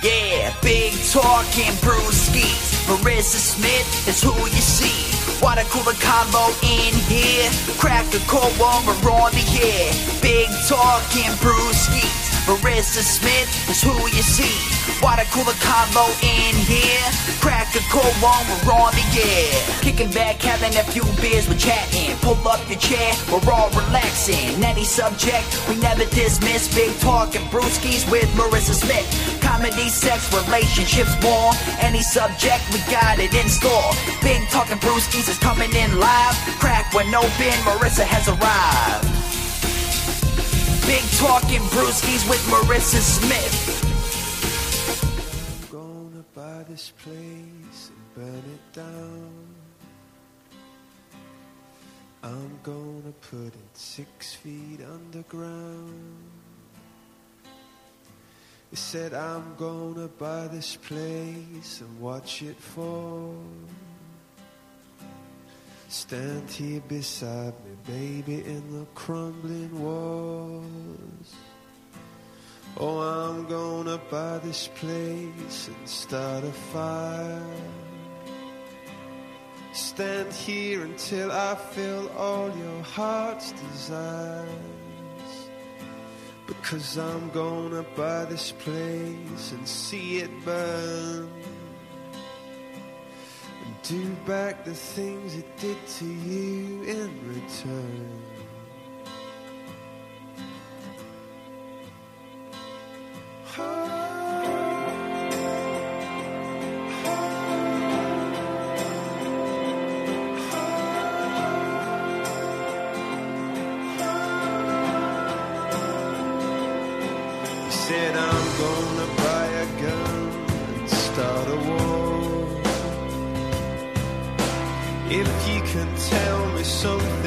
Yeah, big talking brewskis. Marissa Smith is who you see. Water cooler combo in here. Crack a cold one, we're on the air. Big talking brewskis. Marissa Smith is who you see. Water cooler combo in here. Crack a cold one, we're on the air. Kicking back, having a few beers, we're chatting. Pull up your chair, we're all relaxing. Any subject, we never dismiss. Big talking brewskis with Marissa Smith. Comedy, sex, relationships, more. Any subject, we got it in store. Big talking brewskis is coming in live. Crack when open, Marissa has arrived. Big talking brewskis with Marissa Smith. I'm gonna buy this place and burn it down. I'm gonna put it six feet underground. He said, I'm gonna buy this place and watch it fall. Stand here beside me, baby, in the crumbling walls. Oh, I'm gonna buy this place and start a fire. Stand here until I fill all your heart's desires. Because I'm gonna buy this place and see it burn. Do back the things it did to you in return. He tell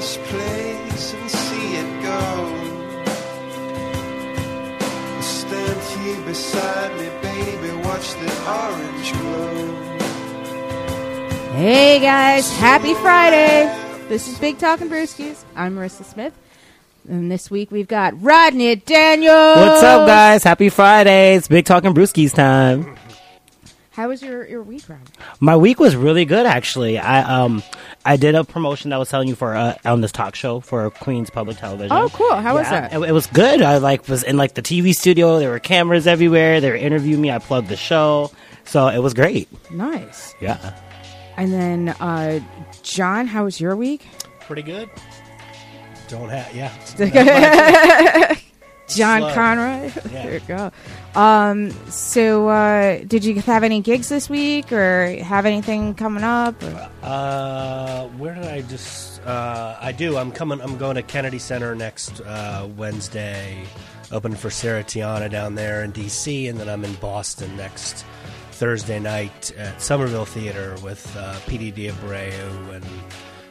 this place and see it go. Stand here beside me, baby, watch the orange glow. Hey guys, happy Friday. This is Big Talking Brewskis. I'm Marissa Smith. And this week we've got Rodney Daniel. What's up, guys? Happy Friday. It's Big Talking Brewskis time. How was your, your week, Rodney? My week was really good, actually. I um I did a promotion that I was telling you for uh, on this talk show for Queens Public Television. Oh, cool. How was that? It, it was good. I like was in like the TV studio. There were cameras everywhere. They were interviewing me. I plugged the show, so it was great. Nice. Yeah. And then, uh, John, how was your week? Pretty good. Don't have yeah. John Slow. Conroy. Yeah. there you go. Um, so, uh, did you have any gigs this week or have anything coming up? or- Uh, where did I just? Uh, I do. I'm coming. I'm going to Kennedy Center next uh, Wednesday. Open for Sarah Tiana down there in D.C. and then I'm in Boston next Thursday night at Somerville Theater with uh, P.D. Diabreu and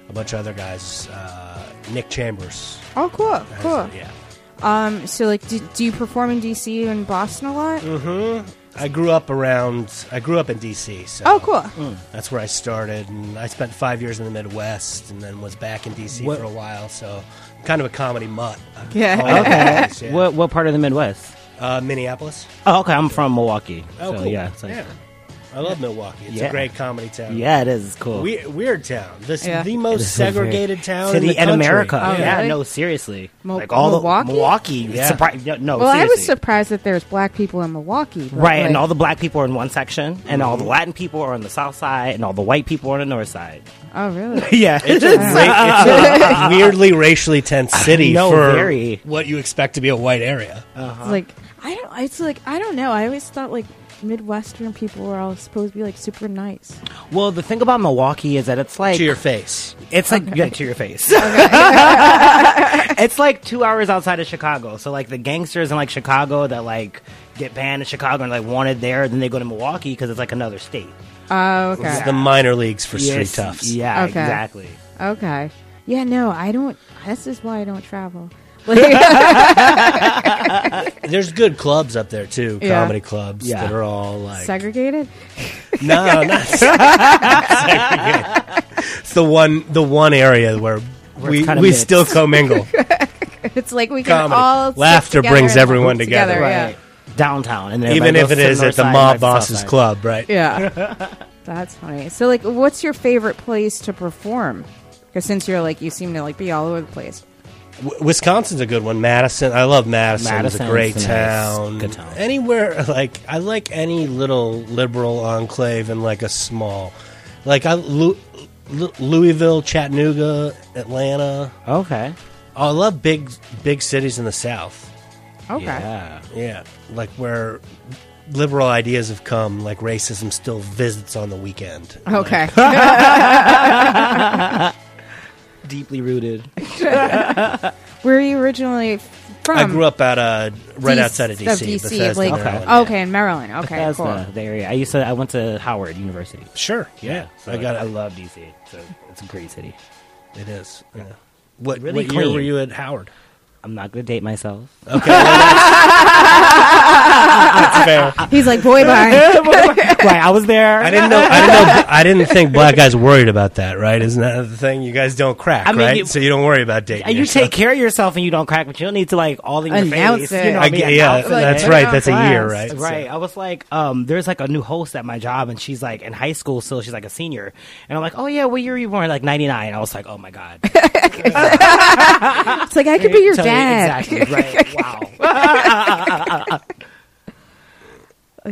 a bunch of other guys. Uh, Nick Chambers. Oh, cool, has cool. yeah. Um, so like, do, do you perform in DC and Boston a lot? Mm-hmm. I grew up around. I grew up in D.C. So Oh, cool. That's where I started, and I spent five years in the Midwest, and then was back in D.C. What- for a while. So, I'm kind of a comedy mutt. Yeah. All over the Okay. yeah. What what part of the Midwest? Uh, Minneapolis. Oh, okay. I'm from Milwaukee. Oh, so, cool. Yeah, it's like, yeah. I love Milwaukee. It's Yeah. a great comedy town. yeah, it is It's cool. We- weird town. This Yeah. the It most is a very- segregated town city in, the in country. America. Oh, yeah, really? no, seriously. Mil- like all Milwaukee? the Milwaukee. Yeah. Surpri- no, well, I was seriously. surprised that there's black people in Milwaukee. but, Right, and like- all the black people are in one section, and all the Mm-hmm. Latin people are on the south side, and all the white people are on the north side. Oh, really? yeah, It's a, ra- it's a weirdly racially tense city know, for very. what you expect to be a white area. It's like I don't. It's like I don't know. I always thought like Midwestern people were all supposed to be like super nice. well, the thing about Milwaukee is that it's like to your face. It's like yeah, to your face. it's like two hours outside of Chicago. So like the gangsters in like Chicago that like get banned in Chicago and like wanted there, then they go to Milwaukee because it's like another state. Oh, It's okay. the minor leagues for street Yes, toughs. Yeah, Okay. exactly. Okay. Yeah, no, I don't. This is why I don't travel. There's good clubs up there too, Yeah. comedy clubs Yeah. that are all like Segregated. no, not segregated. It's the one the one area where Where we kinda we mixed. still commingle. It's like we can Comedy. all sit Laughter together brings and everyone laugh together. yeah. Right. Downtown, and Even if goes it to is north at the mob and boss's club, right? Yeah. That's funny. So, like, what's your favorite place to perform? Because since you're like, you seem to like be all over the place. W- Wisconsin's a good one. Madison, I love Madison. it's a great nice. town. Good town. Anywhere like I like any little liberal enclave in like a small, like I Lu- Lu- Louisville, Chattanooga, Atlanta. Okay. Oh, I love big big cities in the South. Okay. Yeah. Yeah, like where liberal ideas have come. Like racism still visits on the weekend. Okay. Deeply rooted. Where are you originally from? I grew up at uh, right DC outside of DC, Of DC, Bethesda, like, Maryland. okay, in Maryland. Okay, That's cool. the, the area. I used to. I went to Howard University. Sure, yeah, So I got I love DC. So it's a great city. It is. Yeah. What, Really what year clean. were you at Howard? I'm not gonna date myself. Okay, that's fair. He's like, boy, bye. right, I was there. I didn't know. I didn't know. I didn't think black guys worried about that. Right? Isn't that the thing? You guys don't crack, I mean, right? you- so you don't worry about dating. You yourself. take care of yourself and you don't crack, but you don't need to like all in your Announce face. it. You know, I what mean? yeah, Announce that's put it right. on That's a year, blast. right? Right. I was like, um, there's like a new host at my job, and she's like in high school still. She's like a senior, and I'm like, oh yeah, what year were you born? Like '99. I was like, oh my god. It's like I could be your Tell dad. Exactly. Right. Wow.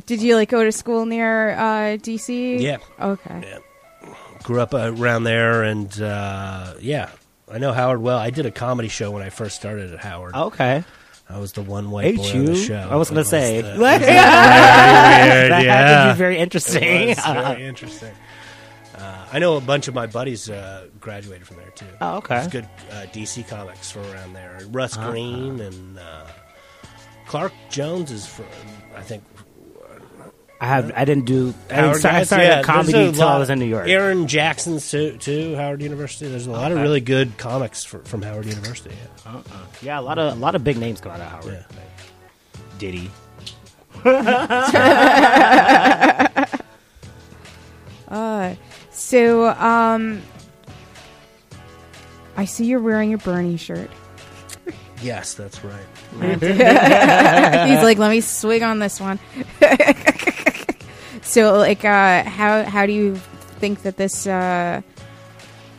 Did you like go to school near uh, DC? Yeah. Okay. Yeah. Grew up uh, around there, and uh, yeah, I know Howard well. I did a comedy show when I first started at Howard. Okay. I was the one white Hate boy you. on the show. I was gonna say. the- That very weird. had Yeah. to be very interesting. It was very interesting. Uh, I know a bunch of my buddies uh, graduated from there too. Oh, okay. There's good uh, DC comics from around there. Russ Green and uh, Clark Jones is from, I think. I have. I didn't do. I, didn't, I started yeah, comedy there's a until I was in New York. Aaron Jackson's too, too Howard University. There's a lot of really good comics for, from Howard University. Yeah. Uh-uh. Yeah, a lot of a lot of big names come out of Howard. Yeah. Diddy. Uh, so, um, I see you're wearing your Bernie shirt. Yes, that's right. He's like, let me swig on this one. so, like, uh, how how do you think that this uh,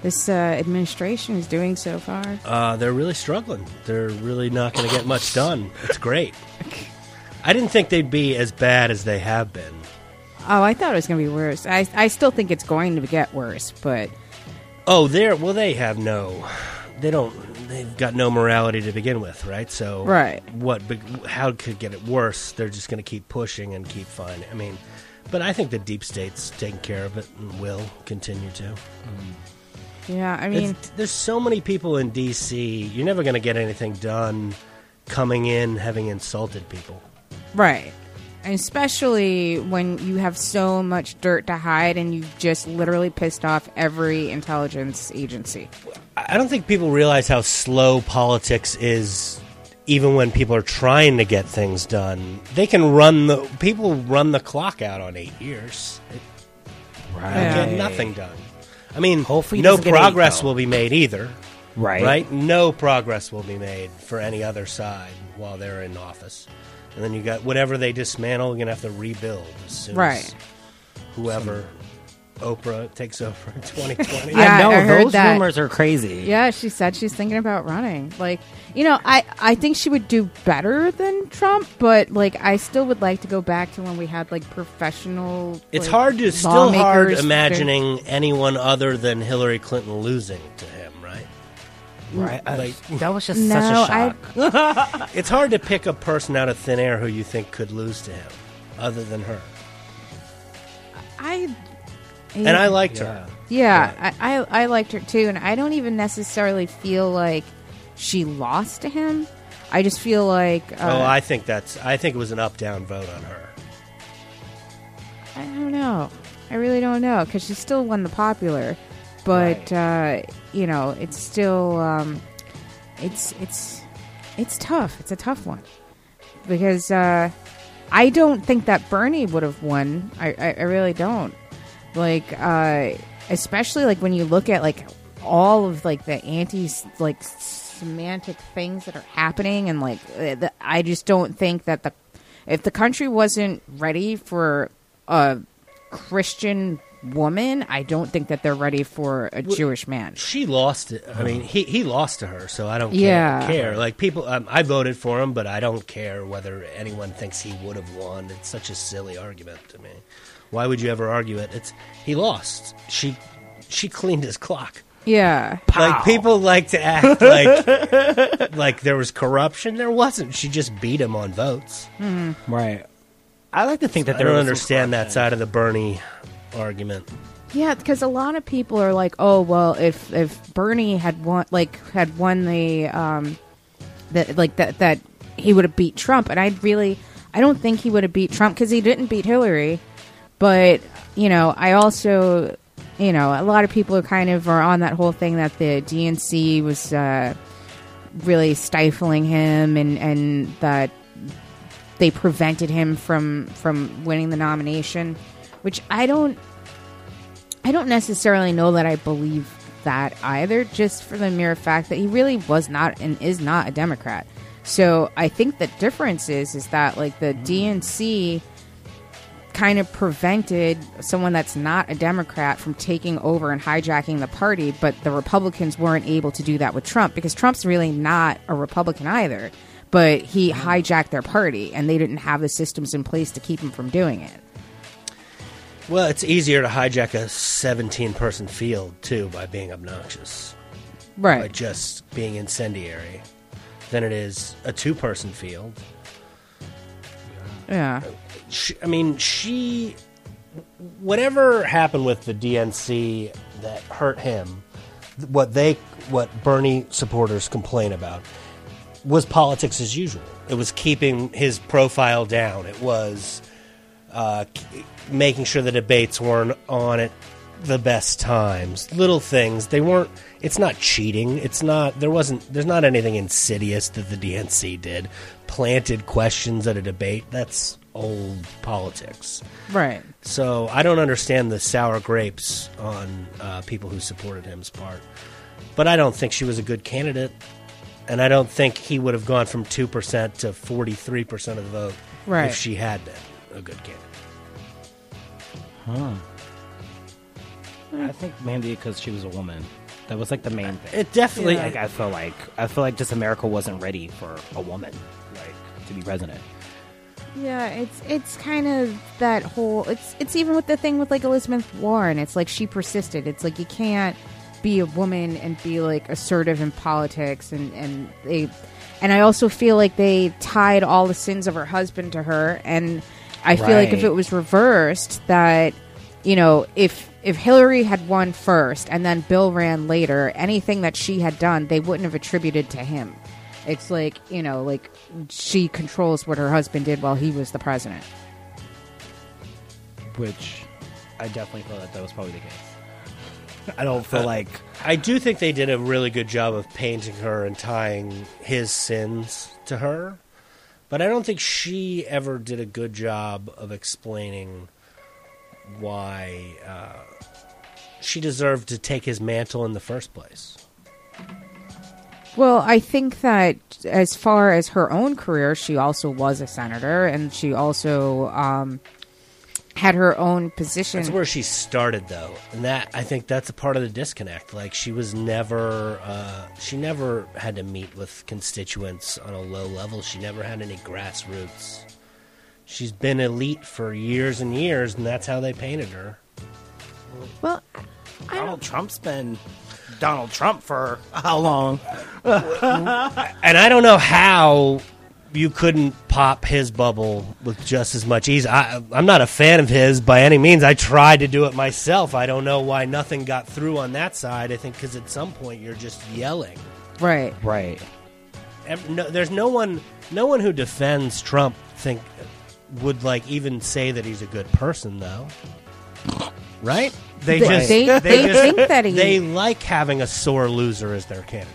this uh, administration is doing so far? Uh, they're really struggling. They're really not going to get much done. It's great. I didn't think they'd be as bad as they have been. Oh, I thought it was going to be worse. I I still think it's going to get worse, but Oh, they're well. They have no. They don't. They've got no morality to begin with, right? So, Right. What? big- How could get it worse? They're just going to keep pushing and keep finding. I mean, but I think the deep state's taking care of it and will continue to. Mm-hmm. yeah, I mean, It's- there's so many people in D.C. You're never going to get anything done coming in having insulted people. Right. And especially when you have so much dirt to hide and you've just literally pissed off every intelligence agency. I don't think people realize how slow politics is even when people are trying to get things done, they can run the people run the clock out on eight years. Right. get nothing done. I mean, Hopefully no doesn't eight, progress will be made either. Right. Right? No progress will be made for any other side while they're in office. And then you got whatever they dismantle, you're going to have to rebuild as soon Right. as whoever Oprah takes over in 2020. Yeah, I know I heard those that. rumors are crazy. Yeah, she said she's thinking about running. Like, you know, I I think she would do better than Trump, but like I still would like to go back to when we had like professional. It's like, hard to still hard lawmakers. imagining anyone other than Hillary Clinton losing to him, right? Right. I- Like- that was just No, such a shock. It's hard to pick a person out of thin air who you think could lose to him other than her. I. And I liked her. Yeah, I, I I liked her too, and I don't even necessarily feel like she lost to him. I just feel like uh, oh, I think that's. I think it was an up-down vote on her. I don't know. I really don't know because she still won the popular, but uh, you know, it's still um, it's it's it's tough. It's a tough one because uh, I don't think that Bernie would have won. I, I, I really don't. Like, uh, especially like when you look at like all of like the anti like semantic things that are happening, and like uh, the, I just don't think that the if the country wasn't ready for a Christian woman, I don't think that they're ready for a Jewish man. She lost it. I mean, he he lost to her, so I don't Yeah. care. care. Like people, um, I voted for him, but I don't care whether anyone thinks he would have won. It's such a silly argument to me. Why would you ever argue it? It's he lost. She she cleaned his clock. Yeah. Like people like to act like like there was corruption. There wasn't. She just beat him on votes. Right. I like to think that they don't understand that side of the Bernie argument. Yeah, because a lot of people are like, "Oh, well, if if Bernie had won, like had won the um, that like that that he would have beat Trump," and I really, I don't think he would have beat Trump because he didn't beat Hillary. But you know, I also, you know, a lot of people are kind of are on that whole thing that the DNC was uh, really stifling him, and and that they prevented him from from winning the nomination, which I don't. I don't necessarily know that I believe that either, just for the mere fact that he really was not and is not a Democrat. So I think the difference is is that like the DNC kind of prevented someone that's not a Democrat from taking over and hijacking the party, but the Republicans weren't able to do that with Trump because Trump's really not a Republican either. But he hijacked their party and they didn't have the systems in place to keep him from doing it. Well, it's easier to hijack a 17 person field, too, by being obnoxious, Right. by just being incendiary, than it is a two person field. Yeah. Uh, She, I mean, she. Whatever happened with the DNC that hurt him, what they, what Bernie supporters complain about, was politics as usual. It was keeping his profile down. It was uh, making sure the debates weren't on at the best times. Little things. They weren't. It's not cheating. It's not. There wasn't. There's not anything insidious that the DNC did. Planted questions at a debate. That's old politics. Right. So I don't understand the sour grapes on uh, people who supported him's part. But I don't think she was a good candidate, and I don't think he would have gone from two percent to forty three percent of the vote Right. if she had been a good candidate. Huh. I think maybe because she was a woman. That was like the main thing. It definitely. like I feel like I feel like just America wasn't ready for a woman like to be president. Yeah, it's it's kind of that whole it's it's even with the thing with like Elizabeth Warren. It's like she persisted. It's like you can't be a woman and be like assertive in politics and and they and I also feel like they tied all the sins of her husband to her and I feel like if it was reversed that you know, if if Hillary had won first and then Bill ran later, anything that she had done, they wouldn't have attributed to him. It's like, you know, like she controls what her husband did while he was the president. Which I definitely feel that that was probably the case. I don't feel like I do think they did a really good job of painting her and tying his sins to her, but I don't think she ever did a good job of explaining why uh, she deserved to take his mantle in the first place. Well, I think that as far as her own career, she also was a senator, and she also um, had her own position. That's where she started, though, and that I think that's a part of the disconnect. Like she was never, uh, she never had to meet with constituents on a low level. She never had any grassroots. She's been elite for years and years, and that's how they painted her. well, Donald Trump's been Donald Trump for how long? And I don't know how you couldn't pop his bubble with just as much ease. I, I'm not a fan of his by any means. I tried to do it myself. I don't know why nothing got through on that side. I think because at some point you're just yelling. right. Right. Ev- no, there's no one, no one who defends Trump think would like even say that he's a good person though. Right? They They- just they- they just- think that he- they like having a sore loser as their candidate.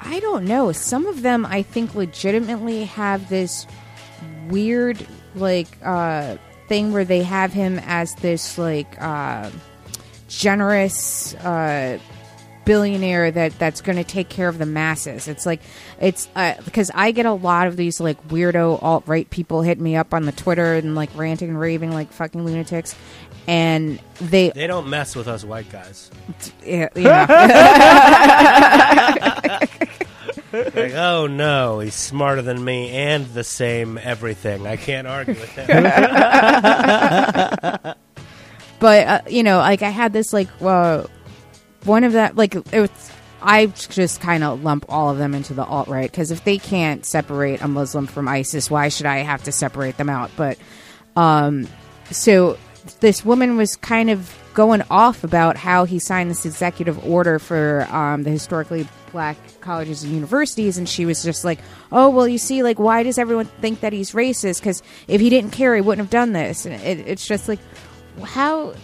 I don't know. Some of them, I think, legitimately have this weird, like, uh, thing where they have him as this, like, uh, generous, uh, billionaire that that's going to take care of the masses. It's like it's uh, because I get a lot of these like weirdo alt right people hit me up on the Twitter and like ranting and raving like fucking lunatics, and they They don't mess with us white guys. yeah, yeah. like, oh no, he's smarter than me and the same everything. I can't argue with that. but uh, you know like i had this like uh, one of that like it was i just kind of lump all of them into the alt right because if they can't separate a muslim from isis why should i have to separate them out but um so this woman was kind of going off about how he signed this executive order for um, the historically black colleges and universities and she was just like oh well you see like why does everyone think that he's racist? Because if he didn't care he wouldn't have done this. And it, it's just like how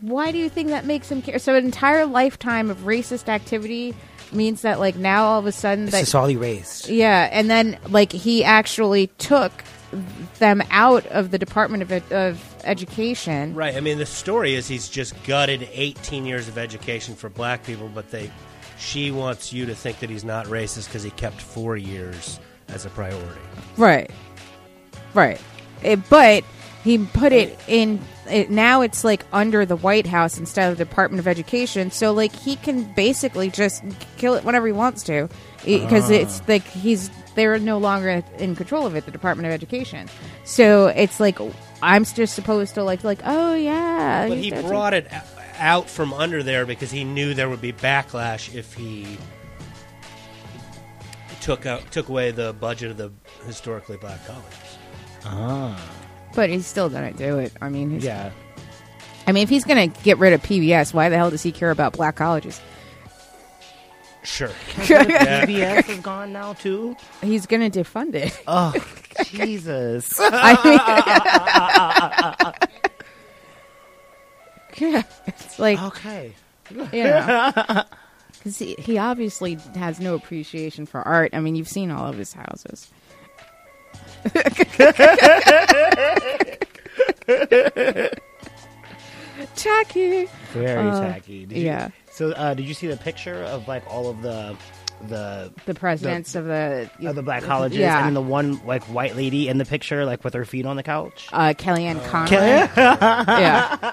why do you think that makes him care? So an entire lifetime of racist activity means that like now all of a sudden It's that just all erased. yeah and then like he actually took them out of the department of, of education right. I mean, the story is he's just gutted 18 years of education for black people, but they, she wants you to think that he's not racist because he kept four years as a priority. right right It- but he put it in it, now it's like under the white house instead of the department of education so like he can basically just kill it whenever he wants to because ah. it's like he's they're no longer in control of it the department of education so it's like i'm just supposed to like like oh yeah But he brought it out from under there because he knew there would be backlash if he took out took away the budget of the historically black colleges. Ah. but he's still gonna do it i mean he's, Yeah. i mean if he's gonna get rid of pbs why the hell does he care about black colleges Sure. PBS is gone now too. he's gonna defund it Oh, Jesus. I mean, yeah, it's like okay. you know, 'Cause he, he obviously has no appreciation for art. I mean, you've seen all of his houses. Tacky. Very Uh, tacky. Did you- yeah. So, uh, did you see the picture of like all of the the The presidents of the of the black colleges, Yeah. and then the one like white lady in the picture, like with her feet on the couch? uh, Kellyanne Conway. yeah,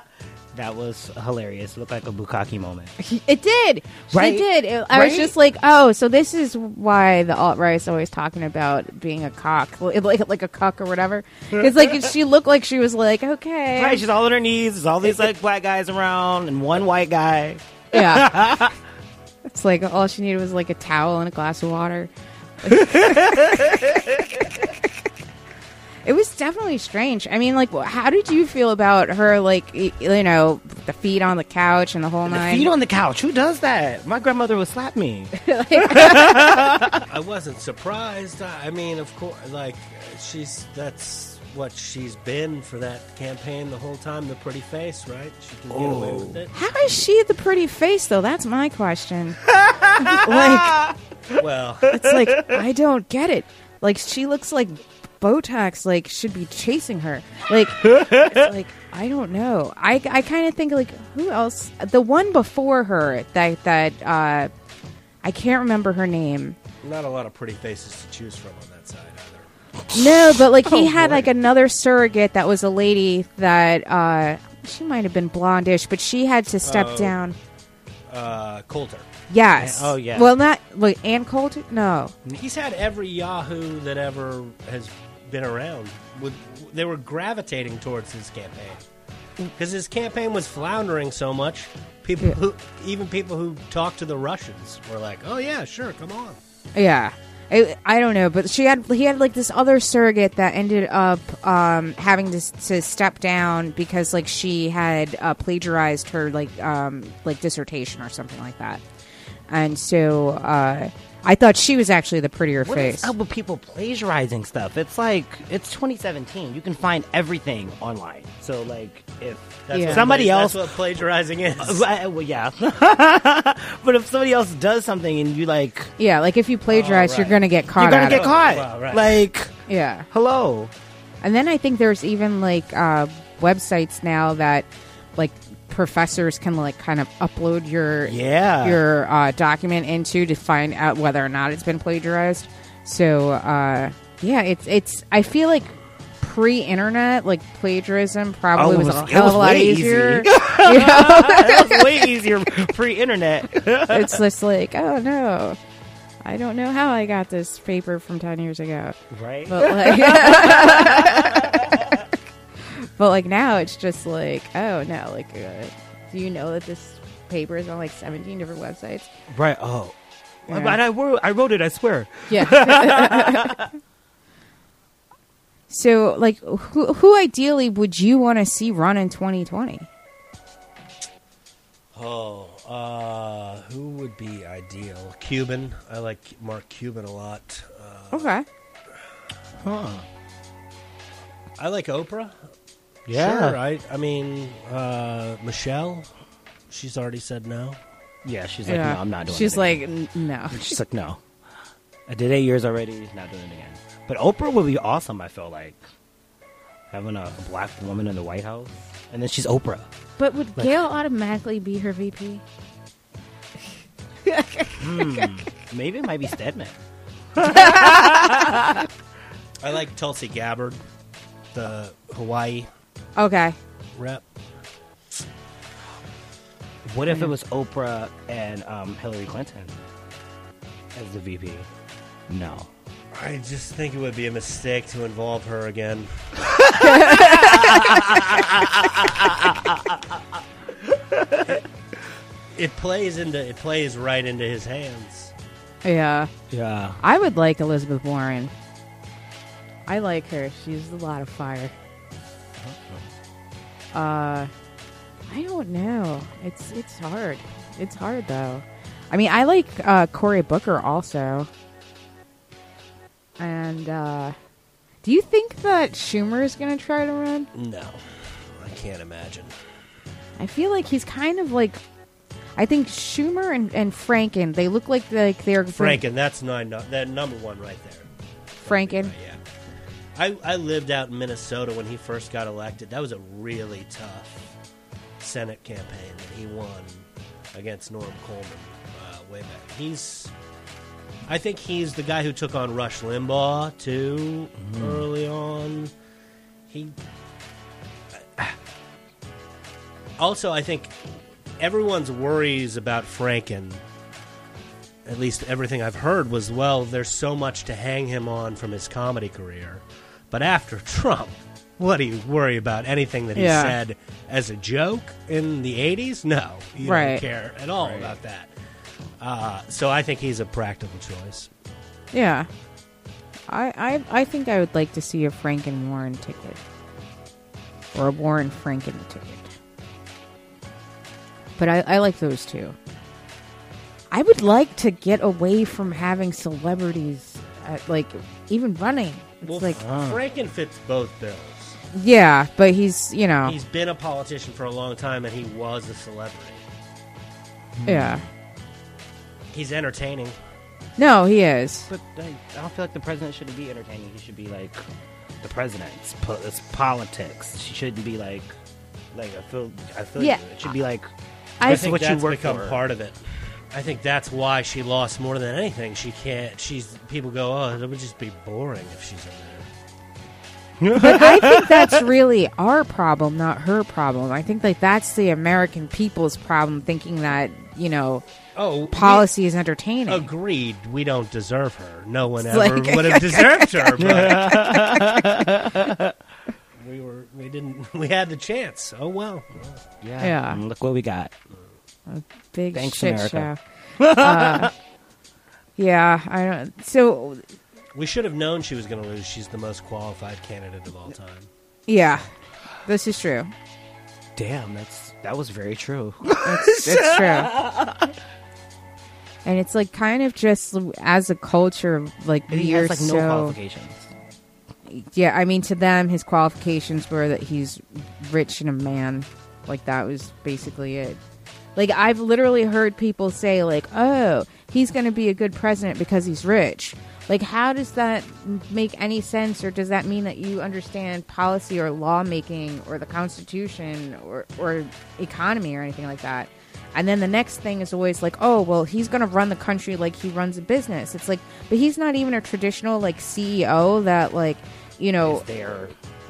That was hilarious. It looked like a bukkake moment. it did. Right? It did. It- I was just like, oh, so this is why the alt right is always talking about being a cock, like like a cuck or whatever. It's like she looked like she was like, okay, Right, she's all on her knees. There's all these like black guys around, and one white guy. Yeah. it's like all she needed was like a towel and a glass of water. it was definitely strange. I mean, like, how did you feel about her, like, you know, the feet on the couch and the whole The nine? feet on the couch. Who does that? My grandmother would slap me. I wasn't surprised. I I mean, of course, like she's that's what she's been for that campaign the whole time. The pretty face, right? She can get away with it. how is she the pretty face, though? That's my question. like, Well, it's like, I don't get it. Like she looks like Botox like should be chasing her. Like it's like I don't know. I I kind of think like who else? The one before her that that uh I can't remember her name. Not a lot of pretty faces to choose from on that side either. No, but like he Oh, had boy. like another surrogate that was a lady that uh she might have been blondish, but she had to step Oh. down. Uh, Coulter. Yes. Oh, yeah. Well, not like Ann Coulter. No. He's had every Yahoo that ever has been around. With they were gravitating towards his campaign because his campaign was floundering so much. People, Yeah. who, even people who talked to the Russians, were like, "Oh yeah, sure, come on." Yeah. I, I don't know, but she had he had like this other surrogate that ended up um, having to, to step down because like she had uh, plagiarized her like um, like dissertation or something like that, and so uh, I thought she was actually the prettier What face. is up with people plagiarizing stuff? It's like it's 2017. You can find everything online. So like if That's Yeah. what somebody pla- else, That's what plagiarizing is. Uh, well, yeah. but if somebody else does something and you like, yeah, like if you plagiarize, Oh, you're gonna get caught. you're gonna get it. caught. Wow, right. Like, Yeah. hello. And then I think there's even like uh, websites now that like professors can like kind of upload your Yeah. your uh, document into to find out whether or not it's been plagiarized. So uh, yeah, it's it's. I feel like pre-internet, like plagiarism probably Oh, was, was- a hell of a lot easier. easy. You know? that was way easier pre-internet. it's just like, oh no, I don't know how I got this paper from ten years ago. right? But like, but like now it's just like, oh no, like, uh, do you know that this paper is on like 17 different websites? right. Oh. Yeah. But I wrote, I wrote it. I swear. Yeah. so, like, who, who ideally would you want to see run in 2020? Oh, uh, who would be ideal? Cuban. I like Mark Cuban a lot. Uh, Okay. Huh. I like Oprah. Yeah. Sure. I, I mean, uh, Michelle. She's already said no. Yeah. She's like, no, I'm not doing. She's it again." like, "N- no. She's like, no. I did eight years already. Not doing it again. But Oprah would be awesome. I feel like having a black woman in the White House, and then she's Oprah. But would Gayle automatically be her VP? Maybe it might be Stedman. I like Tulsi Gabbard, the Hawaii Okay. rep. What if it was Oprah and um, Hillary Clinton as the VP? No. I just think it would be a mistake to involve her again. it plays into it plays right into his hands. Yeah. Yeah. I would like Elizabeth Warren. I like her. She's a lot of fire. Uh, I don't know. It's it's hard. It's hard though. I mean, I like uh, Cory Booker also. And uh, do you think that Schumer is going to try to run? No, I can't imagine. I feel like he's kind of like. I think Schumer and, and Franken. They look like like they're Franken, that's nine. That number one right there. Franken. Yeah. I, I lived out in Minnesota when he first got elected. That was a really tough Senate campaign that he won against Norm Coleman uh, way back. He's, I think he's the guy who took on Rush Limbaugh too early on. He also, I think everyone's worries about Franken at least everything I've heard was well, there's so much to hang him on from his comedy career. But after Trump, what do you worry about? Anything that he Yeah. said as a joke in the 80s? No. You Right. don't care at all about that. Uh, so I think he's a practical choice. Yeah. I, I I think I would like to see a Franken Warren ticket. Or a Warren Franken ticket. But I, I like those two. I would like to get away from having celebrities at, like even running. It's Well, like Franken fits both bills. yeah, but he's you know He's been a politician for a long time, and he was a celebrity. Hmm. yeah He's entertaining. No, he is. But I, I don't feel like the president shouldn't be entertaining. He should be like the president. It's, po- it's politics. She shouldn't be like like I feel. I feel Yeah. you. it should be like I I This is think what you that's work become for. part of it. I think that's why she lost more than anything. She can't. She's people go, oh, it would just be boring if she's in there. but I think that's really our problem, not her problem. I think like that's the American people's problem, thinking that you know Oh, policy is entertaining. agreed. We don't deserve her. No one It's ever like- would have deserved her. But we were. We didn't. We had the chance. Oh well. yeah. Yeah. Look what we got. A big Thanks, shit America. show. uh, yeah, I don't. So We should have known she was going to lose. She's the most qualified candidate of all time. yeah, this is true. Damn, that's that was very true. It's, it's true. And it's like kind of just as a culture, like And he we're has like no qualifications. yeah. I mean, to them, his qualifications were that he's rich and a man. Like that was basically it. Like I've literally heard people say, like, "Oh, he's going to be a good president because he's rich." Like, how does that make any sense, or does that mean that you understand policy or lawmaking or the Constitution or or economy or anything like that? And then the next thing is always like, "Oh, well, he's going to run the country like he runs a business." It's like, but he's not even a traditional like CEO that like, you know,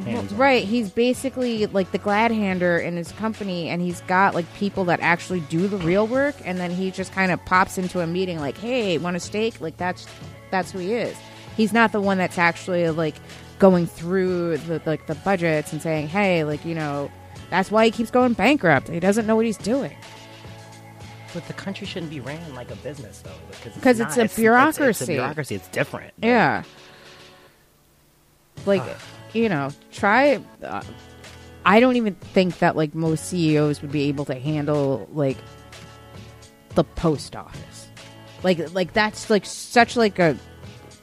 well. Right, he's basically like the glad hander in his company, and he's got like people that actually do the real work, and then he just kind of pops into a meeting like, "Hey, want a steak?" Like that's that's who he is. He's not the one that's actually like going through the like the budgets and saying, "Hey, like you know." That's why he keeps going bankrupt. He doesn't know what he's doing. But the country shouldn't be ran like a business though, because it's not. a It's, bureaucracy. a bureaucracy. It's different. Yeah. Like, you know, try. Uh, I don't even think that like most CEOs would be able to handle like the post office. Like, like that's like such like a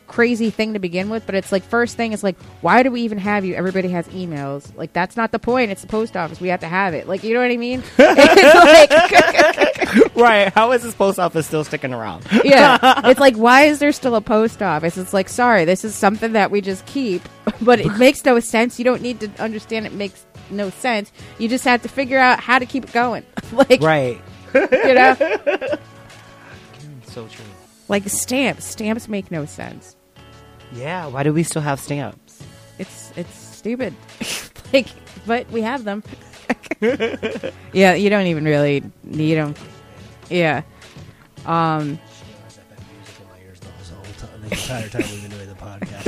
crazy thing to begin with. But it's like first thing is like, why do we even have you? Everybody has emails. Like that's not the point. It's the post office. We have to have it. Like you know what I mean? like. right. How is this post office still sticking around? yeah. It's like, why is there still a post office? It's like, sorry, this is something that we just keep, but it makes no sense. You don't need to understand it makes no sense. You just have to figure out how to keep it going. like, right. you know, So true. like stamps. Stamps make no sense. Yeah. Why do we still have stamps? It's it's stupid. like, but we have them. yeah, you don't even really need them. Yeah. Um. I've had music in my ears the whole time, the entire time we've been doing the podcast.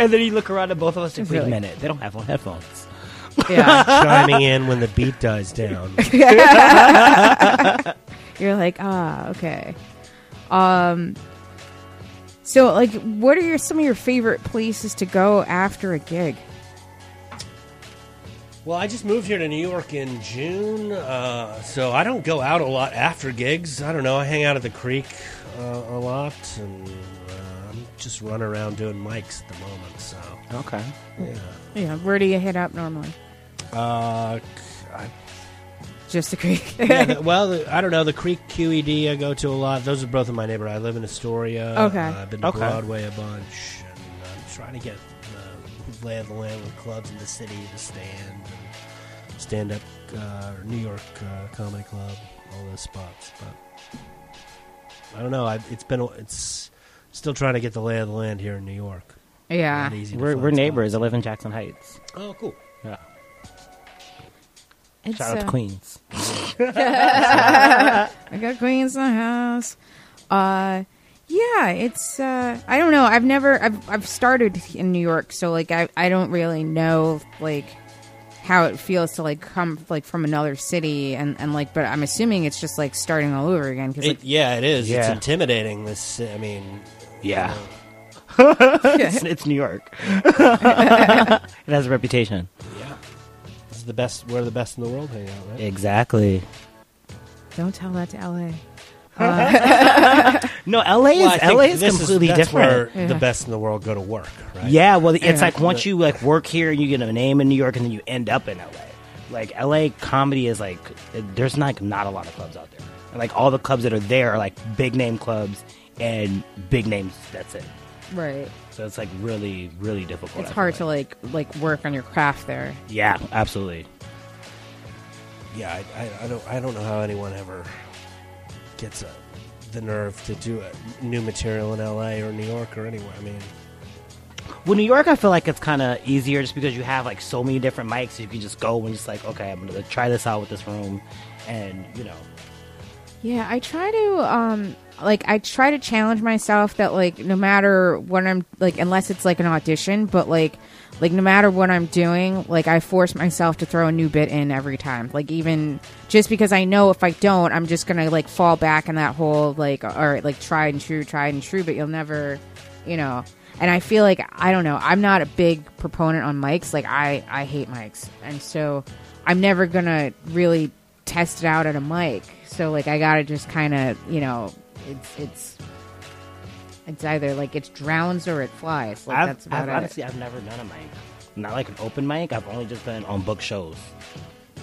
and then you look around at both of us and It's wait a minute. They don't have on headphones. Yeah. Chiming in when the beat dies down. You're like, ah, okay. Um. So, like, what are your some of your favorite places to go after a gig? Well, I just moved here to New York in June, uh, so I don't go out a lot after gigs. I don't know. I hang out at the creek uh, a lot, and uh, I'm just running around doing mics at the moment. So, Okay. yeah. Yeah, where do you hit up normally? Uh, I, Just the creek. yeah, the, well, the, I don't know. The Creek QED I go to a lot. Those are both in my neighborhood. I live in Astoria. Okay. Uh, I've been to Okay. Broadway a bunch, and I'm trying to get the lay of the land with clubs in the city to stand stand up. Uh, New York uh, Comedy Club, all those spots. But I don't know. I, it's been. It's still trying to get the lay of the land here in New York. yeah. Not easy We're, we're neighbors. I live in Jackson Heights. Oh, cool. Yeah. It's, Shout out to uh, Queens. I got queens in the house. Uh, yeah, it's. Uh, I don't know. I've never. I've I've started in New York, so like I I don't really know like how it feels to like come like from another city and and like. But I'm assuming it's just like starting all over again because like It, yeah, it is. It's Yeah. intimidating. This. I mean. Yeah. it's, it's New York. it has a reputation. Yeah. This is the best. We're the best in the world hang out, right? Exactly. don't tell that to L.A. No, LA is Well, I LA is this completely that's different. Where Yeah. the best in the world go to work, right? Yeah, well, it's Yeah. like once you like work here and you get a name in New York, and then you end up in LA. Like LA comedy is like there's not not a lot of clubs out there. And like all the clubs that are there are like big name clubs and big names. That's it. Right. So it's like really really difficult. It's I hard to feel like like work on your craft there. Yeah, absolutely. Yeah, I, I, I don't I don't know how anyone ever gets uh the nerve to do a new material in L.A. or New York or anywhere. I mean, Well, New York, I feel like it's kind of easier just because you have like so many different mics. You can just go and just like, okay, I'm gonna try this out with this room, and you know, Yeah, I try to um like I try to challenge myself that like no matter what I'm like unless it's like an audition, but like like no matter what I'm doing, like I force myself to throw a new bit in every time. Like even just because I know if I don't, I'm just gonna like fall back in that whole like all right, like tried and true, tried and true, but you'll never, you know. And I feel like I don't know. I'm not a big proponent on mics. Like I I hate mics, and so I'm never gonna really test it out at a mic. So like I gotta just kind of you know it's it's it's either like it drowns or it flies. Like I've, that's about I've it. honestly I've never done a mic, not like an open mic. I've only just been on book shows.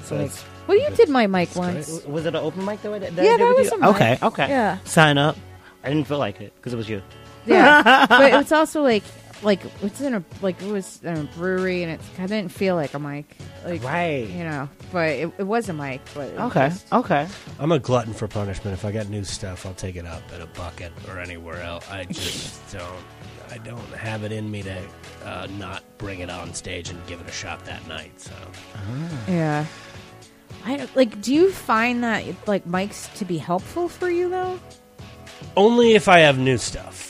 So Like, it's, well, you did my mic once. was it an open mic that, I did- that Yeah, that was a mic. Okay, okay. Yeah. Sign up. I didn't feel like it because it was you. Yeah, but it's also like like it's in a like it was in a brewery and it's I didn't feel like a mic. Like Right. you know, but it, it was a mic. But it was Okay, just- okay. I'm a glutton for punishment. If I got new stuff, I'll take it up at a bucket or anywhere else. I just don't. I don't have it in me to uh, not bring it on stage and give it a shot that night. So yeah. I don't- like. Do you find that like mics to be helpful for you though? only if I have new stuff.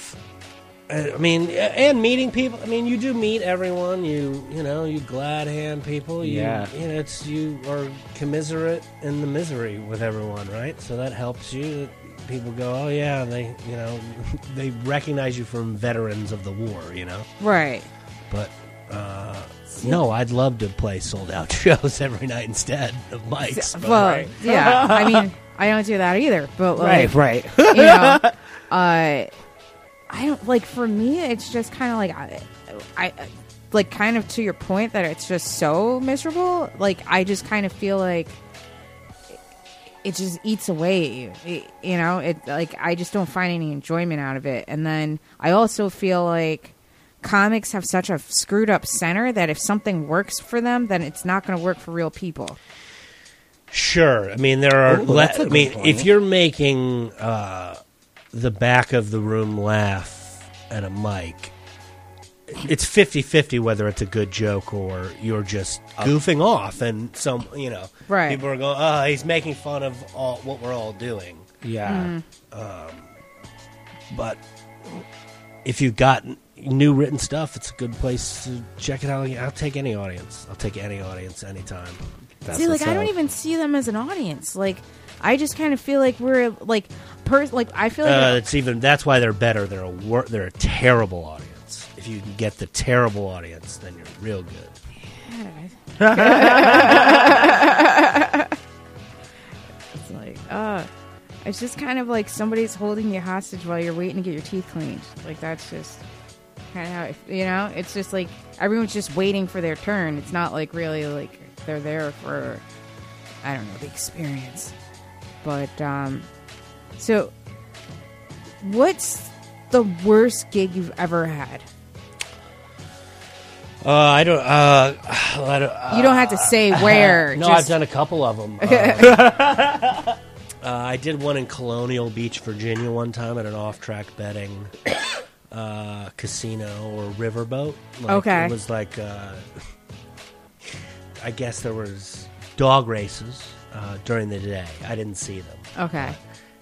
I mean, and meeting people. I mean, you do meet everyone. You you know you glad hand people. You, Yeah. you know, it's you are commiserate in the misery with everyone, right? So that helps you. People go, oh yeah, they you know they recognize you from veterans of the war, you know. Right. But uh, no, I'd love to play sold out shows every night instead of mics. but- well, yeah. I mean, I don't do that either. But like, right. you know, uh, I don't like. For me, it's just kind of like I, I, like kind of to your point that it's just so miserable. Like I just kind of feel like it just eats away at you. It- you know, it like I just don't find any enjoyment out of it. And then I also feel like comics have such a screwed up center that if something works for them, then it's not going to work for real people. Sure. I mean, there are. Ooh, le- that's a I mean, point. if you're making uh, the back of the room laugh at a mic, it's 50-50 whether it's a good joke or you're just uh, goofing off, and some you know, Right. People are going, "Oh, ah, he's making fun of all what we're all doing." Yeah. Mm-hmm. Um but if you've got new written stuff, it's a good place to check it out. I'll take any audience. I'll take any audience anytime. That's See, like what's I don't up. even see them as an audience. Like I just kind of feel like we're like per like I feel like Uh, it's even that's why they're better. They're a wor- they're a terrible audience. If you can get the terrible audience, then you're real good. it's like uh it's just kind of like somebody's holding you hostage while you're waiting to get your teeth cleaned. Like that's just kind of how it, you know. It's just like everyone's just waiting for their turn. It's not like really like they're there for I don't know the experience. But um, so what's the worst gig you've ever had? Uh, I don't. Uh, I don't uh, You don't have to say where. no, just, I've done a couple of them. Uh, uh, I did one in Colonial Beach, Virginia, one time at an off-track betting uh, casino or riverboat. Like, Okay. it was like uh, I guess there was dog races uh, during the day. I didn't see them. Okay.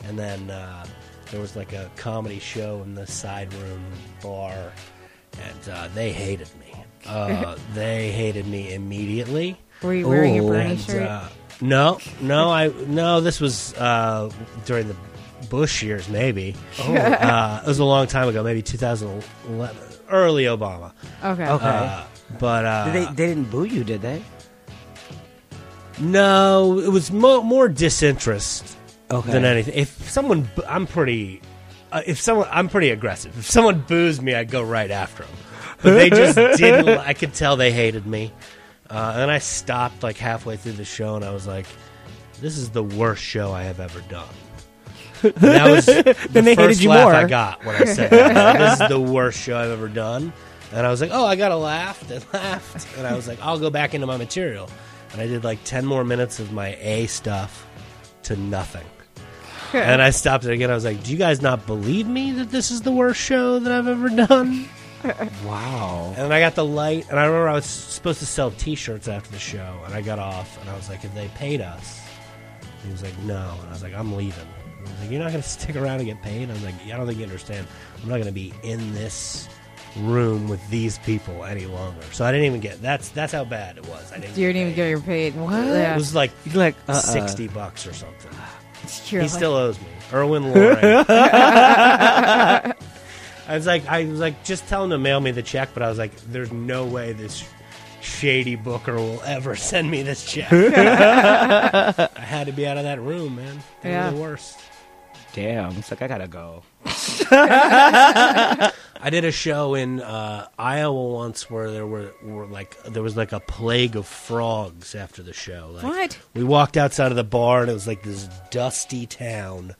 and then uh, there was like a comedy show in the side room bar, and uh, they hated me. Uh, they hated me immediately. Were you wearing your Ooh, Bernie And, shirt? uh, no, no, I no. This was uh, during the Bush years, maybe. uh, it was a long time ago, maybe 2011, early Obama. okay. Okay. Uh, but uh, Did they, they didn't boo you, did they? No, it was mo- more disinterest Okay. than anything. If someone, I'm pretty. Uh, if someone, I'm pretty aggressive. If someone boos me, I'd go right after them. But they just didn't. I could tell they hated me. Uh, and I stopped like halfway through the show, and I was like, "This is the worst show I have ever done." And that was the Then they hated first you laugh more. I got when I said that. this is the worst show I've ever done. And I was like, "Oh, I got to laugh and laughed," and I was like, "I'll go back into my material." And I did like ten more minutes of my A stuff to nothing. and I stopped it again. I was like, "Do you guys not believe me that this is the worst show that I've ever done?" Wow. And I got the light, and I remember I was supposed to sell T-shirts after the show, and I got off, and I was like, "If they paid us," he was like, "No," and I was like, "I'm leaving." And he was like, "You're not going to stick around and get paid?" I was like, "Yeah, "I don't think you understand. I'm not going to be in this room with these people any longer." So I didn't even get that's that's how bad it was. I didn't. You didn't even get your paid. What? It was like You like uh, uh, sixty bucks or something. He like- still owes me. Erwin Loring. I was like, I was like, just tell him to mail me the check, but I was like, there's no way this shady booker will ever send me this check. I had to be out of that room, man. They Yeah. were the worst. Damn. It's like I gotta go. I did a show in uh, Iowa once where there were, were like there was like a plague of frogs after the show. Like, What? We walked outside of the bar and it was like this dusty town,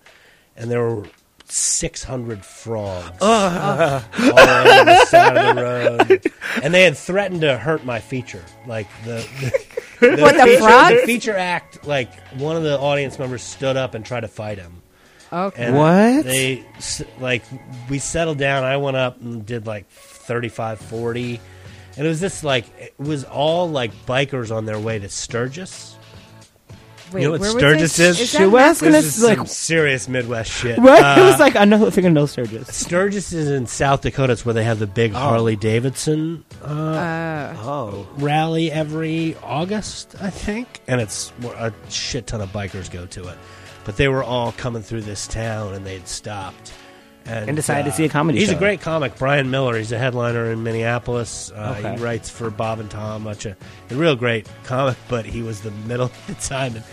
and there were six hundred frogs all over the side of the road, and they had threatened to hurt my feature. Like the, the, the What, the feature, frogs? the feature act, like one of the audience members stood up and tried to fight him. Okay. And What? They like we settled down. I went up and did like 35, 40. and it was just like it was all like bikers on their way to Sturgis. Wait, you know what where was Sturgis is? Is that Shit, what else Mass- gonna- This is like- some serious Midwest shit. What? Uh, it was like I know I think I know Sturgis. Sturgis is in South Dakota. It's where they have the big Harley Davidson uh, Uh, Oh. rally every August, I think, and it's a shit ton of bikers go to it. But they were all coming through this town, and they'd stopped and, And decided to uh, see a comedy He's a great comic, Brian Miller. He's a headliner in Minneapolis. Uh, Okay. He writes for Bob and Tom, much a, a real great comic. But he was the middle of the time, and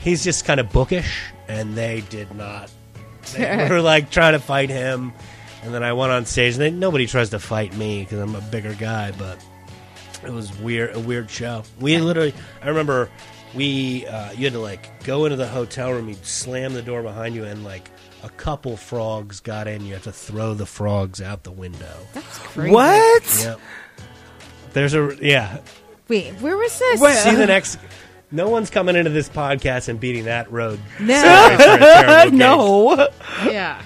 he's just kind of bookish, and they did not. They were like trying to fight him, and then I went on stage. And they, nobody tries to fight me because I'm a bigger guy, but it was weird, a weird show. We literally, I remember, we uh, you had to like go into the hotel room, you'd slam the door behind you, and like a couple frogs got in. You have to throw the frogs out the window. that's crazy. What? Yep. There's a yeah. Wait, where was this? Wait, See the next. No one's coming into this podcast and beating that road. No. Sorry for a terrible game. no. yeah.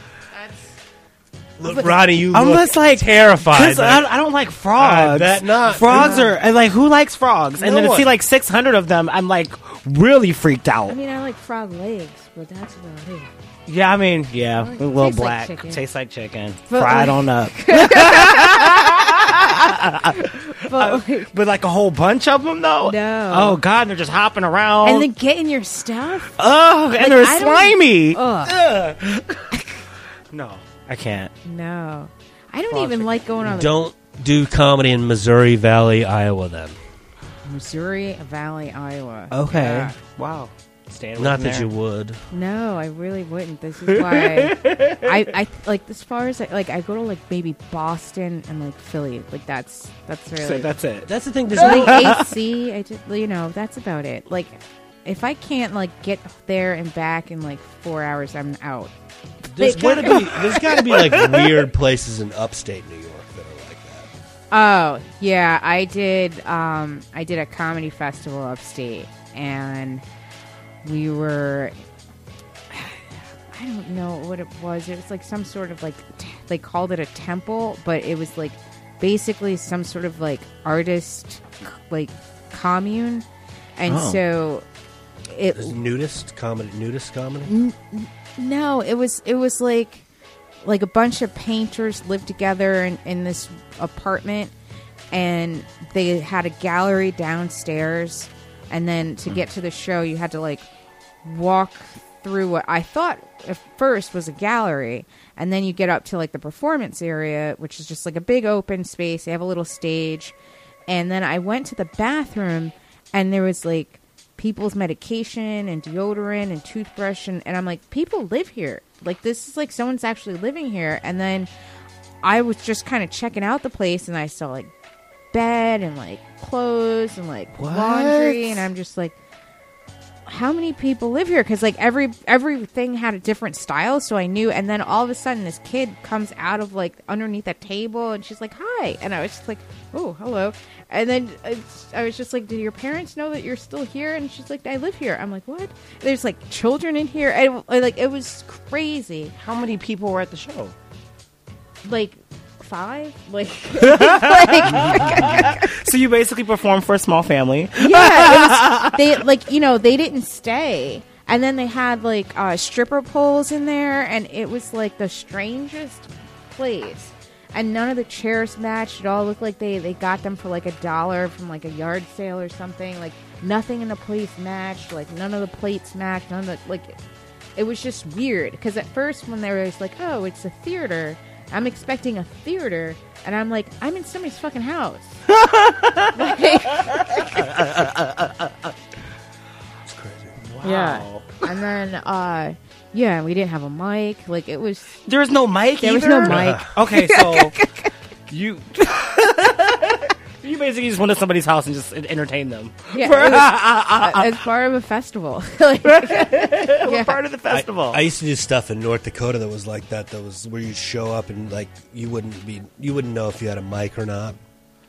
Look, Ronnie, you I'm look just like terrified. Because I, like- I don't like frogs. that bet not. Frogs are and, like who likes frogs? And No then to one. see like 600 of them, I'm like really freaked out. I mean, I like frog legs, but that's about it. yeah, I mean, yeah, a little tastes like black, chicken. tastes like chicken, But, fried like- on up, But uh, like, but like a whole bunch of them though. No. Oh God, they're just hopping around. and then get in your stuff. oh, and they're I don't- slimy. Ugh. No, I can't. No, I don't Frogs even are- like going on Don't do comedy in Missouri Valley, Iowa. Then, Missouri Valley, Iowa. Okay. Yeah. Wow. Staying not away that from you would. No, I really wouldn't. This is why I, I like as far as like I go to like maybe Boston and like Philly. Like that's that's really So that's it. That's the thing. There's like no. AC. I just you know that's about it. Like if I can't like get there and back in like four hours, I'm out. There's They- got to be. There's got to be like weird places in upstate New York that are like that. Oh yeah, I did. Um, I did a comedy festival upstate, and we were. I don't know what it was. It was like some sort of like t- they called it a temple, but it was like basically some sort of like artist like commune, and Oh. so it There's nudist comedy. Nudist comedy. No, it was it was like like a bunch of painters lived together in, in this apartment and they had a gallery downstairs and then to hmm. get to the show you had to like walk through what I thought at first was a gallery and then you get up to like the performance area which is just like a big open space. They have a little stage. And then I went to the bathroom and there was like people's medication and deodorant and toothbrush and, and I'm like people live here like this is like someone's actually living here and then I was just kind of checking out the place and I saw like bed and like clothes and like What? laundry, and I'm just like, how many people live here? Because like every everything had a different style, so I knew. And then all of a sudden, this kid comes out of like underneath a table, and she's like, "Hi," and I was just like, "Oh, hello." And then uh, I was just like, "Do your parents know that you're still here?" And she's like, "I live here." I'm like, "What?" There's like children in here, and like it was crazy. How many people were at the show? Like five, like, like So you basically performed for a small family. yeah, was, they like you know they didn't stay, and then they had like uh, stripper poles in there, and it was like the strangest place. And none of the chairs matched. It all looked like they they got them for like a dollar from like a yard sale or something. Like nothing in the place matched. Like none of the plates matched. None of the like. It was just weird because at first when they were just like, "Oh, it's a theater," I'm expecting a theater, and I'm like, "I'm in somebody's fucking house." Like- It's crazy. Yeah. And then, uh, yeah, we didn't have a mic. Like it was. There was no mic. There was either? no mic. Okay, so you you basically just went to somebody's house and just entertained them. Yeah, it was, uh, as part of a festival. like, We're yeah. part of the festival. I, I used to do stuff in North Dakota that was like that. That was where you show up and like you wouldn't be, you wouldn't know if you had a mic or not.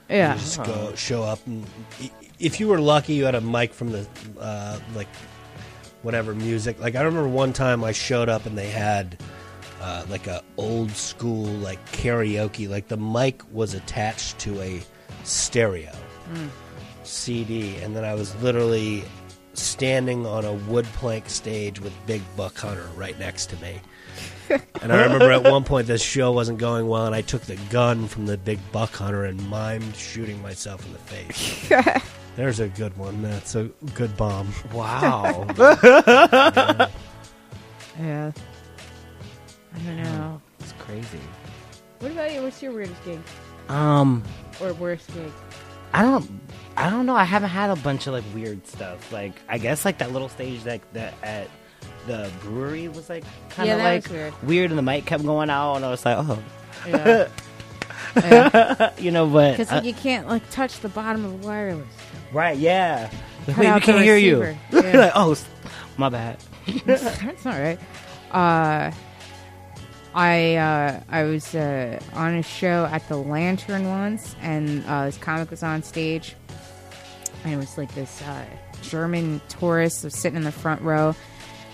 yeah. You just go show up, and if you were lucky, you had a mic from the uh, like whatever music. Like I remember one time I showed up and they had uh, like a old school like karaoke. Like the mic was attached to a stereo CD, and then I was literally standing on a wood plank stage with Big Buck Hunter right next to me. And I remember at one point this show wasn't going well, and I took the gun from the Big Buck Hunter and mimed shooting myself in the face. There's a good one. That's a good bomb. wow. Yeah. I don't know. It's crazy. What about you? What's your weirdest gig Um or worst gig? I don't I don't know. I haven't had a bunch of like weird stuff. Like I guess like that little stage that that at the brewery was like kind of that like was weird. and the mic kept going out and I was like, "Oh, Yeah. yeah. you know, but Because uh, you can't like touch the bottom of the wireless. right, yeah. Like, Wait, we can't hear you. Yeah. like, "Oh, my bad." That's not right. Uh, I uh, I was uh, on a show at the Lantern once, and uh, this comic was on stage, and it was like this uh, German tourist was sitting in the front row,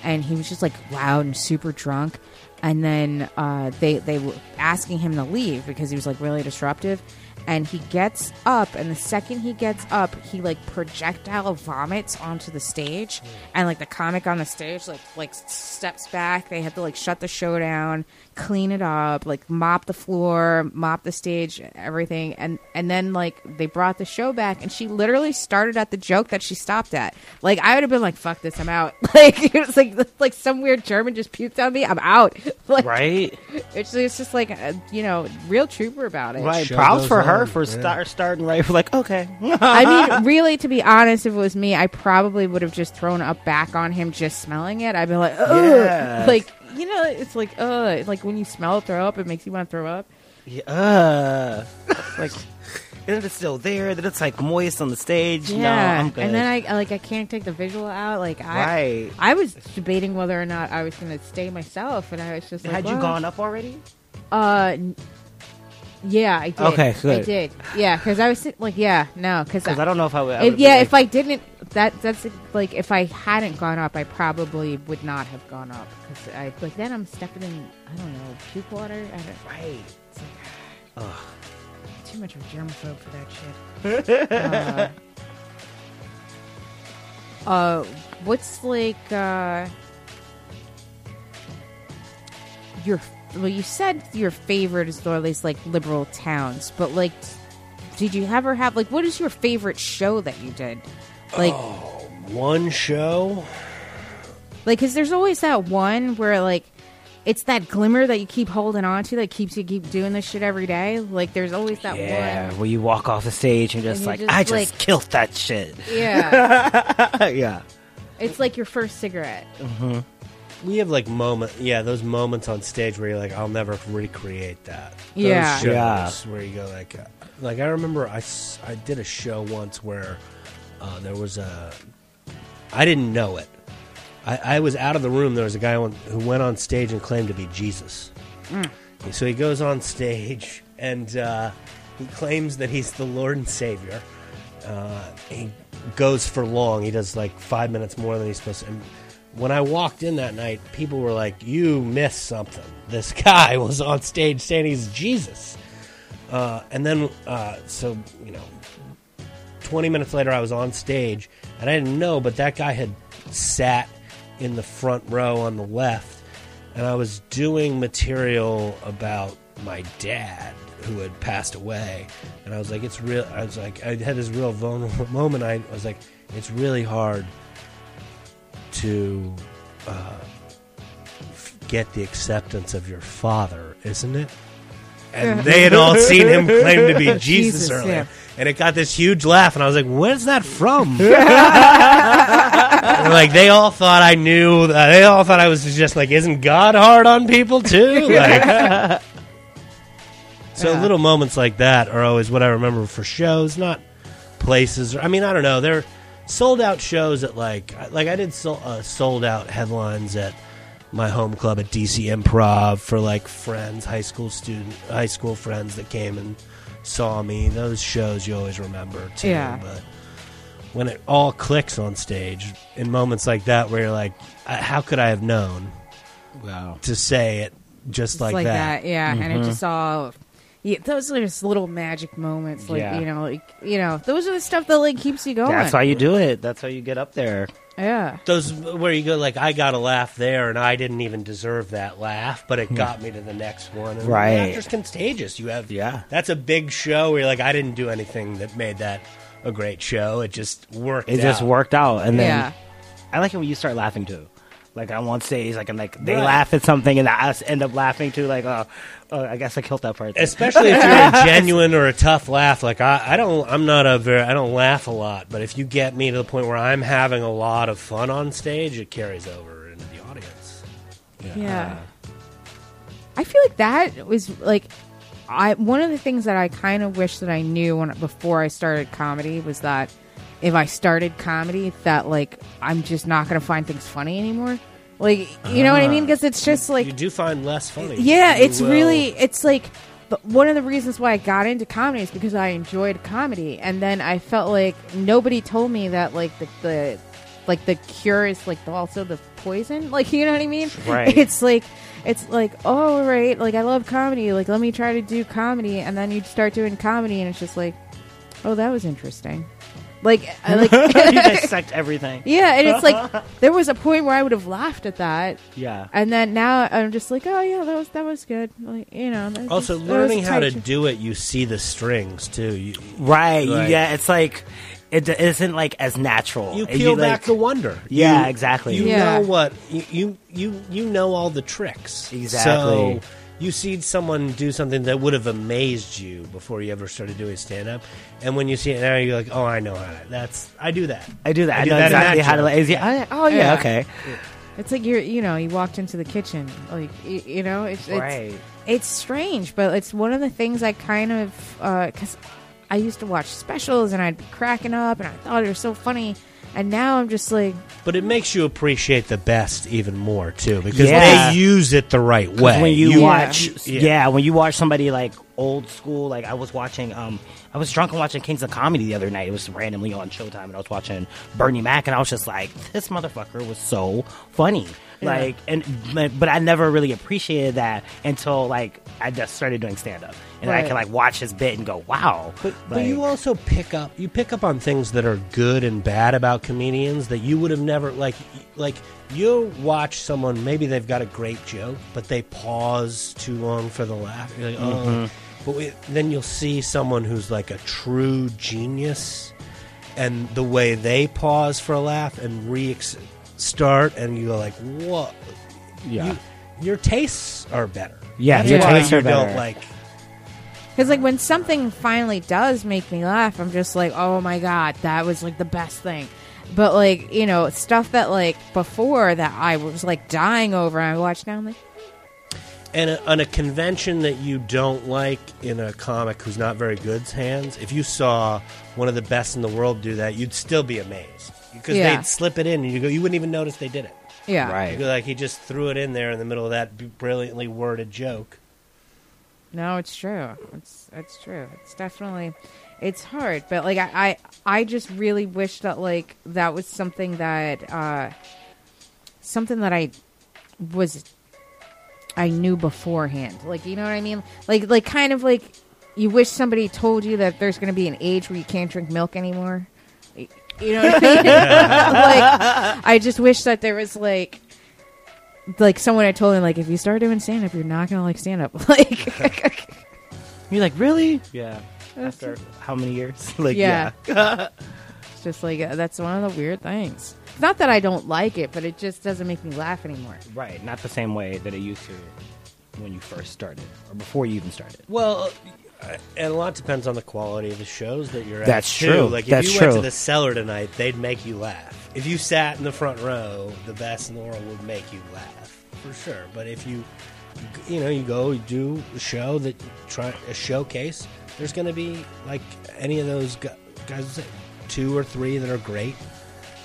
and he was just like loud and super drunk, and then uh, they they were asking him to leave because he was like really disruptive. And he gets up, and the second he gets up, he like projectile vomits onto the stage, and like the comic on the stage like like steps back. They have to like shut the show down, clean it up, like mop the floor, mop the stage, everything, and and then like they brought the show back, and she literally started at the joke that she stopped at. Like I would have been like, "Fuck this, I'm out." Like it's like like some weird German just puked on me, I'm out. Like Right? it's it's just like uh, you know, real trooper about it. Right. Show Props goes for her for Yeah. start starting right. For like, okay. I mean, really, to be honest, if it was me, I probably would have just thrown up back on him just smelling it. I'd be like, Ugh. Yes. like you know, it's like, uh, like when you smell throw up, it makes you want to throw up. yeah, uh, like, and it's still there. Then it's like moist on the stage. No, Yeah, I'm good. and then I like I can't take the visual out. Like I, right. I was debating whether or not I was going to stay myself, and I was just like, Had you gone up already? Uh, yeah, I did. Okay, good. I did. Yeah, because I was sit- like, yeah, no, because Because I don't know if I would. I If, would've yeah, been if I didn't, that that's like if I hadn't gone up, I probably would not have gone up because I like then I'm stepping in. I don't know puke water. I don't, right. it's like too much of a germaphobe for that shit. uh, uh, what's like uh, your well? You said your favorite is these like liberal towns, but like, did you ever have like what is your favorite show that you did? Like, oh, One show. like because there's always that one where like it's that glimmer that you keep holding on to that keeps you keep doing this shit every day. Like, there's always that Yeah, one. where you walk off the stage and just And like, just I just like- killed that shit. Yeah, yeah. it's like your first cigarette. Mm-hmm. We have like moment, yeah, those moments on stage where you're like, I'll never recreate that. Those Yeah. shows Yeah. where you go like, uh, like I remember I, s- I did a show once where uh, there was a, I didn't know it. I, I was out of the room. There was a guy on, who went on stage and claimed to be Jesus. So he goes on stage and uh, he claims that he's the Lord and Savior. Uh, he goes for long. He does like five minutes more than he's supposed to. And when I walked in that night, people were like, "You missed something." This guy was on stage saying he's Jesus. Uh, and then, uh, so you know, 20 minutes later, I was on stage, and I didn't know, but that guy had sat in the front row on the left, and I was doing material about my dad who had passed away, and I was like, it's real. I was like, I had this real vulnerable moment. I was like, it's really hard to uh, get the acceptance of your father, isn't it? And they had all seen him claim to be Jesus, Jesus, earlier. yeah. And it got this huge laugh, and I was like, "Where's that from?" Like they all thought I knew. Uh, they all thought I was just like, "Isn't God hard on people too?" Like, so Yeah. little moments like that are always what I remember for shows, not places. I mean, I don't know. They're sold out shows at like like I did sol- uh, sold out headlines at my home club at DC Improv for like friends, high school student, high school friends that came and saw me. Those shows you always remember too. Yeah. But when it all clicks on stage in moments like that, where you're like, "Uh, how could I have known Wow. to say it just Just like, like, that? that. yeah. And it just all. Yeah, those are just little magic moments, like Yeah. you know, like you know, those are the stuff that like keeps you going. That's how you do it. That's how you get up there. yeah, Those where you go like I got a laugh there and I didn't even deserve that laugh, but it hmm. got me to the next one. And Right. Actors Contagious. You have Yeah. That's a big show where you're like I didn't do anything that made that a great show. It just worked. It just out. worked out, and then yeah, I like it when you start laughing too. Like I'm on stage, like and like they Right. laugh at something, and I s- end up laughing too. Like, oh, oh I guess I killed that part. Especially if you're a genuine or a tough laugh, like I, I don't, I'm not a very, I don't laugh a lot. But if you get me to the point where I'm having a lot of fun on stage, it carries over into the audience. yeah. Uh, I feel like that was like I one of the things that I kind of wish that I knew when before I started comedy was that if I started comedy, that like I'm just not going to find things funny anymore. Like you know what I mean? Because it's just like you do find less funny. Yeah, You it's will- really it's like but one of the reasons why I got into comedy is because I enjoyed comedy, and then I felt like nobody told me that like the, the like the cure is like also the poison. Like you know what I mean? Right. It's like it's like oh right, like I love comedy. Like let me try to do comedy, and then you start doing comedy, and it's just like oh that was interesting. Like I like you dissect everything. yeah, and it's like there was a point where I would have laughed at that. Yeah. And then now I'm just like, oh yeah, that was that was good. Like you know. Also, just- learning how to do it, you see the strings too. You, Right. you- Right. Yeah. It's like it d- isn't like as natural. you peel like- back the wonder. Yeah, You- exactly. You Yeah. know what you, you you you know all the tricks. Exactly. So you see someone do something that would have amazed you before you ever started doing stand up, and when you see it now, you're like, oh, I know how to. That's I do that. I do that. I, I do know that exactly how to. joke. Like, is- yeah, I- oh yeah, Yeah. okay. It's like you're, you know, you walked into the kitchen, like you, you know, it's it's, Right. it's strange, but it's one of the things I kind of uh, because I used to watch specials and I'd be cracking up and I thought it was so funny, and now I'm just like, But it makes you appreciate the best even more too, because Yeah. they use it the right way. when you, You- watch Yeah. yeah. when you watch somebody like old school like i was watching um i was drunk and watching kings of comedy the other night it was randomly on showtime and i was watching bernie mac and i was just like this motherfucker was so funny like and but but i never really appreciated that until like i just started doing stand-up. And i can like watch his bit and go wow. But, but you also pick up you pick up on things that are good and bad about comedians that you would have never like like you watch someone maybe they've got a great joke but they pause too long for the laugh. You're like oh. Mm-hmm. but we, then you'll see someone who's like a true genius and the way they pause for a laugh and re start and you go like what Yeah. you, your tastes are better Yeah, That's your why tastes you are don't better. like because like when something finally does make me laugh, I'm just like, oh my god, that was like the best thing. But like you know stuff that like before that I was like dying over, and I watched now. I'm like, And a, on a convention that you don't like in a comic who's not very good's hands, if you saw one of the best in the world do that, you'd still be amazed because Yeah. they'd slip it in and you go, you wouldn't even notice they did it. yeah, Right. You'd be like he just threw it in there in the middle of that brilliantly worded joke. No, it's true. It's it's true. It's definitely it's hard, but like I I, I just really wish that like that was something that uh something that I was I knew beforehand. Like you know what I mean? Like like kind of like you wish somebody told you that there's going to be an age where you can't drink milk anymore. You know what I mean? like I just wish that there was like like someone had told him like if you start doing stand up you're not gonna like stand up like You're like, really? Yeah. After how many years? like, Yeah. yeah. it's just like uh, that's one of the weird things not that i don't like it but it just doesn't make me laugh anymore Right. Not the same way that it used to when you first started or before you even started. Well, Uh, and a lot depends on the quality of the shows that you're at. That's too. true. Like if That's you went to the cellar tonight, they'd make you laugh. If you sat in the front row, the best in the world would make you laugh for sure. But if you, you know, you go you do a show that try a showcase, there's going to be like any of those guys, two or three that are great,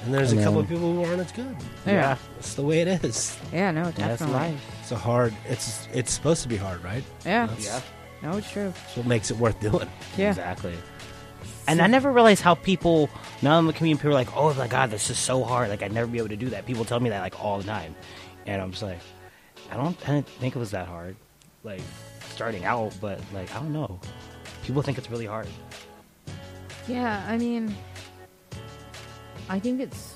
and there's And a couple then- of people who aren't as good. Yeah. it's the way it is. yeah no That's definitely life. It's a hard. It's it's supposed to be hard, right? yeah That's, no it's true that's what makes it worth doing. yeah Exactly. And I never realized how people now in the community people are like, oh my god, this is so hard. Like I'd never be able to do that. People tell me that like all the time, and I'm just like, I don't, I didn't think it was that hard. Like starting out, but like I don't know. People think it's really hard. yeah i mean i think it's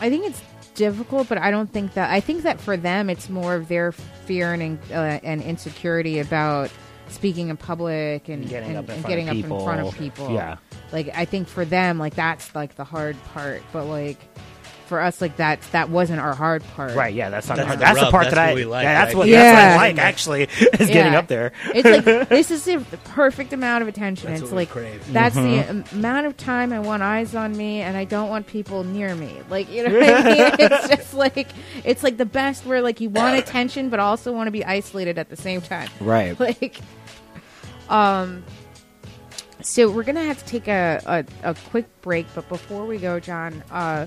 i think it's difficult but i don't think that i think that for them it's more of their fear and uh, and insecurity about speaking in public and, Getting and, up in and front getting of up in front of people. people Yeah. like i think for them like that's like the hard part but like for us like that that wasn't our hard part Right? Yeah, that's not That's the hard. the That's the part That's that I. what we like, yeah, that's right? what. Yeah. That's what I like actually is getting up there. it's like this is the perfect amount of attention. That's it's what we like crave. that's Mm-hmm. the amount of time I want eyes on me, and I don't want people near me. Like you know what I mean? It's just like it's like the best where like you want attention, but also want to be isolated at the same time. Right. Like, um. So we're gonna have to take a, a, a quick break, but before we go, John, uh,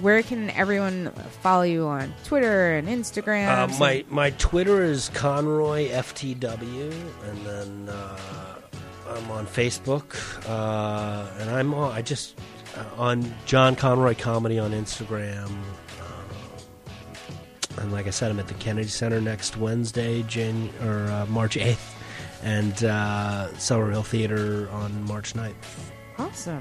where can everyone follow you on Twitter and Instagram? Uh, my my Twitter is Conroy FTW, and then uh, I'm on Facebook, uh, and I'm on, I just uh, on John Conroy Comedy on Instagram. Uh, and like I said, I'm at the Kennedy Center next Wednesday, Jan- or uh, March 8th, and uh, Somerville Theater on March 9th. Awesome.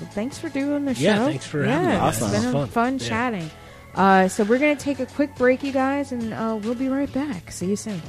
Well, thanks for doing the show. Yeah, thanks for having me. Awesome. It's been It fun, fun. Yeah. chatting. Uh, so we're going to take a quick break, you guys, and uh, we'll be right back. See you soon.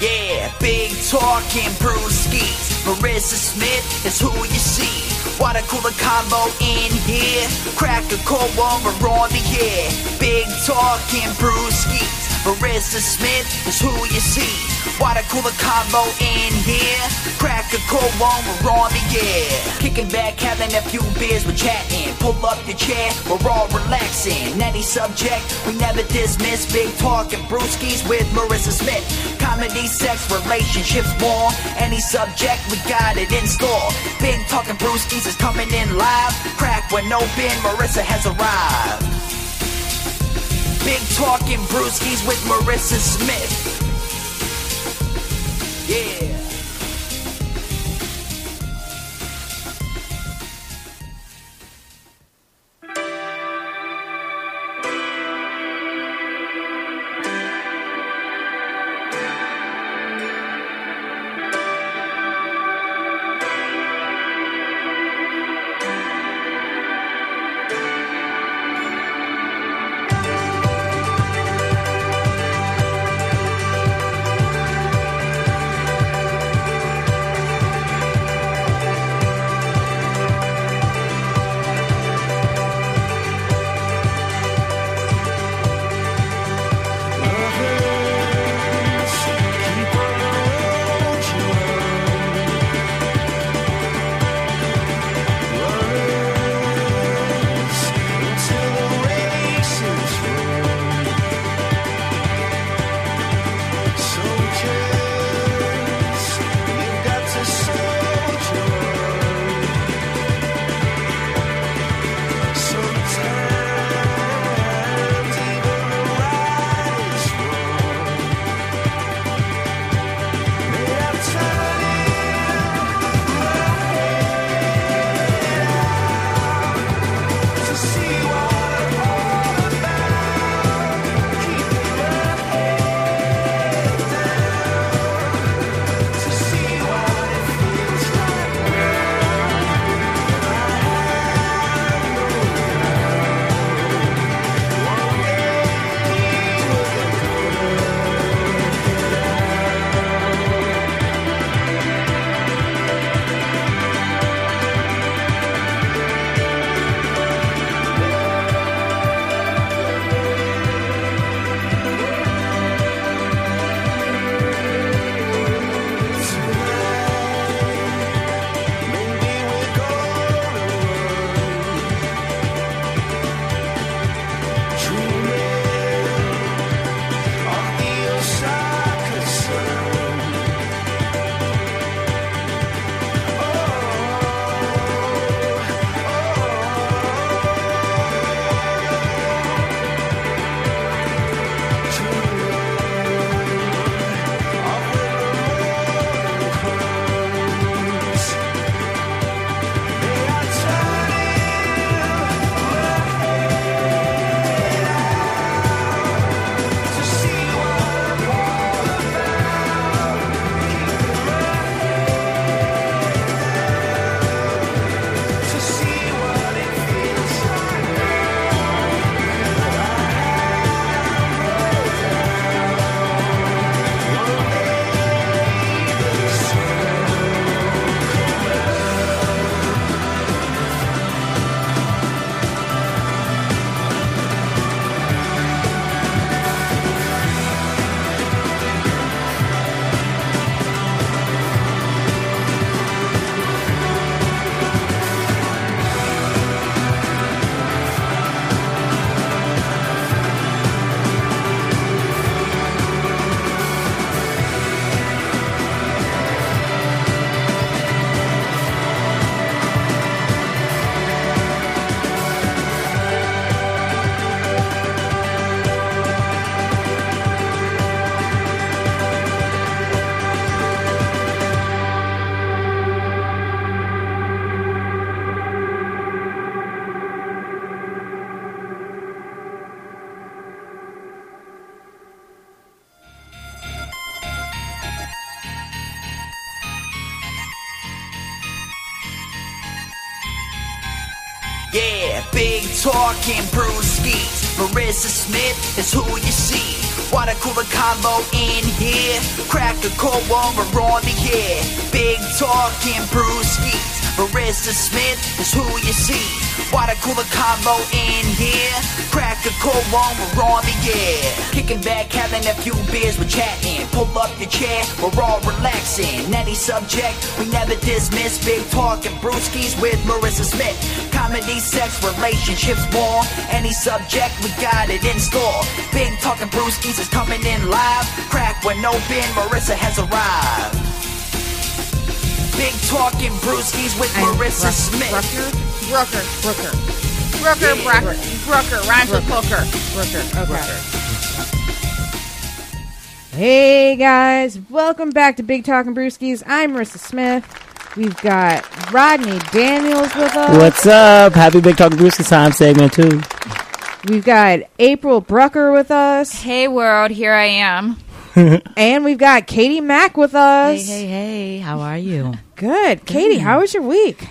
Yeah, big talking brewskis. Marissa Smith is who you see. Water cooler combo in here. Crack a cold one, we're on the air. Big talking brewskis. Marissa Smith is who you see. Water cooler combo in here. Crack a cold one, we're on the air. Kicking back, having a few beers, we're chatting. Pull up your chair, we're all relaxing. Any subject, we never dismiss. Big talking brewskis with Marissa Smith. Comedy, sex, relationships, war. Any subject, we got it in store. Big talking brewskis is coming in live. Crack when open, Marissa has arrived. Big talking brewskis with Marissa Smith. Yeah. Marissa Smith is who you see. Water cooler combo in here. Crack a cold one, we're on the air. Big talking brewskis. Marissa Smith is who you see. Water cooler combo in here. Crack a cold one, we're on the air. Kicking back, having a few beers, we're chatting. Pull up your chair, we're all relaxing. Any subject, we never dismiss. Big talking brewskis with Marissa Smith. Comedy, sex, relationships, war. Any subject, we got it in store. Big talking brewskis is coming in live. Crack when open, Marissa has arrived. Big talking brewskis with And Marissa Smith. Brucker? Brooker. Brooker. Brooker. Brooker. Brooker. Rhymes with Booker. Brooker. Okay. Hey guys, welcome back to Big Talking Brewskis. I'm Marissa Smith. We've got Rodney Daniels with us. What's up? Happy Big Talk Brewski time segment two. We've got April Brucker with us, Hey world, here I am. and we've got Katie Mack with us. Hey, hey, hey, how are you? Good, Katie. How was your week?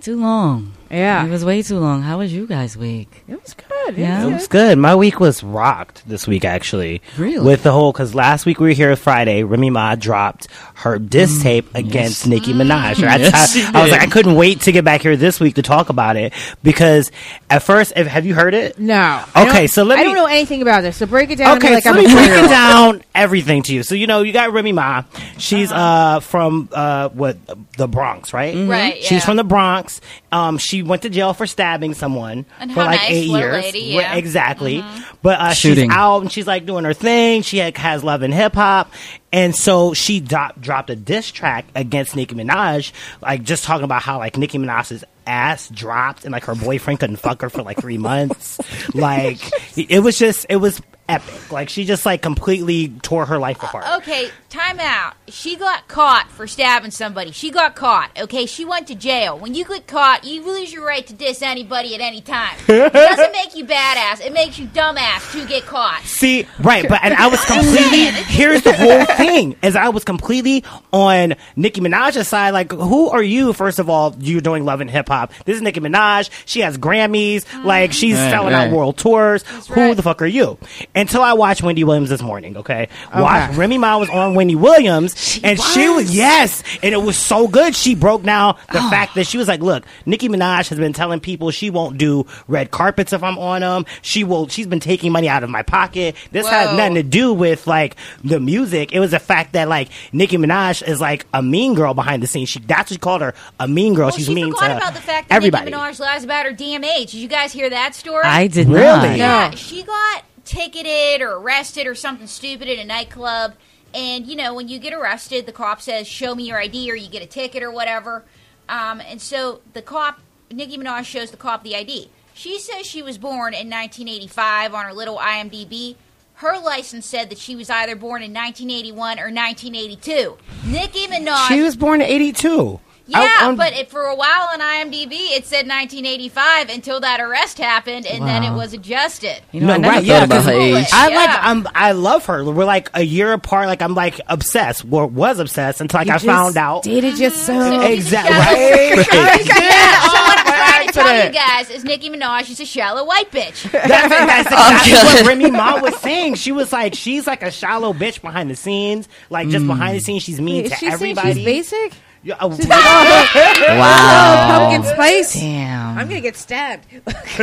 Too long. Yeah, It was way too long. How was you guys' week? it was good. Yeah. It It was was good. My week was rocked this week, actually. Really? With the whole, because last week we were here Friday, Remy Ma dropped her diss tape against Nicki Minaj. That's Yes, how- she I was like, I couldn't wait to get back here this week to talk about it because at first, if, have you heard it? No. Okay, so let I don't know anything about this. So break it down. Okay, like so I'm let me break it down everything to you. So you know, you got Remy Ma. She's uh from uh what the Bronx, right? Right, She's from the Bronx. Um, she went to jail for stabbing someone And for how like nice, eight little years. Lady, yeah. exactly. But uh, she's Shooting. out and she's like doing her thing. She had, has love and hip hop, and so she dropped dropped a diss track against Nicki Minaj, like just talking about how like Nicki Minaj's ass dropped and like her boyfriend couldn't fuck her for like three months. like it was just it was epic. Like she just like completely tore her life apart. Okay, time out. She got caught for stabbing somebody. She got caught. Okay, she went to jail. When you get caught, you lose your right to diss anybody at any time. It doesn't make you badass. It makes you dumbass to get caught. See, right, but and I was completely. here's the whole thing: As I was completely on Nicki Minaj's side. Like, who are you? First of all, you're doing love and hip hop. This is Nicki Minaj. She has Grammys. Like, she's mm. Right, selling right. out world tours. Who right. the fuck are you? Until I watched Wendy Williams this morning. Okay, watched Remy Ma was on Wendy Williams, and she was yes, and it was so good. She broke down the Oh. fact that she was like, "Look, Nicki Minaj has been telling people she won't do red carpets if I'm on them. She will. She's been taking money out of my pocket. This has Whoa. nothing to do with like the music. It was the fact that like Nicki Minaj is like a mean girl behind the scenes. She that's what she called her a mean girl. Well, She's she mean forgot to about the fact that everybody. Nicki Minaj lies about her DMH. Did you guys hear that story? I did Really? not. Yeah, she got ticketed or arrested or something stupid at a nightclub. And you know, when you get arrested, the cop says, "Show me your ID," or you get a ticket or whatever. Um, and so the cop, Nicki Minaj, shows the cop the ID. She says she was born in 1985 on her little IMDb. Her license said that she was either born in 1981 or 1982. Nicki Minaj. She was born in '82. Yeah, but it, for a while on IMDb it said 1985 until that arrest happened, and then it was adjusted. You know, No, I never right, yeah, about 'cause her age. I Yeah. like I'm I love her. We're like a year apart. Like I'm like obsessed. Or was obsessed until like You I just found out. Dated just so. Mm-hmm. Exactly. She's a Right? Yeah, what I'm trying to tell you guys is Nicki Minaj She's a shallow white bitch. That's, that's exactly Okay. what Remy Ma was saying. She was like, she's like a shallow bitch behind the scenes. Like just mm. behind the scenes, she's mean Is to she everybody. she's basic? Yeah, oh, oh Wow. Pumpkin spice. Damn. I'm gonna get stabbed. She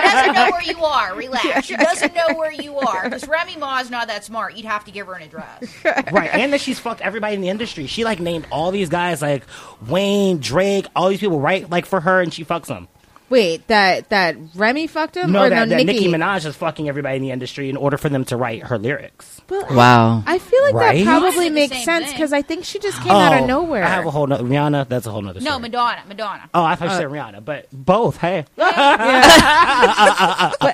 doesn't know where you are. Relax. She doesn't know where you are. Because Remy Ma's not that smart. You'd have to give her an address. right, and that she's fucked everybody in the industry. She like named all these guys like Wayne, Drake, all these people right like for her, and she fucks them. Wait, that that Remy fucked him, No, or that, no that Nicki? Nicki Minaj is fucking everybody in the industry in order for them to write her lyrics. Well, Wow. I feel like Right? that probably makes sense because I think she just came out of Oh, nowhere. I have a whole nother Rihanna. That's a whole nother. No. Madonna. Madonna. Oh, I thought you said uh, Rihanna, but both. Hey, but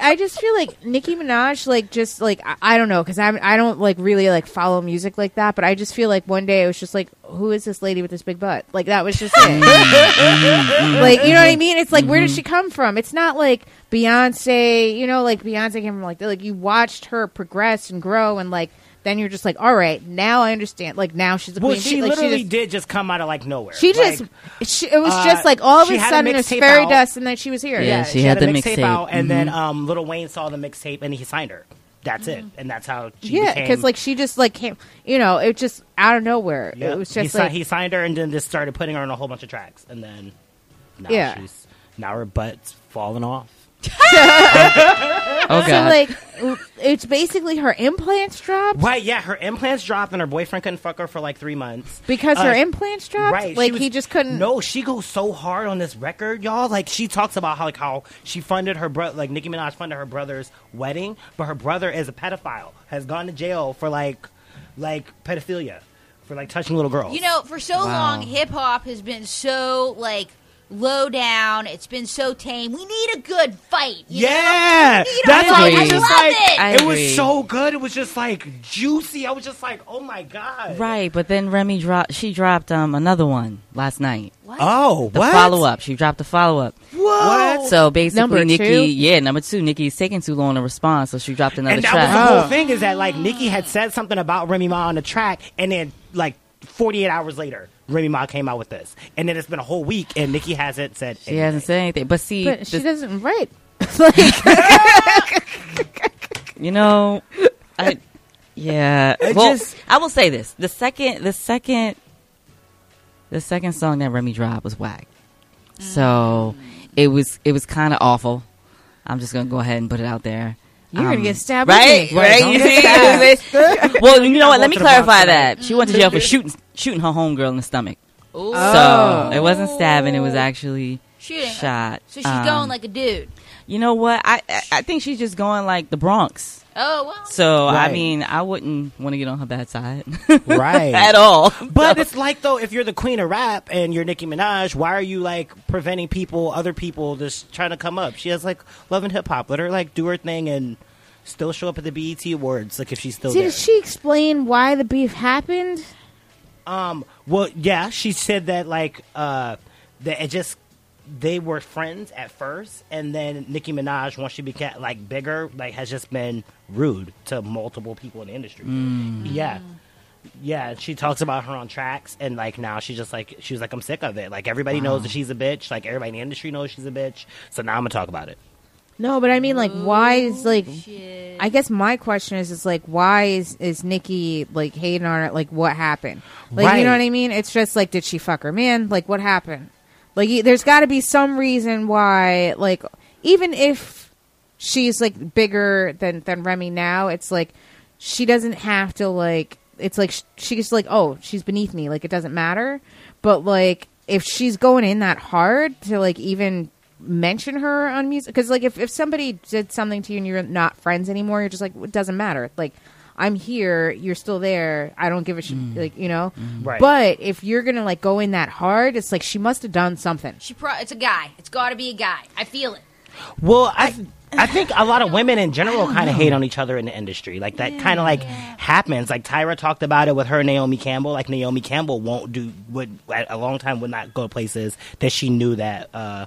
I just feel like Nicki Minaj, like just like I, I don't know, because I'm I don't like really like follow music like that. But I just feel like one day it was just like, who is this lady with this big butt? Like that was just it. Mm, mm, mm, like you know what I mean? It's like where did mm-hmm. she come from? It's not like Beyonce. You know, like Beyonce came from like like you watched her progress and grow and like. then you're just like, all right, now I understand. Like now she's a Well, queen. she like, literally just, did just come out of like nowhere. She just, Like, she, it was uh, just like all of a sudden it's fairy out. dust, and then she was here. Yeah, Yeah, she had a the mixtape mixtape. out, and then Mhm. um, Lil Wayne saw the mixtape and he signed her. That's it, and that's how she yeah, because like she just like came, you know, it just out of nowhere. Yep. It was he, just si- he signed her and then just started putting her on a whole bunch of tracks, and then now Yeah. she's now her butt's falling off. Oh so like it's basically her implants dropped Right? Yeah, her implants dropped, and her boyfriend couldn't fuck her for like three months because Uh, her implants dropped. Right, like was- he just couldn't. No, she goes so hard on this record, y'all. Like she talks about how like how she funded her brother, like Nicki Minaj funded her brother's wedding, but her brother is a pedophile, has gone to jail for like like pedophilia, for like touching little girls. You know, for so Wow. long, hip hop has been so like low down. It's been so tame. We need a good fight. you? Yeah, We that's fight. what it agree. was just love like. it. I it was so good. It was just like juicy. I was just like, oh my god. Right, but then Remy dropped. She dropped um another one last night. What? Oh, The follow up. She dropped the follow up. What? So basically, Number Nicki, two? yeah, number two, Nicki's taking too long to respond, so she dropped another and that track. was the whole Oh. thing is that like Nicki had said something about Remy Ma on the track, and then like 48 hours later, Remy Ma came out with this, and then it's been a whole week, and Nicki hasn't said. she hasn't said anything. But see, but she doesn't write. like you know, I, yeah. It well, just- I will say this: the second, the second, the second song that Remy dropped was whack. So mm. it was, it was kind of awful. I'm just gonna go ahead and put it out there. You're gonna Um, get stabbed, right? with me. Right? Don't You get stabbed. see? well, you know what? Let me Go to the box clarify that she went to jail for shooting shooting her homegirl in the stomach. Ooh. So it wasn't stabbing; it was actually Shooting. shot. So she's Um, going like a dude. You know what? I I- I think she's just going like the Bronx. Oh well. So I mean, I wouldn't want to get on her bad side, Right. At all. But it's like though, if you're the queen of rap and you're Nicki Minaj, why are you like preventing people, other people, just trying to come up? She has like love and hip hop. Let her like do her thing and still show up at the BET Awards, like if she's still See, there. did she explain why the beef happened? Um. Well, yeah, she said that like uh that it just they were friends at first, and then Nicki Minaj, once she became like bigger, like has just been rude to multiple people in the industry. Mm. Yeah. Yeah, she talks about her on tracks, and like now she's just like she was like I'm sick of it. Like everybody knows that she's a bitch. Like everybody in the industry knows she's a bitch. So now I'm gonna talk about it. No, but I mean, like, why is oh, like? Shit. I guess my question is, is like, why is is Nicki like hating on it? Like, what happened? Like, you know what I mean? It's just like, did she fuck her man? Like, what happened? Like, there's got to be some reason why. Like, even if she's like bigger than than Remy now, it's like she doesn't have to like. It's like she's like, oh, she's beneath me. Like, it doesn't matter. But like, if she's going in that hard to like even mention her on music because like if, if somebody did something to you and you're not friends anymore you're just like it doesn't matter like i'm here you're still there i don't give a shit like you know Right. but if you're gonna like go in that hard it's like she must have done something She pro- it's a guy. It's got to be a guy. I feel it. Well, I I think a lot of women in general kind of hate on each other in the industry. Like that kind of like happens. Like Tyra talked about it with her Naomi Campbell. Like Naomi Campbell won't do would at a long time would not go to places that she knew that uh,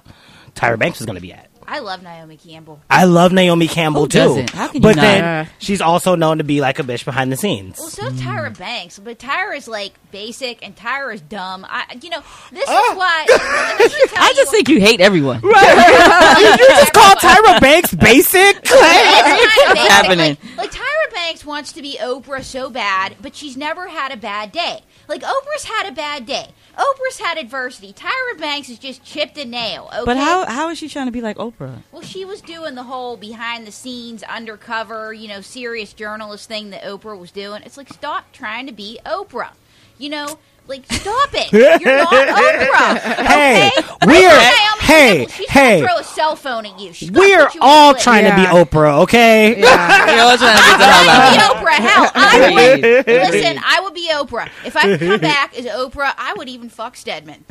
Tyra Banks was going to be at. I love Naomi Campbell. I love Naomi Campbell Who too. doesn't? How can you but not? then she's also known to be like a bitch behind the scenes. Well, so Tyra Banks, but Tyra's like basic and Tyra's dumb. I, you know, this Ah. is why. let me I you just think you hate everyone. Right? you just call Tyra Banks basic? It's kinda happening? Like, like Tyra Banks wants to be Oprah so bad, but she's never had a bad day. Like Oprah's had a bad day. Oprah's had adversity. Tyra Banks is just chipped a nail. Okay? But how how is she trying to be like Oprah? Well, she was doing the whole behind the scenes, undercover, you know, serious journalist thing that Oprah was doing. It's like, stop trying to be Oprah. You know, like, stop it. You're not Oprah. Hey, we're- Naomi hey, Campbell, she's hey. Gonna throw a cell phone at you. She's gonna We're put you in all the trying to Yeah. be Oprah, okay? yeah You're all trying to get the hell I'd be. Oprah. Hell, I would. Agreed. Listen, I would be Oprah. If I could come back as Oprah, I would even fuck Stedman.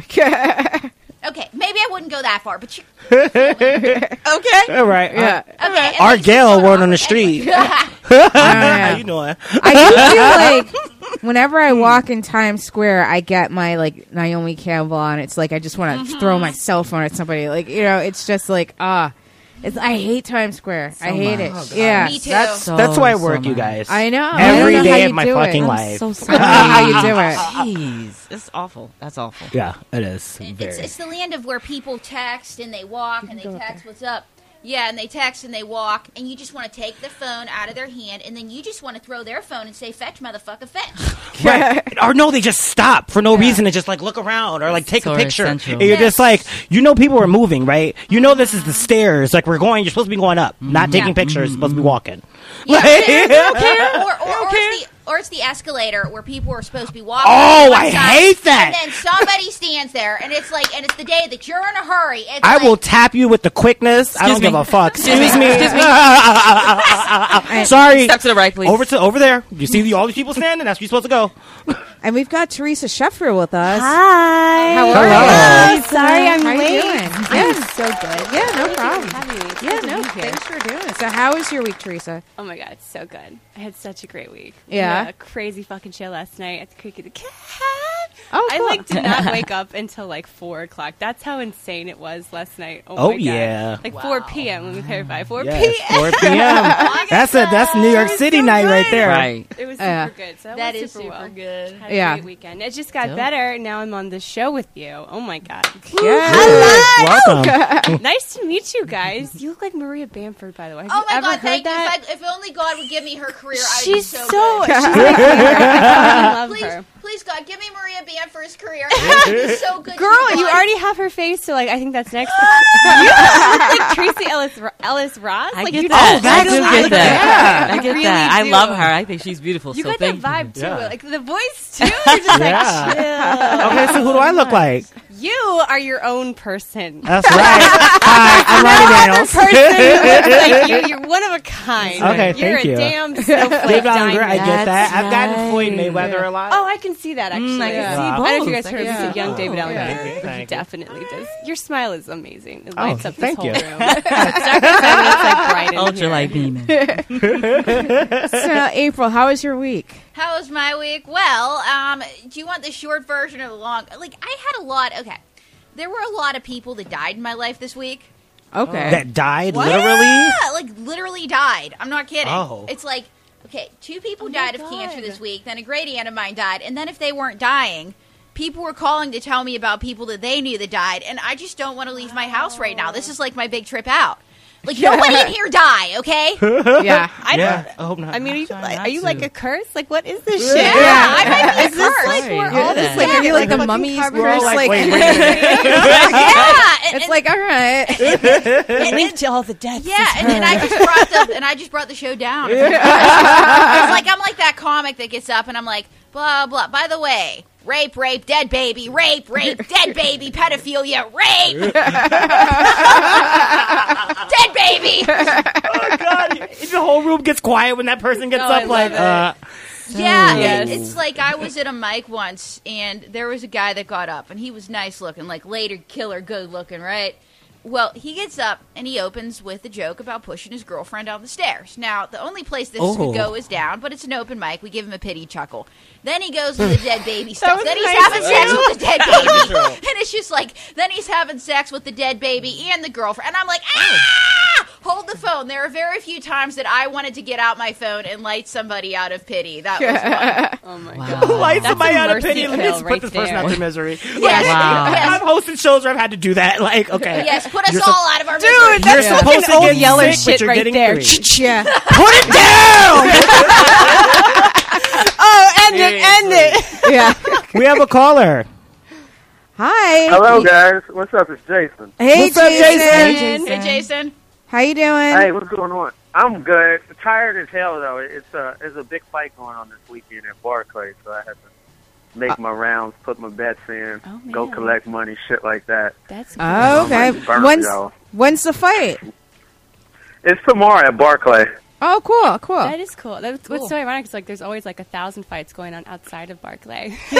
Okay, maybe I wouldn't go that far, but you. Okay. All right. yeah Okay, and then Our she's Gayle going word on the street. Anyway. How you doing? I do feel like whenever I walk in Times Square, I get my like Naomi Campbell on. It's like I just want to throw my cell phone at somebody. Like you know, it's just like ah, It's, I hate Times Square. I hate much. it. yeah, Me too. That's, So, That's why I so work, you guys. I know. Every I know day of my fucking it. life. I sorry. don't know how you do it. Jeez, it's awful. That's awful. Yeah, it is. Very. It's, it's the land of where people text and they walk and they text what's up. Yeah, and they text and they walk, and you just want to take the phone out of their hand, and then you just want to throw their phone and say, "Fetch, motherfucker, fetch." Right. Or no, they just stop for no reason and just like look around or like take a picture. Central. And you're just like, you know, people are moving, right? You know, this is the stairs. Like we're going. You're supposed to be going up, not taking Yeah. pictures. You're supposed to be walking. Yeah, Like- they don't care. Or, or, or, it's the, or it's the escalator where people are supposed to be walking. Oh, I side, hate that. And then somebody stands there, and it's like, and it's the day that you're in a hurry. It's I like, will tap you with the quickness. I don't Excuse give a fuck. Excuse me. Excuse me. Excuse. Sorry. Step to the right, please. Over to over there. You see the, all these people standing? That's where you're supposed to go. And we've got Teresa Sheffer with us. Hi. How are Hello. you? Sorry, I'm How you late. doing? I'm so good. Yeah, no Thank problem. having Yeah, good to no, be here. thanks for doing it. So, how was your week, Teresa? Oh my god, it's so good. I had such a great week. Yeah? We had a crazy fucking show last night at the Creek and the Cave. Oh, I like did not wake up until like four o'clock. That's how insane it was last night. Oh, Oh, my God. yeah. like four p.m. Let me clarify, four Yes, p.m. 4 p.m. that's a that's New York City so night right there. Right. It was super Yeah. good. So that, That went is super, super well. good. Had a Yeah. great weekend. It just got Dope. better. Now I'm on the show with you. Oh my god. Yeah. Welcome. nice to meet you guys. You look like Maria Bamford, by the way. Have Oh you my ever god, heard thank that? you. If, I, if only God would give me her career, I'd She's be so, so, good. she's my favorite. I love Please, her. Please, God, give me Maria Bamford's career. I'd be so good. Girl, you God. already have her face, so like I think that's next. you look like Tracee Ellis Ellis Ross. I like get you that. just I totally do get that. like I get really that. I love her. I think she's beautiful. You so got that thank vibe too, Yeah. like the voice too. You're just like chill. Okay, so who do I look like? You are your own person. That's right. Hi, I'm Ronnie Daniels. person like you. You're one of a kind. Okay, you're thank a you. damn snowflake David I get that. That's I've gotten Floyd right. Mayweather a lot. Oh, I can see that actually. Mm, I can Yeah. see I don't know if you both. guys heard Yeah. of the young David Oh, Allen. yeah. But he definitely does. Your smile is amazing. It Oh, lights up this thank whole you. room. it's dark outside, but it's like bright in Ultra here. light beaming. so, April, how was your week? How was my week? Well, um, do you want the short version or the long? Like, I had a lot. Okay, there were a lot of people that died in my life this week. Okay. That died What? literally. Yeah, like literally died. I'm not kidding. Oh. It's like okay, two people Oh died of cancer this week. Then a great aunt of mine died, and then if they weren't dying. People were calling to tell me about people that they knew that died, and I just don't want to leave my house right now. This is like my big trip out. Like nobody in here die, okay? yeah. I don't. Yeah, I hope not. I mean, are you, Try like, not are you to. like a curse? Like, what is this shit? Yeah, I might be a Is this curse. like we're to all just Like, like, are you like the fucking mummy's carbon We're all curse? like, Like, wait, wait a yeah, and, it's and- like, all right. linked to all the deaths. Yeah, and, and I just brought the and I just brought the show down. It's like I'm like that comic that gets up and I'm like blah blah. By the way, rape, rape, dead baby, rape, rape, dead baby, pedophilia, rape, dead baby. Oh God! The whole room gets quiet when that person gets Oh, I up. Like, love uh, Yeah, it- it's like I was at a mic once and there was a guy that got up and he was nice looking, like later killer good looking, right? Well, he gets up and he opens with a joke about pushing his girlfriend down the stairs. Now, the only place this Oh. could go is down, but it's an open mic. We give him a pity chuckle. Then he goes with the dead baby stuff. Then he's nice having sex with the dead baby. and it's just like, then he's having sex with the dead baby and the girlfriend. And I'm like, ah! Hold the phone. There are very few times that I wanted to get out my phone and light somebody out of pity. That was one. Oh my Wow. god. light That's somebody out of pity. Let me kill just right put this person out to misery. Yes, Wow. yes. I've hosted shows where I've had to do that. Like, okay, Yes, put us You're all sup- out of our Dude, misery. that's You're fucking supposed to get Yeller sick, but shit you're right getting there. three. Yeah. Put it down. Oh, end it, end it. yeah. we have a caller. Hi. Hello, guys. What's up? It's Jason. Hey, What's up, Jason. Hey, Jason. How you doing? Hey, what's going on? I'm good. Tired as hell though. It's uh, a it's a big fight going on this weekend at Barclays, so I have to make uh, my rounds, put my bets in, Oh, go collect money, shit like that. That's Oh, okay. Burn, When's yo. when's the fight? It's tomorrow at Barclay. Oh, cool, cool. That is cool. That's Cool. what's so ironic is like there's always like a thousand fights going on outside of Barclay.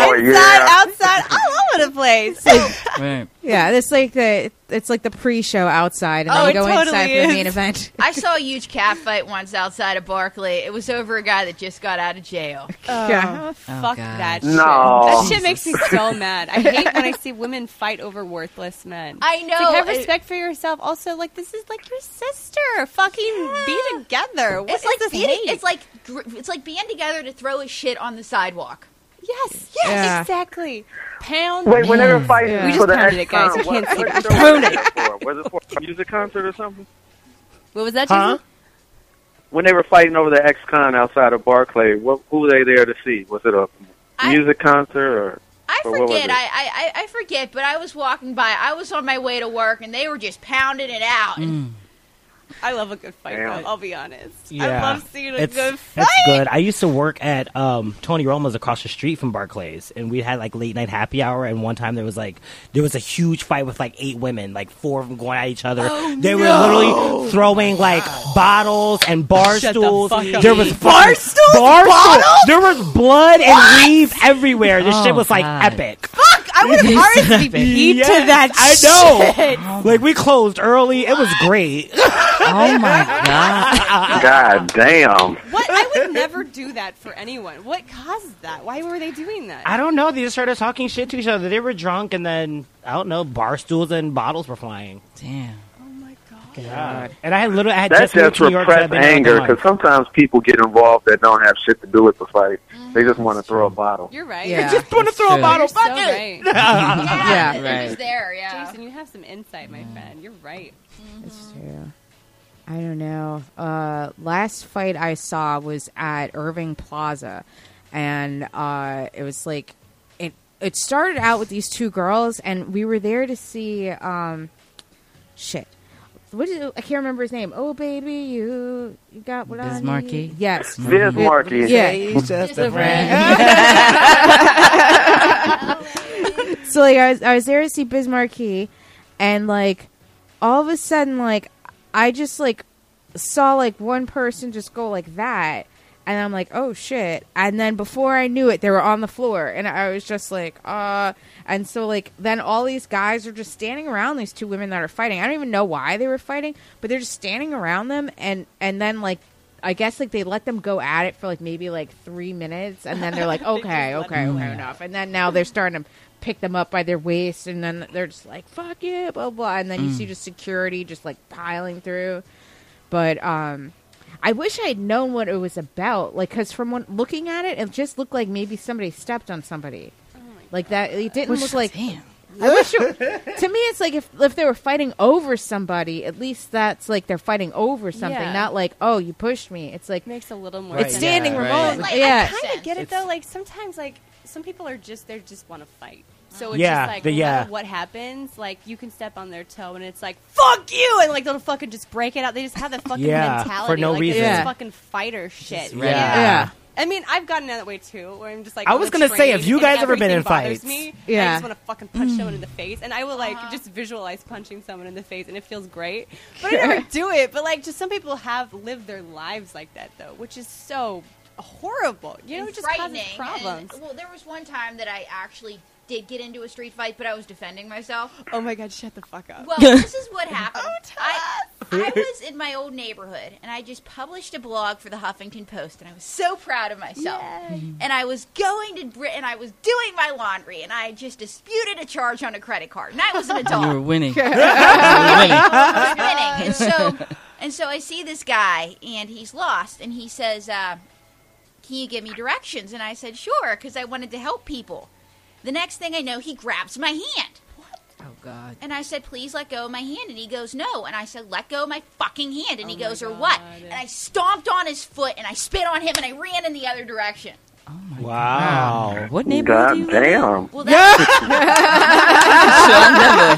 Oh Inside, yeah. outside, all over the place. Right. Yeah, it's like the it's like the pre-show outside, and Oh, then you go totally inside for the main event. I saw a huge cat fight once outside of Barclay. It was over a guy that just got out of jail. Yeah. Oh, oh, oh, fuck God. that shit. No. That shit makes me so mad. I hate when I see women fight over worthless men. I know. like, have it- respect for yourself. Also, like this is like your sister. Fucking be together. What it's is like this being, hate? it's like it's like being together to throw a shit on the sidewalk. Yes, yes, Yeah. exactly. Pound. Wait, when they were fighting Yeah. We just the pounded it, guys. X-Con, You can't what, see what it. show Pound was it? Was it for a music concert or something? What was that? Huh? Jason? When they were fighting over the X-Con outside of Barclay, what, who were they there to see? Was it a I- music concert or? I Or forget. I, I I- I forget. But I was walking by. I was on my way to work, and they were just pounding it out. And mm. I love a good fight. Damn. Though, I'll be honest. I Yeah. love seeing a it's, good fight. It's good. I used to work at um, Tony Roma's across the street from Barclays, and we had like late night happy hour. And one time there was like there was a huge fight with like eight women, like four of them going at each other. Oh, they were literally throwing like bottles and bar Shut the stools. fuck up. There was Bar stools? bar Bottles? stools. There was blood and leaves everywhere. This Oh, shit was like God. epic. Fuck! I would have RSVP'd Yes, to that. I shit. know. Like we closed early. It was great. Oh my god. God damn! What? I would never do that for anyone. What caused that? Why were they doing that? I don't know. They just started talking shit to each other. They were drunk, and then I don't know. Bar stools and bottles were flying. Damn. My god. And I had literally I had That's just moved just to New York. so I'd repressed been anger because sometimes people get involved that don't have shit to do with the fight. They just want to throw a bottle. You're right. Yeah. just want to throw a bottle. You're so Fuck it. right. Yeah, it right. was there. Yeah. Jason, you have some insight, my friend. You're right. It's true. I don't know. Uh, last fight I saw was at Irving Plaza, and uh, it was like it. It started out with these two girls, and we were there to see. Um, shit. What is it? I can't remember his name. Oh baby, you you got what I Biz Markie? need. Yes. Biz Markie. Yeah. He's just Just a so like I was I was there to see Biz Markie, and like all of a sudden like I just like saw like one person just go like that, and I'm like oh shit, and then before I knew it they were on the floor, and I was just like uh, and so like then all these guys are just standing around these two women that are fighting. I don't even know why they were fighting, but they're just standing around them, and and then like. I guess like they let them go at it for like maybe like three minutes, and then they're like, okay, let okay, okay, enough. And then now they're starting to pick them up by their waist, and then they're just like, fuck yeah, blah blah. And then you see just security just like piling through. But um, I wish I had known what it was about, like because from when, looking at it, it just looked like maybe somebody stepped on somebody. Oh like that, it didn't look like. Damn. I wish it, to me, it's like if if they were fighting over somebody, at least that's like they're fighting over something, Yeah. not like oh you pushed me. It's like Makes a little more. it's sense. standing yeah, remote. right. Like, yeah, I kind of get it It's- though. Like sometimes, like some people are just they just want to fight. So it's Yeah, just like the- no yeah. what happens, like you can step on their toe and it's like fuck you, and like they'll fucking just break it out. They just have that fucking Yeah, mentality for no like, reason. This Yeah. fucking fighter shit. ready. Yeah. yeah. I mean, I've gotten that way too, where I'm just like. I was gonna say, train have you guys ever been in everything bothers fights? Me, Yeah. I just want to fucking punch someone in the face, and I will like uh-huh. just visualize punching someone in the face, and it feels great. But I never do it. But like, just some people have lived their lives like that though, which is so horrible. You know, and it just causes problems. And, well, there was one time that I actually did get into a street fight, but I was defending myself. oh my god, shut the fuck up. Well, this is what happened. Oh, I, I was in my old neighborhood, and I just published a blog for the Huffington Post, and I was so proud of myself. And I was going to Brit, and I was doing my laundry, and I just disputed a charge on a credit card, and I was an adult. You were winning. you were winning. I was winning. And so, and so I see this guy, and he's lost, and he says, uh, "Can you give me directions?" And I said, "Sure," because I wanted to help people. The next thing I know, he grabs my hand. What? Oh God. And I said, please let go of my hand. And he goes, no. And I said, let go of my fucking hand. And he Oh my goes, or what? And I stomped on his foot and I spit on him and I ran in the other direction. Oh wow. What neighborhood do God you live in? damn! Well, that,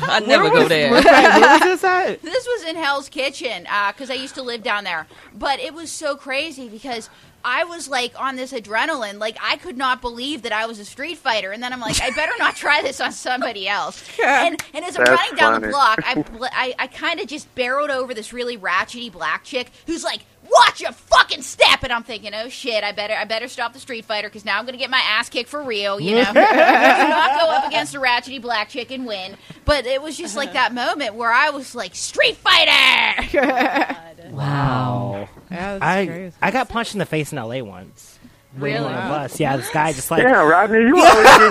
I never, I never go there. Where was this at? this was in Hell's Kitchen uh, because I used to live down there. But it was so crazy because I was like on this adrenaline. Like I could not believe that I was a street fighter. And then I'm like, I better not try this on somebody else. And, and as I'm That's running down the block, I, I, I kind of just barreled over this really ratchety black chick who's like watch your fucking step. And I'm thinking, oh shit, I better I better stop the Street Fighter because now I'm gonna get my ass kicked for real. You know, I do not go up against a ratchety black chick and win. But it was just like that moment where I was like, Street Fighter. Oh, wow. Yeah, that's I crazy. I got punched in the face in L.A. once. Waiting Really? on a bus. Yeah, this guy just like Yeah, Rodney, you always give your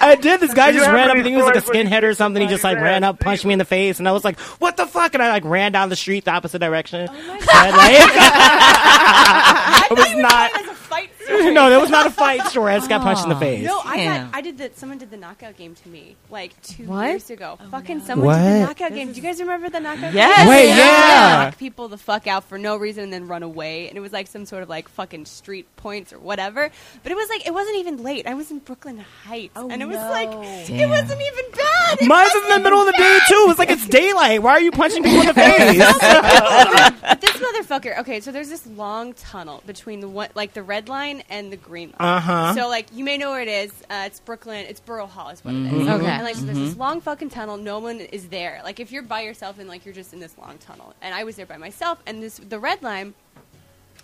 I did. This guy just have ran up. I think he was like a skinhead or something. He just like ran ran up, punched me in the face, and I was like, "What the fuck?" And I like ran down the street the opposite direction. Oh my And, god! like, it was not. As a fight story. No, that was not a fight story. I just got punched in the face. No, I Damn. got, I did that. someone did the knockout game to me like two What? years ago. Oh, fucking someone did the What? knockout game. Do you guys remember the knockout Yes. game? Wait, They yeah. Knock people the fuck out for no reason and then run away. And it was like some sort of like fucking street points or whatever. But it was like it wasn't even late. I was in Brooklyn Heights, oh, and it was like it Damn. wasn't even bad. It Mine's in the middle of the day too. It's like it's daylight. Why are you punching people in the face? But this motherfucker. Okay, so there's this long tunnel between the one, like the red line and the green line. Uh-huh. So like you may know where it is. Uh, it's Brooklyn. It's Borough Hall is what it is. Okay. And like so there's this long fucking tunnel. No one is there. Like if you're by yourself and like you're just in this long tunnel. And I was there by myself. And this the red line.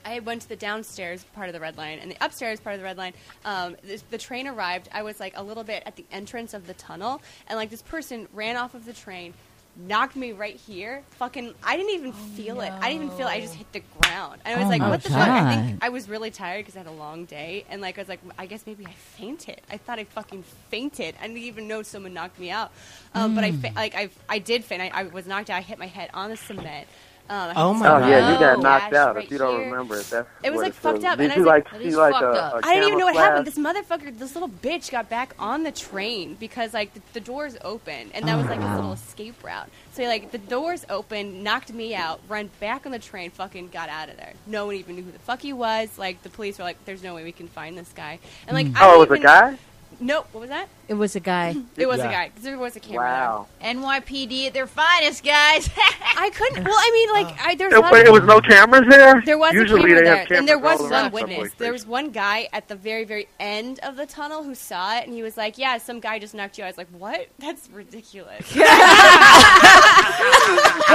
I went to the downstairs part of the red line and the upstairs part of the red line. Um, this, the train arrived. I was like a little bit at the entrance of the tunnel, and like this person ran off of the train, knocked me right here. Fucking, I didn't even feel it. I didn't even feel it. I just hit the ground, and I was Oh like, "What the fuck?" I think I was really tired because I had a long day, and like I was like, I guess maybe I fainted. I thought I fucking fainted. I didn't even know someone knocked me out, um, but I fa- like I I did faint. I, I was knocked out. I hit my head on the cement. Um, Oh some my Oh God. yeah, you got gash knocked out. right If you don't here. remember it, that's It was, like, fucked up, Did and I you was like like, see like fucked a, up." a I didn't even know what happened. This motherfucker, this little bitch, got back on the train because like the, the doors open, and that was like his little escape route. So like the doors open, knocked me out, ran back on the train, fucking got out of there. No one even knew who the fuck he was. Like the police were like, "There's no way we can find this guy." And like, I Oh, it didn't was a guy. Nope. What was that? It was a guy. It was Yeah. a guy because there was a camera. Wow. NYPD at their finest, guys. I couldn't. Well, I mean, like, I there's It, lot of- it was no cameras there. There was Usually a camera they there, have cameras and there was all one around witness. subway There was one guy at the very, very end of the tunnel who saw it, and he was like, "Yeah, some guy just knocked you." out." I was like, "What? That's ridiculous." what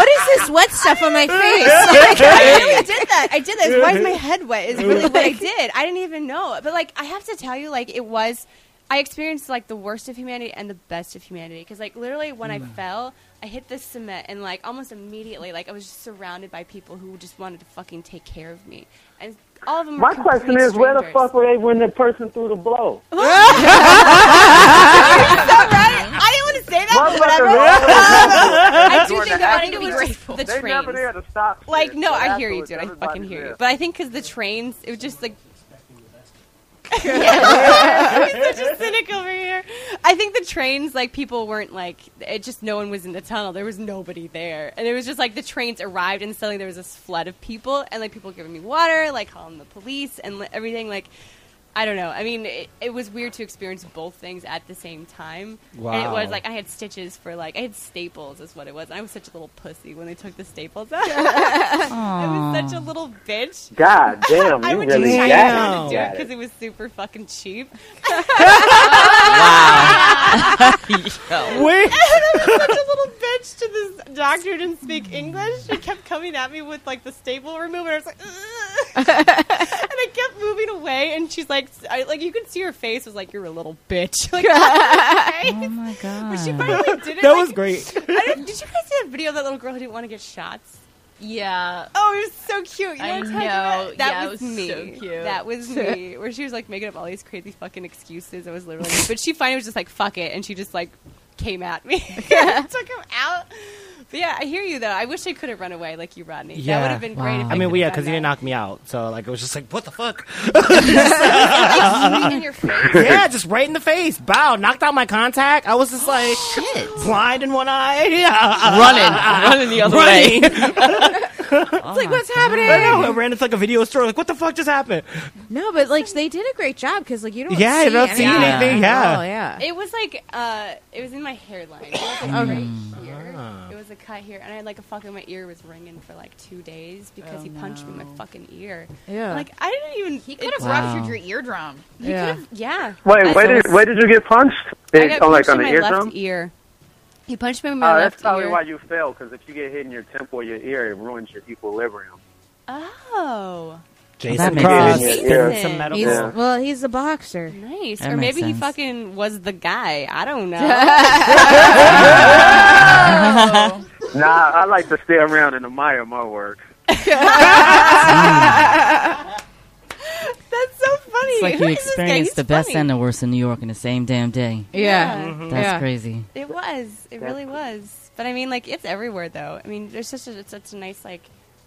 is this wet stuff on my face? I really did that. I did that. Why is my head wet? Is really what I did. I didn't even know. But like, I have to tell you, like, it was. I experienced like the worst of humanity and the best of humanity because, like, literally when I mm. fell, I hit the cement and like almost immediately, like, I was just surrounded by people who just wanted to fucking take care of me, and all of them. My question complete is, where the fuck were they when the person threw the blow? right? I didn't want to say that, but whatever. I do think the that I act- think it was just the They trains. never there to stop. Like, no, but I hear you, afterwards, dude. I fucking hear you. there. But I think because the trains, it was just like. I'm such a cynic over here. I think the trains, like people weren't like it. Just no one was in the tunnel. There was nobody there, and it was just like the trains arrived, and suddenly there was this flood of people, and like people giving me water, like calling the police, and everything. Like I don't know. I mean, it, it was weird to experience both things at the same time. And it was like I had stitches for like I had staples, is what it was. And I was such a little pussy when they took the staples out. I was such a little bitch. God damn, I you would really just try got it. to do it because it. it was super fucking cheap. wow. Wait. I was such a little bitch to this doctor who didn't speak English. She kept coming at me with like the staple remover. I was like, "Ugh." and I kept moving away. And she's like, I, like you could see her face was like, "You're a little bitch." Like, Oh my god. but she finally did it. That like- was great. I didn't- you guys see that video of that little girl who didn't want to get shots? yeah. Oh, it was so cute. You know I what I'm talking know. about? That Yeah, was, was me. so cute. That was me. Where she was like making up all these crazy fucking excuses. I was literally. But she finally was just like, fuck it. And she just like came at me. Took him out. But yeah, I hear you though. I wish I could have run away like you, Rodney. Yeah, That would have been great. Wow. If I, I mean, well, could yeah, because he didn't knock me out. So like, it was just like, what the fuck? Like, in your face. yeah, just right in the face. Bow, knocked out my contact. I was just like, blind in one eye. Yeah. running, running the other Running. way. It's like, what's happening? I know. I ran into like a video store. Like, what the fuck just happened? No, but like they did a great job because like you don't. Yeah, see you don't see anything. anything, yeah. Oh yeah. It was like uh, it was in my hairline. It was like right here. It was a cut here, and I had like a fucking my ear was ringing for like two days because oh, he punched me in my fucking ear. Yeah. Like I didn't even. He could have Wow. ruptured your eardrum. yeah. Yeah. Wait, where did where did you get punched? I got oh, like punched on in the my eardrum? left ear. He punched me in my Oh, left ear. that's probably ear. why you fail. Because if you get hit in your temple or your ear, it ruins your equilibrium. Oh, Jason that Cross sense. Yeah. He's well, he's a boxer. nice. That or makes maybe he fucking was the guy. I don't know. Nah, I like to stay around and admire my work. That's so funny. It's like Who you is experienced the best funny. and the worst in New York in the same damn day. Yeah, mm-hmm. That's yeah. crazy. It was. It really was. But I mean, like, it's everywhere, though. I mean, there's such a it's such a nice like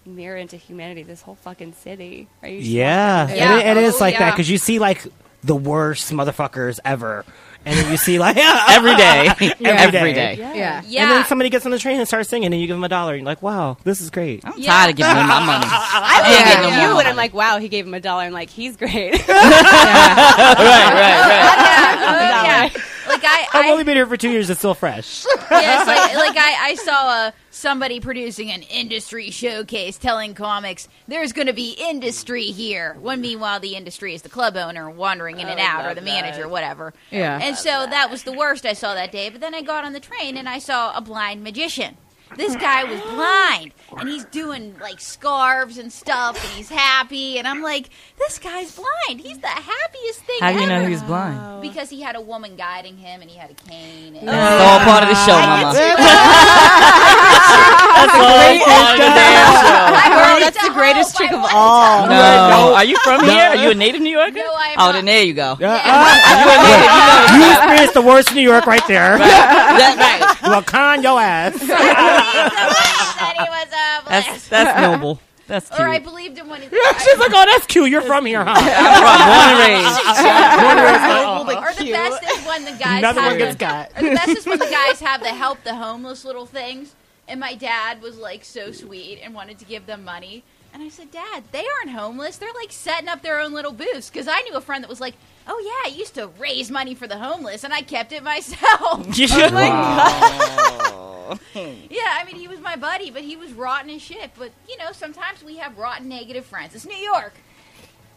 mirror into humanity. This whole fucking city. Are you? Yeah, Yeah. And it, it is Oh, like that because you see like the worst motherfuckers ever, and then you see like Every day. Every day. Yeah. Yeah. Yeah. And then somebody gets on the train and starts singing, and you give them a dollar, and you're like, "Wow, this is great." I'm Yeah. tired of giving him my money. I look Yeah. at Yeah. you and I'm like, wow, he gave him a dollar. I'm like, he's great. right, right, right. Oh, yeah. Like I, I've I only been here for two years; it's still fresh. yes, like, like I, I saw uh, somebody producing an industry showcase telling comics there's going to be industry here. When meanwhile, the industry is the club owner wandering in and out, or the manager, whatever. Yeah. And so that was the worst I saw that day. But then I got on the train and I saw a blind magician. This guy was blind and he's doing like scarves and stuff and he's happy and I'm like, this guy's blind. He's the happiest thing How do you know ever. he was blind? Because he had a woman guiding him and he had a cane. And It's all part of the show, mama. Girl, that's the greatest trick of all. No. Are you from here? Are you a native New Yorker? No, I am Oh, not. then there you go. you experienced the worst in New York right there. That's right. well, con your ass. that he was uh, That's, blessed. that's noble. That's cute. Or I believed him when he. She's like, "Oh, that's cute. You're from here, huh?" Born and raised. Or the best is when the guys Another have one gets the, got. Or the best is when the guys have the help the homeless little things. And my dad was like so sweet and wanted to give them money. And I said, Dad, they aren't homeless. They're like setting up their own little booths. Because I knew a friend that was like, Oh yeah, I used to raise money for the homeless, and I kept it myself. oh my god. Yeah, I mean, he was my buddy, but he was rotten as shit. But, you know, sometimes we have rotten negative friends. It's New York.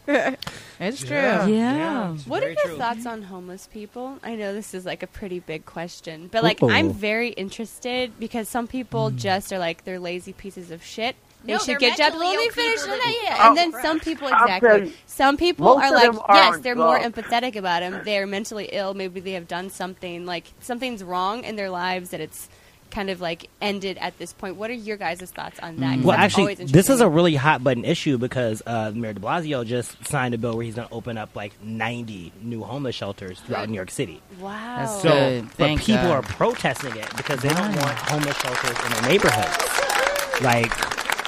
It's true. Yeah. What are your thoughts on homeless people? I know this is like a pretty big question, but like Ooh. I'm very interested because some people just are like they're lazy pieces of shit. They No, should get jobs. mentally Let me ill finish. people and that- then- yeah. and then some people exactly. you, Some people are like are yes, they're more empathetic about them. They're mentally ill. Maybe they have done something like something's wrong in their lives that it's kind of like ended at this point. What are your guys' thoughts on that? Well, actually, this is a really hot button issue because uh, Mayor De Blasio just signed a bill where he's going to open up like 90 new homeless shelters throughout New York City. wow. That's So, Good. but Thank people God. are protesting it because they don't want homeless shelters in their neighborhoods. Like,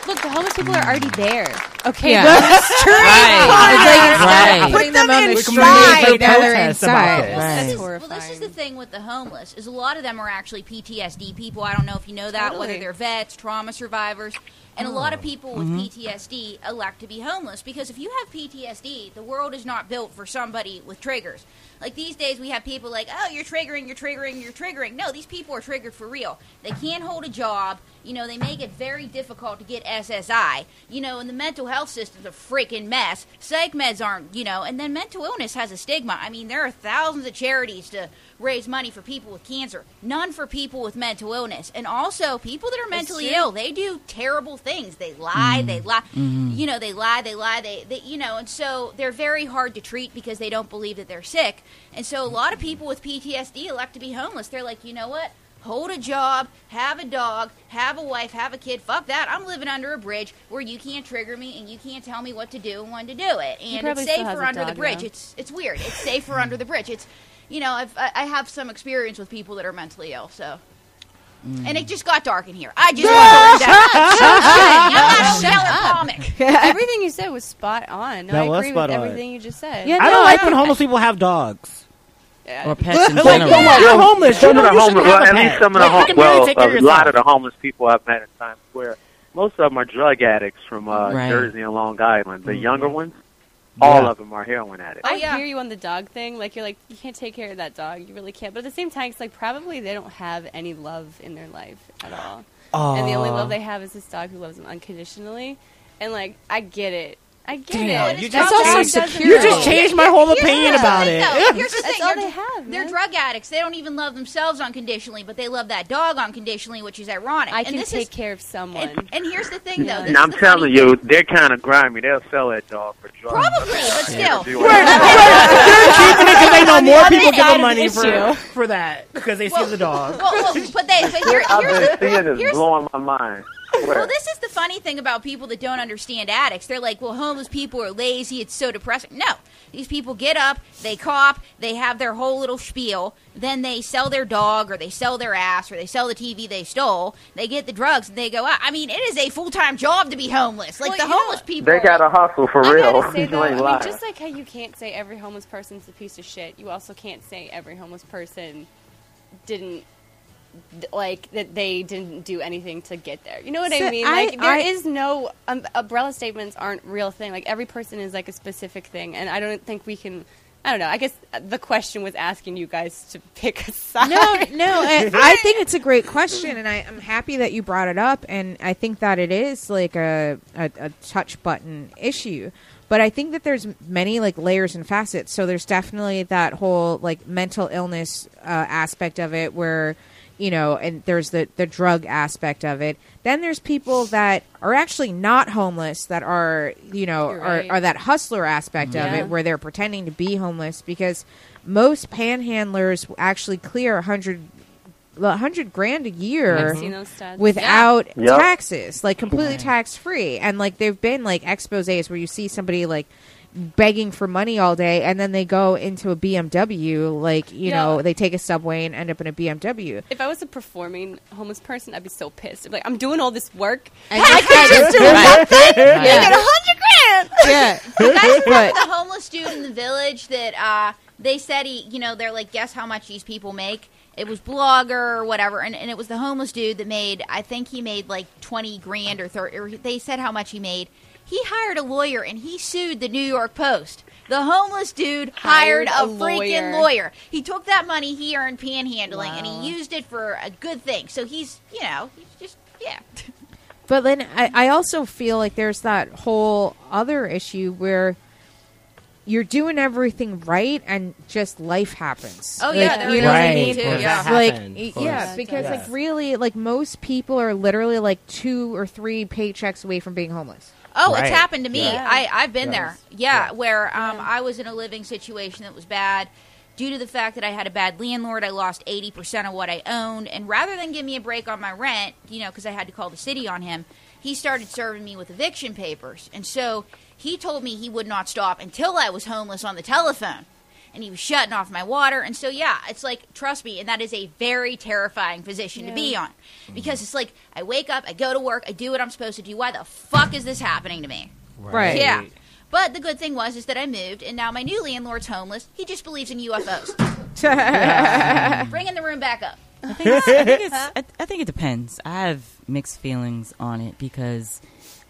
Look, the homeless people are already there. Okay, Yeah. that's true. Right. Like putting them on the inside. street, now they're inside. this. Right. This is, That's well, this is the thing with the homeless is a lot of them are actually PTSD people. I don't know if you know that, whether they're vets, trauma survivors, and a lot of people with Mm-hmm. PTSD elect to be homeless because if you have PTSD, the world is not built for somebody with triggers. Like these days, we have people like, "Oh, you're triggering, you're triggering, you're triggering." No, these people are triggered for real. They can't hold a job. You know, they make it very difficult to get SSI. You know, and the mental health system's a freaking mess. Psych meds aren't, you know, and then mental illness has a stigma. I mean, there are thousands of charities to raise money for people with cancer, none for people with mental illness. And also, people that are mentally ill, they do terrible things. They lie, they mm-hmm. lie, mm-hmm. you know, they lie, they lie, they, they, you know, and so they're very hard to treat because they don't believe that they're sick. And so a lot of people with PTSD elect to be homeless. They're like, you know what? Hold a job, have a dog, have a wife, have a kid. Fuck that. I'm living under a bridge where you can't trigger me and you can't tell me what to do and when to do it. And it's safer under the bridge. though. It's it's weird. It's safer under the bridge. It's you know, I've, I have some experience with people that are mentally ill, so. And it just got dark in here. I just want to shut up. I'm not a comic. Everything you said was spot on. No, That I was agree spot with on. everything you just said. Yeah, I don't like I- when homeless people have dogs. Or pets in Like, general. come on, you're homeless. Some you of the you homeless, well, a at least some of the Like, you hom- can barely well, take a lot of the homeless people I've met in Times Square, most of them are drug addicts from uh, Right. Jersey and Long Island. The Mhm. younger ones, all Yeah. of them are heroin addicts. I Oh, yeah. hear you on the dog thing. Like you're like you can't take care of that dog. You really can't. But at the same time, it's like probably they don't have any love in their life at all. And the only love they have is this dog who loves them unconditionally. And like I get it. I get Damn, it. you just also changed- security. You just changed my whole Here's opinion the about thing, it. though. Here's the That's thing. all they're, they have, They're man. drug addicts. They don't even love themselves unconditionally, but they love that dog unconditionally, which is ironic. I and can this take is, care of someone. and, and here's the thing, though. Yeah. And I'm telling funny you, they're kind of grimy. They'll sell that dog for drugs. Probably, but still. They're keeping it because they know more people give them money for, for that because they see the dog. Well, well, but they, but here, I've here's been the, seeing this here's- blowing my mind. Well, this is the funny thing about people that don't understand addicts. They're like, well, homeless people are lazy. It's so depressing. No. These people get up, they cop, they have their whole little spiel, then they sell their dog or they sell their ass or they sell the TV they stole. They get the drugs and they go out. I mean, it is a full time job to be homeless. Like Well, the you know- homeless people. They got like- to hustle for I real. gotta say You though, I mean, just like how you can't say every homeless person's a piece of shit, you also can't say every homeless person didn't d- like that they didn't do anything to get there. You know what So I mean? I- Like there I- is no um, umbrella statements aren't real thing. Like every person is like a specific thing, and I don't think we can. I don't know. I guess the question was asking you guys to pick a side. No, no. I, I think it's a great question, and I, I'm happy that you brought it up. And I think that it is like a, a, a touch button issue. But I think that there's many like layers and facets. So there's definitely that whole like mental illness uh, aspect of it, where you know, and there's the the drug aspect of it. Then there's people that are actually not homeless that are you know You're are, that hustler aspect of it, where they're pretending to be homeless because most panhandlers actually clear 100 100 grand a year I've seen those stats. without Yep. taxes like completely tax free and like there've been like exposés where you see somebody like begging for money all day and then they go into a BMW like you Yeah. know they take a subway and end up in a BMW If I was a performing homeless person, I'd be so pissed. I'd be like, I'm doing all this work. and I could just do nothing. Yeah. You get a hundred grand. yeah You guys remember But- the homeless dude in the village that uh, they said he, you know, they're like, guess how much these people make? It was blogger or whatever, and, and it was the homeless dude that made. I think he made like twenty grand or thirty. Or they said how much he made. He hired a lawyer and he sued the New York Post. The homeless dude hired, Hired a, a freaking lawyer. lawyer. He took that money he earned panhandling and he used it for a good thing. So he's, you know, he's just yeah. But then I, I also feel like there's that whole other issue where you're doing everything right and just life happens. Oh, Like, yeah, you is know what I mean? too, yeah. Like happened, y- of course. yeah, because Yes. like really, like most people are literally like two or three paychecks away from being homeless. Oh, Right. it's happened to me. Yeah. I, I've been Yes. there. Yeah, Yeah. where um, I was in a living situation that was bad. Due to the fact that I had a bad landlord, I lost 80% of what I owned. And rather than give me a break on my rent, you know, because I had to call the city on him, he started serving me with eviction papers. And so he told me he would not stop until I was homeless on the telephone. And he was shutting off my water. And so, yeah, it's like, trust me, and that is a very terrifying position to be on. Because it's like, I wake up, I go to work, I do what I'm supposed to do. Why the fuck is this happening to me? Right. Yeah. But the good thing was is that I moved, and now my new landlord's homeless. He just believes in UFOs. Bringing the room back up. I think, I, think it's, I, I think it depends. I have mixed feelings on it because,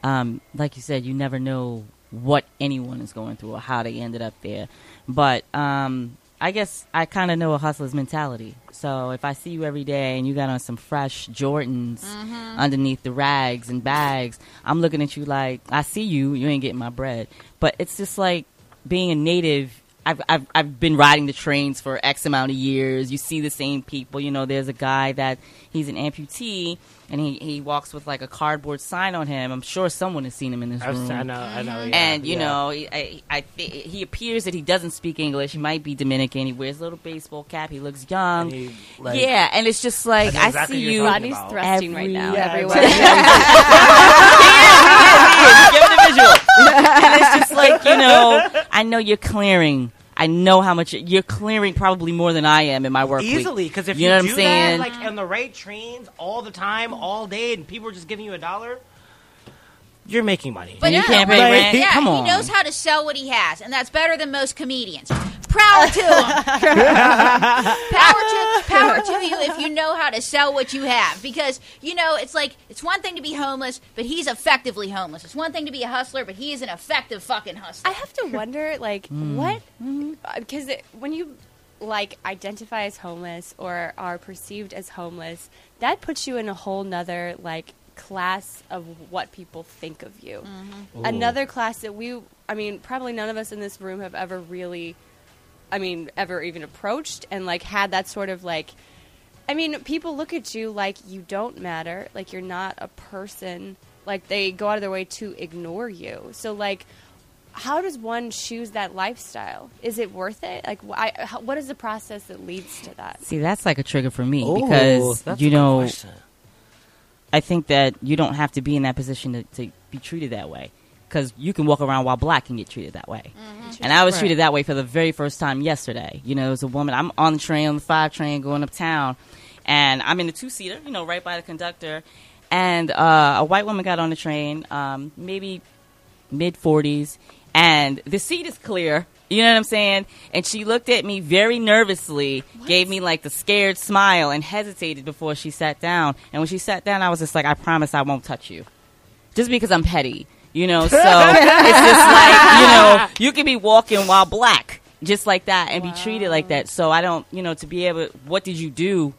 um, like you said, you never know what anyone is going through or how they ended up there. But um, I guess I kind of know a hustler's mentality. So if I see you every day and you got on some fresh Jordans underneath the rags and bags, I'm looking at you like I see you. You ain't getting my bread. But it's just like being a native. I've, I've, I've been riding the trains for X amount of years. You see the same people. You know, there's a guy that he's an amputee and he, he walks with like a cardboard sign on him. I'm sure someone has seen him in this I've, room I know, I know. Yeah, and you yeah. know, he- I, I, he appears that he doesn't speak English. He might be Dominican. He wears a little baseball cap. He looks young. And he, like- yeah, and it's just like I know I, exactly see you. you're Rodney's about. thrusting right now. yeah, everyone. Give him the visual. and it's just like you know, I know you're clearing. I know how much you're clearing, probably more than I am in my work easily because if you you, know what I'm saying, that, like on the right trains all the time, all day, and people are just giving you a dollar, you're making money. And you yeah, can't like- pay rent. Yeah, Come he knows how to sell what he has, and that's better than most comedians. Proud to him. power to power to you if you know how to sell what you have, because you know it's like it's one thing to be homeless, but he's effectively homeless. It's one thing to be a hustler, but he is an effective fucking hustler. I have to wonder, like, hmm. what? Mm-hmm. Uh, because when you like identify as homeless or are perceived as homeless, that puts you in a whole nother like class of what people think of you. Mm-hmm. Another class that we, I mean, probably none of us in this room have ever really, I mean, ever even approached and like had that sort of like, I mean, people look at you like you don't matter, like you're not a person, like they go out of their way to ignore you. So like. How does one choose that lifestyle? Is it worth it? Like, wh- I, how, what is the process that leads to that? See, that's like a trigger for me Ooh, because you know question. I think that you don't have to be in that position to, to be treated that way. Because you can walk around while black and get treated that way. And I was treated that way for the very first time yesterday. You know, it was a woman, I'm on the train, on the five train, going uptown, and I'm in the two seater, you know, right by the conductor. And uh, a white woman got on the train, um, maybe mid 40s, and the seat is clear. You know what I'm saying? And she looked at me very nervously, gave me like the scared smile, and hesitated before she sat down. And when she sat down, I was just like, I promise I won't touch you. Just because I'm petty. You know, so it's just like, you know, you can be walking while black, just like that, and be treated like that. So I don't, you know, to be able, what did you do?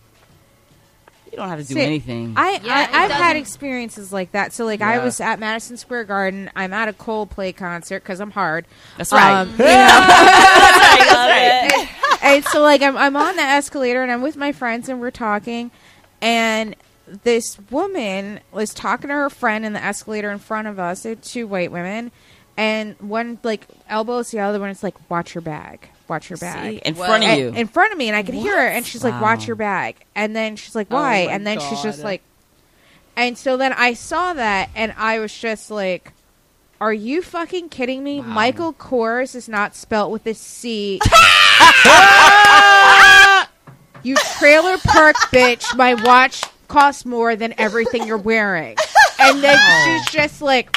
You don't have to do See, anything. I, Yeah, I i've had doesn't- experiences like that. So like I was at Madison Square Garden. I'm at a Coldplay concert because I'm hard. That's right. Um, you know, That's right. and so like I'm I'm on the escalator and I'm with my friends and we're talking, and this woman was talking to her friend in the escalator in front of us. They're two white women, and one like elbows the other one. It's like watch your bag, watch your bag. See, in front of And- you. in front of me, and I could hear her, and she's like, Wow. "Watch your bag," and then she's like, "Why?" Oh my and then she's just God. like, and so then I saw that, and I was just like, "Are you fucking kidding me?" Michael Kors is not spelt with a C. you trailer park bitch! My watch costs more than everything you're wearing, and then she's just like,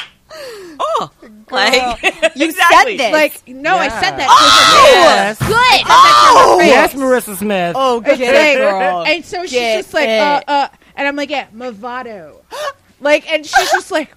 oh, like, You exactly. said this. like, no, I said that. Yes. to her face. Good. Oh, Yes, Marissa Smith. oh, good get like- it, girl. And so she's Get just like, it. uh, uh, and I'm like, yeah, Movado. like, and she's just like,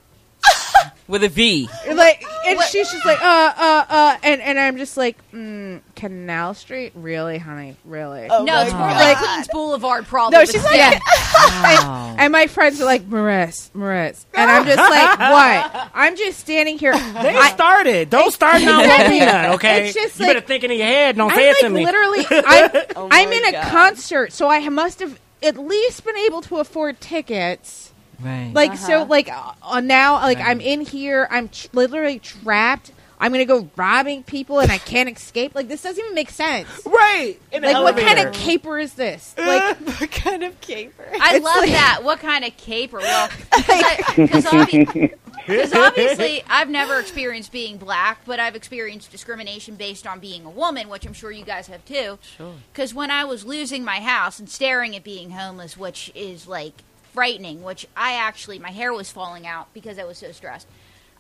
with a V. like, and she's just like, uh, uh, uh, and, and I'm just like, mm, Canal Street? Really, honey? Really? Oh No, it's more my like God. Queens Boulevard, probably. No, she's like- Yeah. Wow. And my friends are like, Maris, Maris. And I'm just like, what? I'm just standing here. They I, started. Don't start now. Won't be none. Okay. It's just you like- better think in your head. Don't I'm say it like to me. literally, I'm, Oh I'm my in a concert, so I must have at least been able to afford tickets. Right. Like so, Uh-huh. like uh, now, like I'm in here. I'm tr- literally trapped. I'm gonna go robbing people, and I can't escape. Like this doesn't even make sense. right. In the Like what kind of caper is this? Like what kind of caper? I love that. What kind of caper? Well, because obviously I've never experienced being black, but I've experienced discrimination based on being a woman, which I'm sure you guys have too. Sure. Because when I was losing my house and staring at being homeless, which is like frightening, which I actually my hair was falling out because I was so stressed.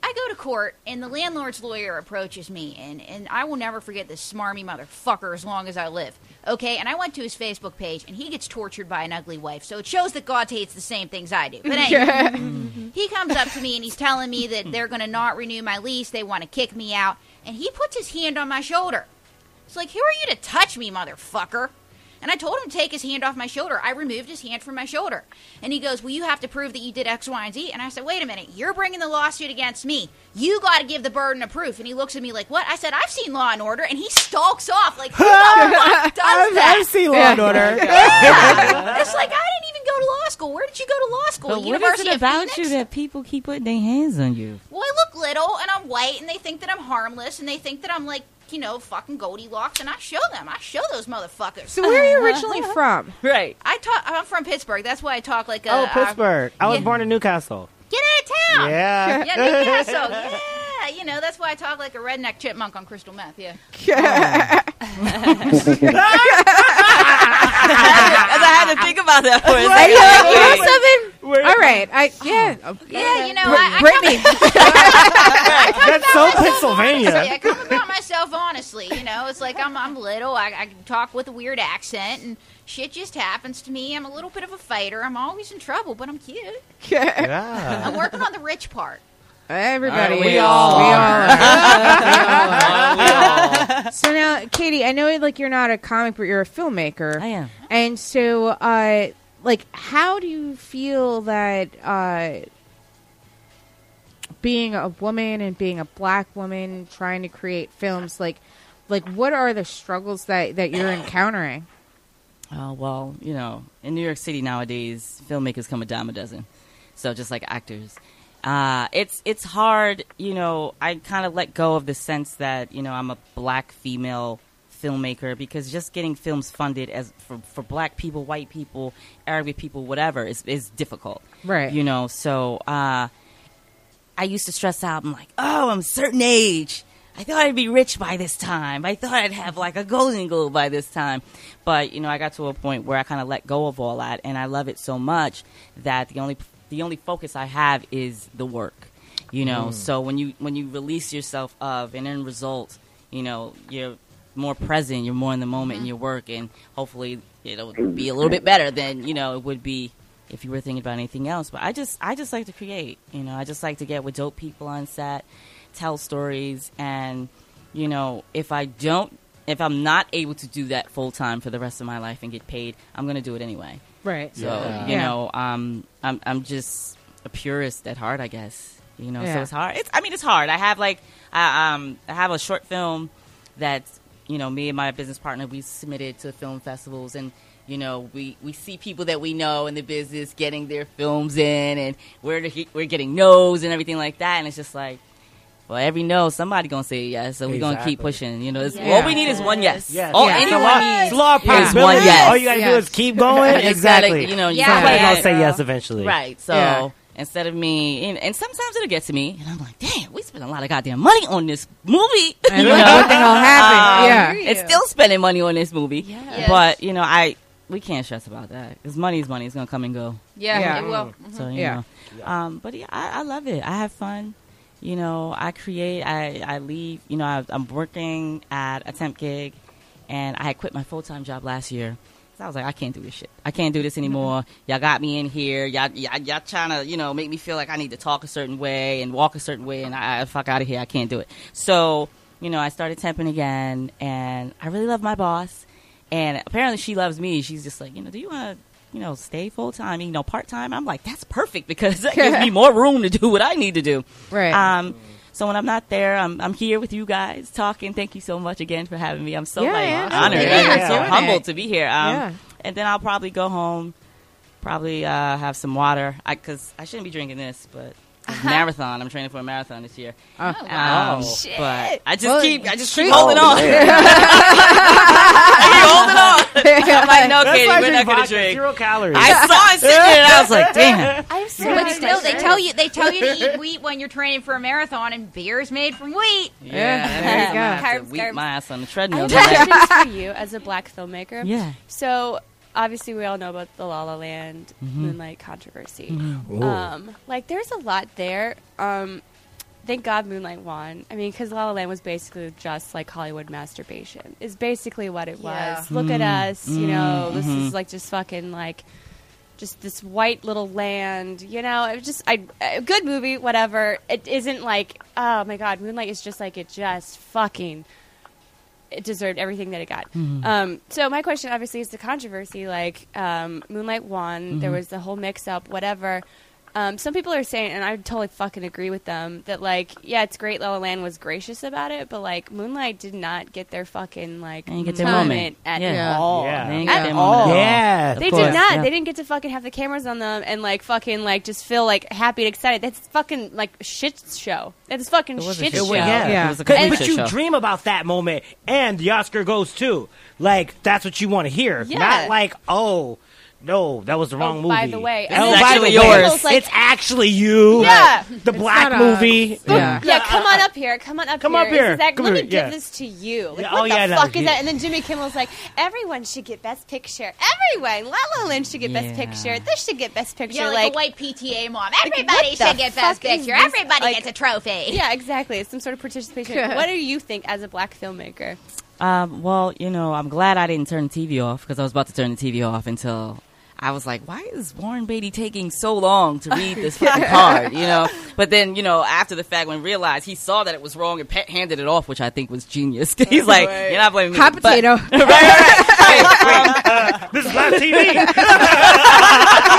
I go to court and the landlord's lawyer approaches me and, and I will never forget this smarmy motherfucker as long as I live. Okay, and I went to his Facebook page and he gets tortured by an ugly wife. So it shows that God hates the same things I do. But anyway, he comes up to me and he's telling me that they're going to not renew my lease. They want to kick me out. And he puts his hand on my shoulder. It's like, who are you to touch me, motherfucker? And I told him to take his hand off my shoulder. I removed his hand from my shoulder. And he goes, Well, you have to prove that you did X, Y, and Z. And I said, Wait a minute. You're bringing the lawsuit against me. You got to give the burden of proof. And he looks at me like, What? I said, I've seen Law and Order. And he stalks off. Like, who the fuck does I've, that? I've seen Law and Order. Yeah. It's like, I didn't even go to law school. Where did you go to law school? But what is University it of about Phoenix? you that people keep putting their hands on you? Well, I look little and I'm white, and they think that I'm harmless, and they think that I'm like, you know, fucking Goldilocks, and I show them. I show those motherfuckers. so, where are you originally from? Right. I talk. I'm from Pittsburgh. That's why I talk like a. Oh, uh, Pittsburgh. I was yeah. born in Newcastle. get out of town. Yeah. Yeah, Newcastle. yeah, you know that's why I talk like a redneck chipmunk on crystal meth. Yeah. Because I had to think about that for a second. you're you know something? All right, I oh, yeah, Yeah, you know, I, I Brittany. That's so Pennsylvania. honestly, I come about myself honestly. You know, it's like I'm I'm little. I, I talk with a weird accent, and shit just happens to me. I'm a little bit of a fighter. I'm always in trouble, but I'm cute. Yeah. I'm working on the rich part. Everybody, we is. all we all are. We all- So now, Katie, I know like you're not a comic, but you're a filmmaker. I am. And so, uh, like, how do you feel that uh, being a woman and being a black woman trying to create films like like what are the struggles that that you're encountering? Oh well, you know, in New York City nowadays, filmmakers come a dime a dozen. So just like actors, uh, it's it's hard. You know, I kind of let go of the sense that you know I'm a black female filmmaker because just getting films funded as for, for black people, white people, Arabic people, whatever is is difficult. Right. You know, so uh, I used to stress out. I'm like, oh, I'm a certain age. I thought I'd be rich by this time. I thought I'd have like a Golden Globe by this time. But you know, I got to a point where I kind of let go of all that, and I love it so much that the only the only focus I have is the work. You know, mm. so when you when you release yourself of an end result, you know, you're more present, you're more in the moment in mm-hmm. your work, and hopefully it'll be a little bit better than you know it would be if you were thinking about anything else. But I just I just like to create. You know, I just like to get with dope people on set, tell stories, and you know, if I don't, if I'm not able to do that full time for the rest of my life and get paid, I'm gonna do it anyway. Right. So Yeah. you know, um, I'm I'm just a purist at heart, I guess. You know, so it's hard. It's I mean, it's hard. I have like I um I have a short film that you know me and my business partner we submitted to film festivals and. You know, we, we see people that we know in the business getting their films in, and we're we're getting no's and everything like that, and it's just like, well, every no, somebody gonna say yes, so we're gonna keep pushing. You know, it's, Yeah. all we need is one yes. Yes. All Yeah. Anyone law- needs law is one yes. All you gotta do is keep going. You gotta, exactly. You know, you Yeah. gotta Somebody's let gonna say yes eventually. Right. So Yeah. instead of me, and, and sometimes it'll get to me, and I'm like, damn, we spent a lot of goddamn money on this movie. And You know? what the hell happened? Um, yeah. It's still spending money on this movie. Yes. But, you know, I we can't stress about that. Because money is money. It's going to come and go. Yeah, Yeah. it will. So, you Yeah. know. Um, but, yeah, I, I love it. I have fun. You know, I create, I, I leave. You know, I, I'm working at a temp gig, and I had quit my full time job last year. So I was like, I can't do this shit. I can't do this anymore. Mm-hmm. Y'all got me in here. Y'all, y'all, y'all trying to, you know, make me feel like I need to talk a certain way and walk a certain way, and I, I fuck out of here. I can't do it. So, you know, I started temping again, and I really love my boss, and apparently she loves me. She's just like, you know, do you want to, you know, stay full time, you know, part time? I'm like, that's perfect because that gives me more room to do what I need to do. Right. Um, so when I'm not there, I'm I'm here with you guys talking. Thank you so much again for having me. I'm so Yeah, like yeah, honored. yeah, I'm so humbled to be here. Um. And then I'll probably go home, probably uh, have some water. I because I shouldn't be drinking this, but it's a marathon. I'm training for a marathon this year. Oh. Um, Shit. But I just Well, keep I just keep holding on. I keep holding on. I'm like, no, That's Katie, we're not gonna drink. Zero calories. I saw it sitting there, and I was like, damn. I have so But many still, they tell you they tell you to eat wheat when you're training for a marathon, and beer is made from wheat. Yeah, Yeah, there you I'm gonna go. have to Carbs, carbs. my ass on the I treadmill. have for you as a black filmmaker. Yeah. So obviously we all know about the La La Land Mm-hmm. Moonlight controversy. Ooh. Um, like there's a lot there. Um, thank God Moonlight won. I mean, because La La Land was basically just like Hollywood masturbation. Is basically what it Yeah. was. Look at us, you know. This mhm. is like just fucking like. Just this white little land, you know. It was just I, a good movie, whatever. It isn't like, oh my god, Moonlight is just like it just fucking it deserved everything that it got. Um, so my question, obviously, is the controversy. Like um, Moonlight won, there was the whole mix-up, whatever. Um, some people are saying, and I totally fucking agree with them, that like, yeah, it's great. La La Land was gracious about it, but like, Moonlight did not get their fucking like They didn't get their moment, moment. at Yeah. all. Yeah. They didn't At get all. moment at all. Yeah. They course, did not. yeah. They didn't get to fucking have the cameras on them and like fucking like just feel like happy and excited. That's fucking like shit show. That's fucking It was a shit shit show. show. Yeah. Yeah. It was a Cause- but shit you show. dream about that moment, and the Oscar goes too. Like that's what you want to hear, Yeah. not like, oh, no, that was the wrong movie. by the way. oh, And by actually the way, yours. Like- it's actually you. Yeah. the black a- movie. Yeah. Yeah, come on up here. Come on up Come here. up here. Is that- Come let here, me yeah. give this to you. Like, Yeah, what oh, the yeah, no, fuck is that? And then Jimmy Kimmel's like, everyone should get Best Picture. Everyone. La La Land should get Best Picture. This should get Best Picture. Yeah, like, a white PTA mom. Everybody what the should get best picture. this? Everybody Like- gets a trophy. yeah, exactly. It's some sort of participation. what do you think as a black filmmaker? Um, well, you know, I'm glad I didn't turn the TV off because I was about to turn the TV off until I was like, why is Warren Beatty taking so long to read this fucking card? You know, but then you know, after the fact, when I realized he saw that it was wrong and pe- handed it off, which I think was genius. He's like, you're not blaming me. Hot but- potato. right, right, right. Um, This is live TV. right,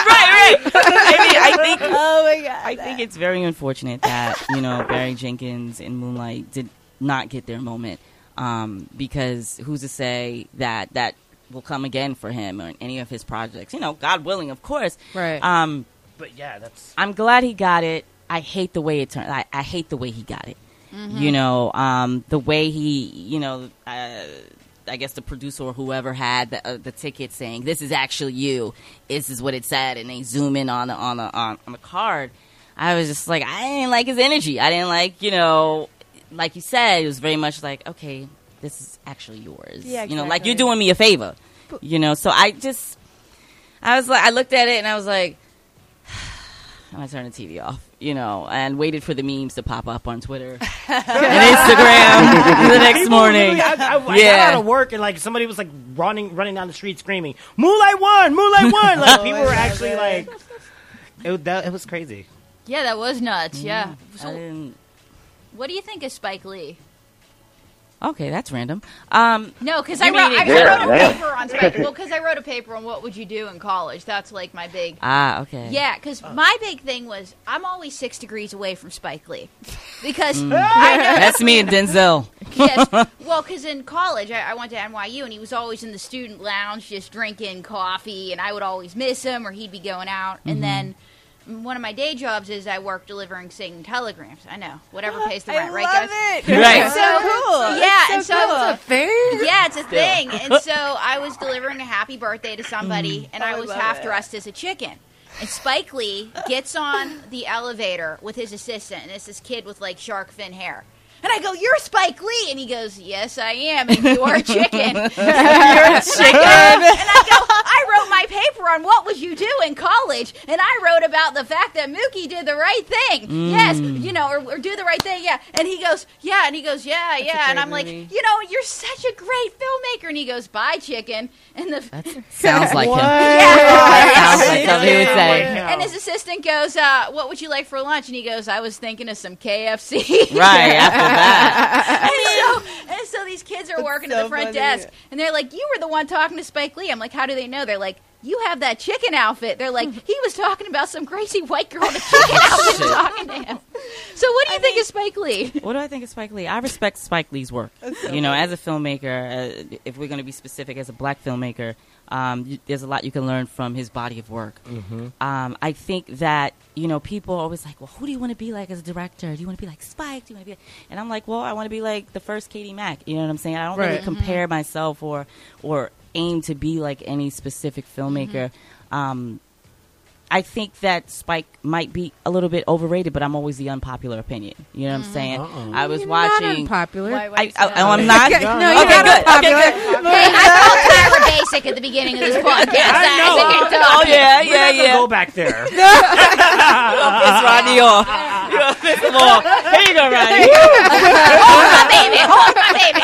right. I mean, I think Oh my god. I think think it's very unfortunate that you know Barry Jenkins and Moonlight did not get their moment um, because who's to say that that will come again for him or any of his projects? You know, God willing, of course. Right. Um, But yeah, that's I'm glad he got it. I hate the way it turned. I, I hate the way he got it. You know, um, the way he, you know, uh, I guess the producer or whoever had the, uh, the ticket saying this is actually you. This is what it said, and they zoom in on the on the on, on the card. I was just like, I didn't like his energy. I didn't like, you know, like you said, it was very much like, okay, this is actually yours. Yeah, You know, like you're doing me a favor. You know, so I just, I was like, I looked at it and I was like, and I turned the TV off, you know, and waited for the memes to pop up on Twitter and Instagram the next People morning. really- I, I, I got out of work and like somebody was like running, running down the street screaming, "Moonlight won! Moonlight won!" Like people were actually oh, like, it, that, it was crazy. Yeah, that was nuts. Yeah. Mm, I So, what do you think of Spike Lee? Okay, that's random. Um, No, because I You wrote, mean I wrote a paper on Spike. Well, because I wrote a paper on what would you do in college. That's like my big. ah, okay. Yeah, because my big thing was I'm always six degrees away from Spike Lee because Mm. I know That's me and Denzel. yes. Well, because in college I, I went to NYU and he was always in the student lounge just drinking coffee, and I would always miss him or he'd be going out. Mm-hmm. And then one of my day jobs is I work delivering Satan telegrams. I know whatever pays the rent, I right, love guys? it. Right. It's so cool. Yeah, It's and so, cool. Thing? yeah, it's a thing. And so I was delivering a happy birthday to somebody, mm. and Oh, I I was love half it. dressed as a chicken. And Spike Lee gets on the elevator with his assistant, and it's this kid with like shark fin hair. And I go, "You're Spike Lee," and he goes, "Yes, I am." And you're a chicken. you're a chicken. and I go, "I wrote my paper on what would you do in college, and I wrote about the fact that Mookie did the right thing. Yes, you know, or, or do the right thing. Yeah." And he goes, "Yeah," and he goes, "Yeah, yeah." And I'm like, movie. "You know, you're such a great filmmaker." And he goes, "Bye, chicken." And the Sounds like him. yeah. Sounds like something he would say. And his assistant goes, uh, "What would you like for lunch?" And he goes, "I was thinking of some KFC." Right after that. and, so, and so these kids are working at the front funny. desk, and they're like, "You were the one talking to Spike Lee." I'm like, "How do they know?" They're like, "You have that chicken outfit." They're like, "He was talking about some crazy white girl in a chicken outfit talking to him." So, what do you think of Spike Lee? What do I think of Spike Lee? I respect Spike Lee's work. you know, as a filmmaker, uh, if we're going to be specific, as a black filmmaker, um, you, there's a lot you can learn from his body of work. Um, I think that you know people are always like, well, who do you want to be like as a director? Do you want to be like Spike? Do you want to be? And I'm like, well, I want to be like the first Katie Mack. You know what I'm saying? I don't really Right. compare myself or or aim to be like any specific filmmaker. Um, I think that Spike might be a little bit overrated, but I'm always the unpopular opinion. You know what I'm saying? Uh-uh. I was You're not watching. unpopular. Why- why I, I, oh, I'm not. Okay, no, okay, you're not good. unpopular. Okay, good. Hey, I called Tyra Basic at the beginning of this podcast. I, know. think I Oh told yeah, We're yeah, not yeah. Go back there. Piss Rodney off. You know, piss him off. Here you go, Rodney. Hold my baby. Hold my baby.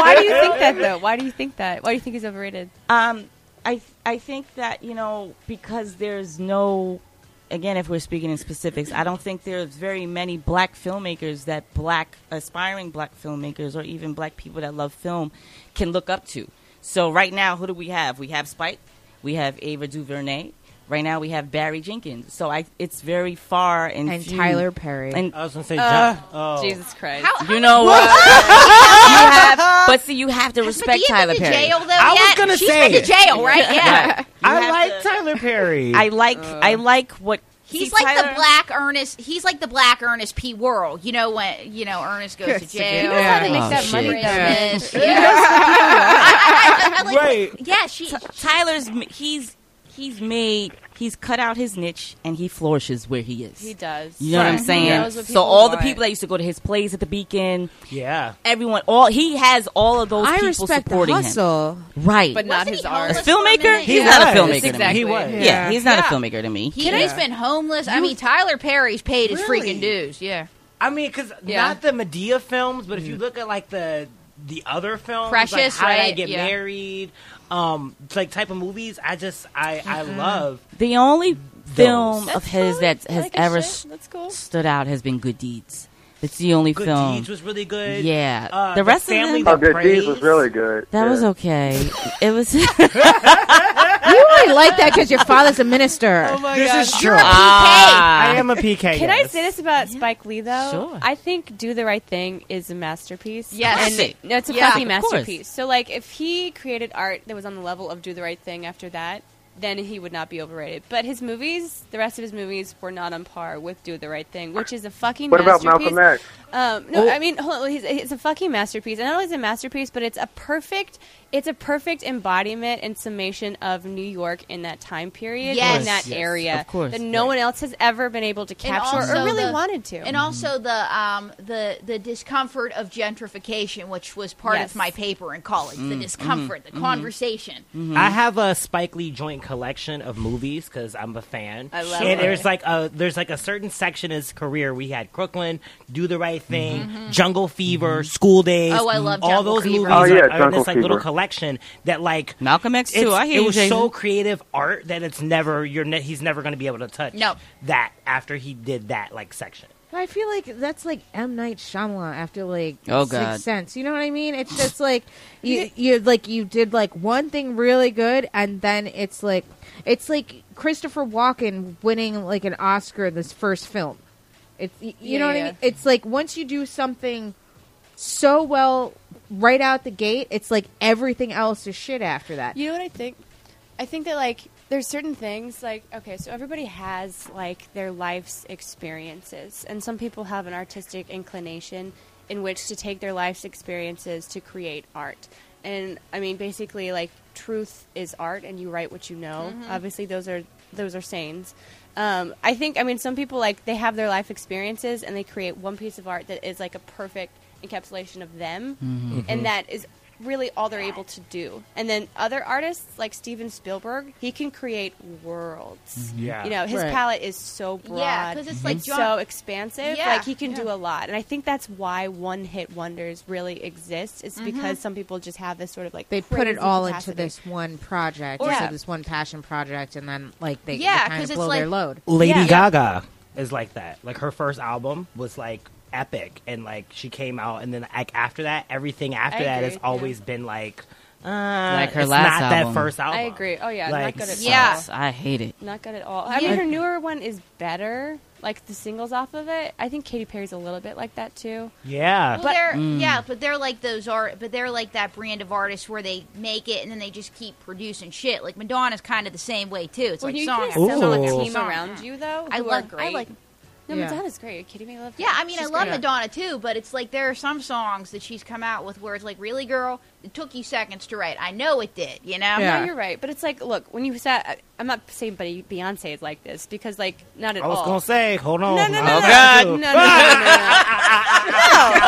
Why do you think that though? Why do you think that? Why do you think he's overrated? Um, I I think that you know because there's no. Again, if we're speaking in specifics, I don't think there's very many black filmmakers that black aspiring black filmmakers or even black people that love film can look up to. So right now, who do we have? We have Spike, we have Ava DuVernay. Right now, we have Barry Jenkins. So I, it's very far and and few. Tyler Perry. And I was gonna say, uh, John, oh. Jesus Christ. How, you know what? you have, but see, you have to Has respect Madea Tyler Perry. jail though I was gonna She's say been to jail, right? Yeah. Right. I like to- Tyler Perry. I like I uh. like what He's see, like Tyler- the black Ernest. He's like the black Ernest P. Worrell. You know when you know Ernest goes to Yes, jail. yeah. How to make Oh, that shit. money Yeah. though. Yeah. I, I, I, I like, Right. Yeah, she. Tyler's he's he's made he's cut out his niche and he flourishes where he is. He does. You know what I'm saying? what So people all the people that used to go to his plays at the Beacon, yeah. everyone, all he has all of those I people respect the supporting him. hustle. Right. but not Wasn't his art. a homeless for a filmmaker? He's He not a was. filmmaker to Exactly. He was. Yeah, Yeah. he's not Yeah. a filmmaker to me. He, He's been homeless. I mean, Tyler Perry's paid his Really? freaking dues. Yeah. I mean, because Yeah. not the Madea films, but if Mm. you look at like the the other films, Precious, like How Did I right? Get Yeah. Married, um, like type of movies, I just I I love. The only film That's of his cool. that has like ever That's cool. stood out has been Good Deeds. It's the only film. Good film. Deeds was really good. Yeah. Uh, The rest of the family them- Oh, Good Deeds was really good. That Yeah. was okay. It was. You only like that because your father's a minister. Oh my This god. is true. Ah. I am a PK. Can I say this about Spike Lee though? Sure. I think "Do the Right Thing" is a masterpiece. Yes. and no, it's a Yeah, fucking of course. masterpiece. So, like, if he created art that was on the level of "Do the Right Thing" after that, then he would not be overrated. But his movies, the rest of his movies, were not on par with "Do the Right Thing," which is a fucking. Masterpiece. What about. Malcolm X? Um, no, Oh. I mean, hold on, he's, it's a fucking masterpiece, and not only is it a masterpiece, but it's a perfect, it's a perfect embodiment and summation of New York in that time period Yes. in that Yes, area of course. that no one else has ever been able to capture also or really the- wanted to. And also the um, the the discomfort of gentrification, which was part Yes. of my paper in college. The discomfort, the conversation. I have a Spike Lee joint collection of movies because I'm a fan. I love and it. there's like a there's like a certain section in his career. We had Crooklyn, Do the Right Thing, mm-hmm. Jungle Fever, mm-hmm. School Days. Oh, I love all Jungle those Fever. movies. Oh, yeah, are, are in this like little collection that like Malcolm X too. I hear it you, was Jason. so creative art that it's never you're ne- he's never going to be able to touch No. that after he did that like section. I feel like that's like M Night Shyamalan after like Oh, Sixth God. Sense. You know what I mean? It's just like you you like you did like one thing really good, and then it's like it's like Christopher Walken winning like an Oscar in this first film. It's you Yeah, know what yeah. I mean? It's like once you do something so well right out the gate, it's like everything else is shit after that. You know what I think? I think that like there's certain things like okay, so everybody has like their life's experiences, and some people have an artistic inclination in which to take their life's experiences to create art. And I mean, basically, like truth is art, and you write what you know. Mm-hmm. Obviously, those are those are sayings. Um, I think, I mean, some people like they have their life experiences and they create one piece of art that is like a perfect encapsulation of them, and that is really all they're able to do. And then other artists like Steven Spielberg, he can create worlds. Mm-hmm. Yeah. You know, his Right. palette is so broad. Yeah, 'cause it's like John- so expansive. Yeah, like he can yeah. do a lot. And I think that's why one hit wonders really exist. Is mm-hmm. because some people just have this sort of like They put it all capacity. into this one project, Or- into Yeah. this one passion project, and then like they, Yeah, they kind 'cause of it's blow their load. Lady Yeah. Gaga is like that. Like her first album was like epic, and like she came out, and then like after that, everything after I that agree, has always yeah. been like, uh, Like her it's last not album. that first album. I agree. Oh yeah, Like, not good at Yeah. all. I hate it. Not good at all. I mean, her newer one is better. Like the singles off of it. I think Katy Perry's a little bit like that too. Yeah, Well, they're yeah, but they're like those art, but they're like that brand of artists where they make it and then they just keep producing shit. Like Madonna's kind of the same way too. It's Well, like you song can after Ooh. song a after team song. around you though. I love- great. I like- No, Yeah. Madonna's great. Are you kidding me? I love her. Yeah, I mean, She's I love great. Madonna too, but it's like there are some songs that she's come out with where it's like, really, girl, it took you seconds to write. I know it did, you know. Yeah. No, you're right. But it's like, look, when you said, I- I'm not saying, but Beyonce is like this because, like, not at all. I was gonna say, hold on. no, no, no, I no, was no, no, do- no, no, no, no, no.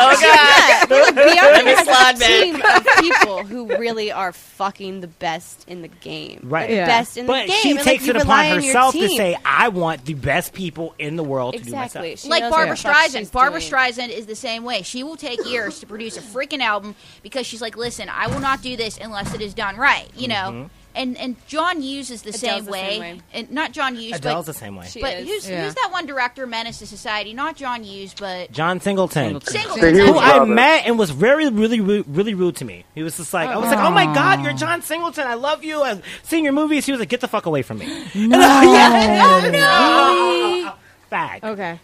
Oh God! Look, Beyonce has a team of people who really are fucking the best in the game, Right. Like, Yeah. best in But the game. she and, like, takes you it upon rely on your herself to say, "I want the best people in the world to exactly. do myself." She like knows Barbara what the fuck she's Streisand. Barbara doing. Streisand is the same way. She will take years to produce a freaking album because she's like, listen, I will not do this unless it is done right, you know. Mm-hmm. And and John Hughes is the same the way. same way. and not John Hughes, Adele's but the same way. She but is. who's Yeah. who's that one director, Menace to Society? Not John Hughes, but John Singleton. Singleton. Singleton. The Hughes Who I met and was very, really, really, really rude to me. He was just like, I was like, "Oh my god, you're John Singleton! I love you! I've seen your movies." He was like, "Get the fuck away from me!" No, oh no, Fag. Okay.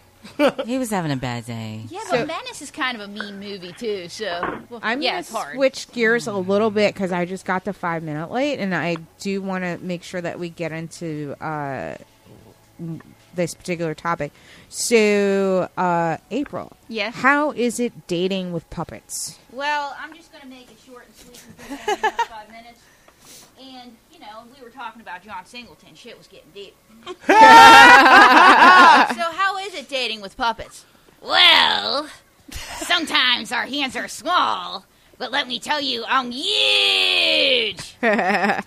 He was having a bad day. yeah, So- but Menace is kind of a mean movie too. So well, I'm yeah, gonna it's hard. switch gears a little bit because I just got the five minute late, and I do want to make sure that we get into uh, this particular topic. So, uh, April, Yeah. how is it dating with puppets? Well, I'm just going to make it short and sweet and put it in the five minutes. And, you know, we were talking about John Singleton. Shit was getting deep. so, how is it dating with puppets? Well, sometimes our hands are small, but let me tell you, I'm huge. really?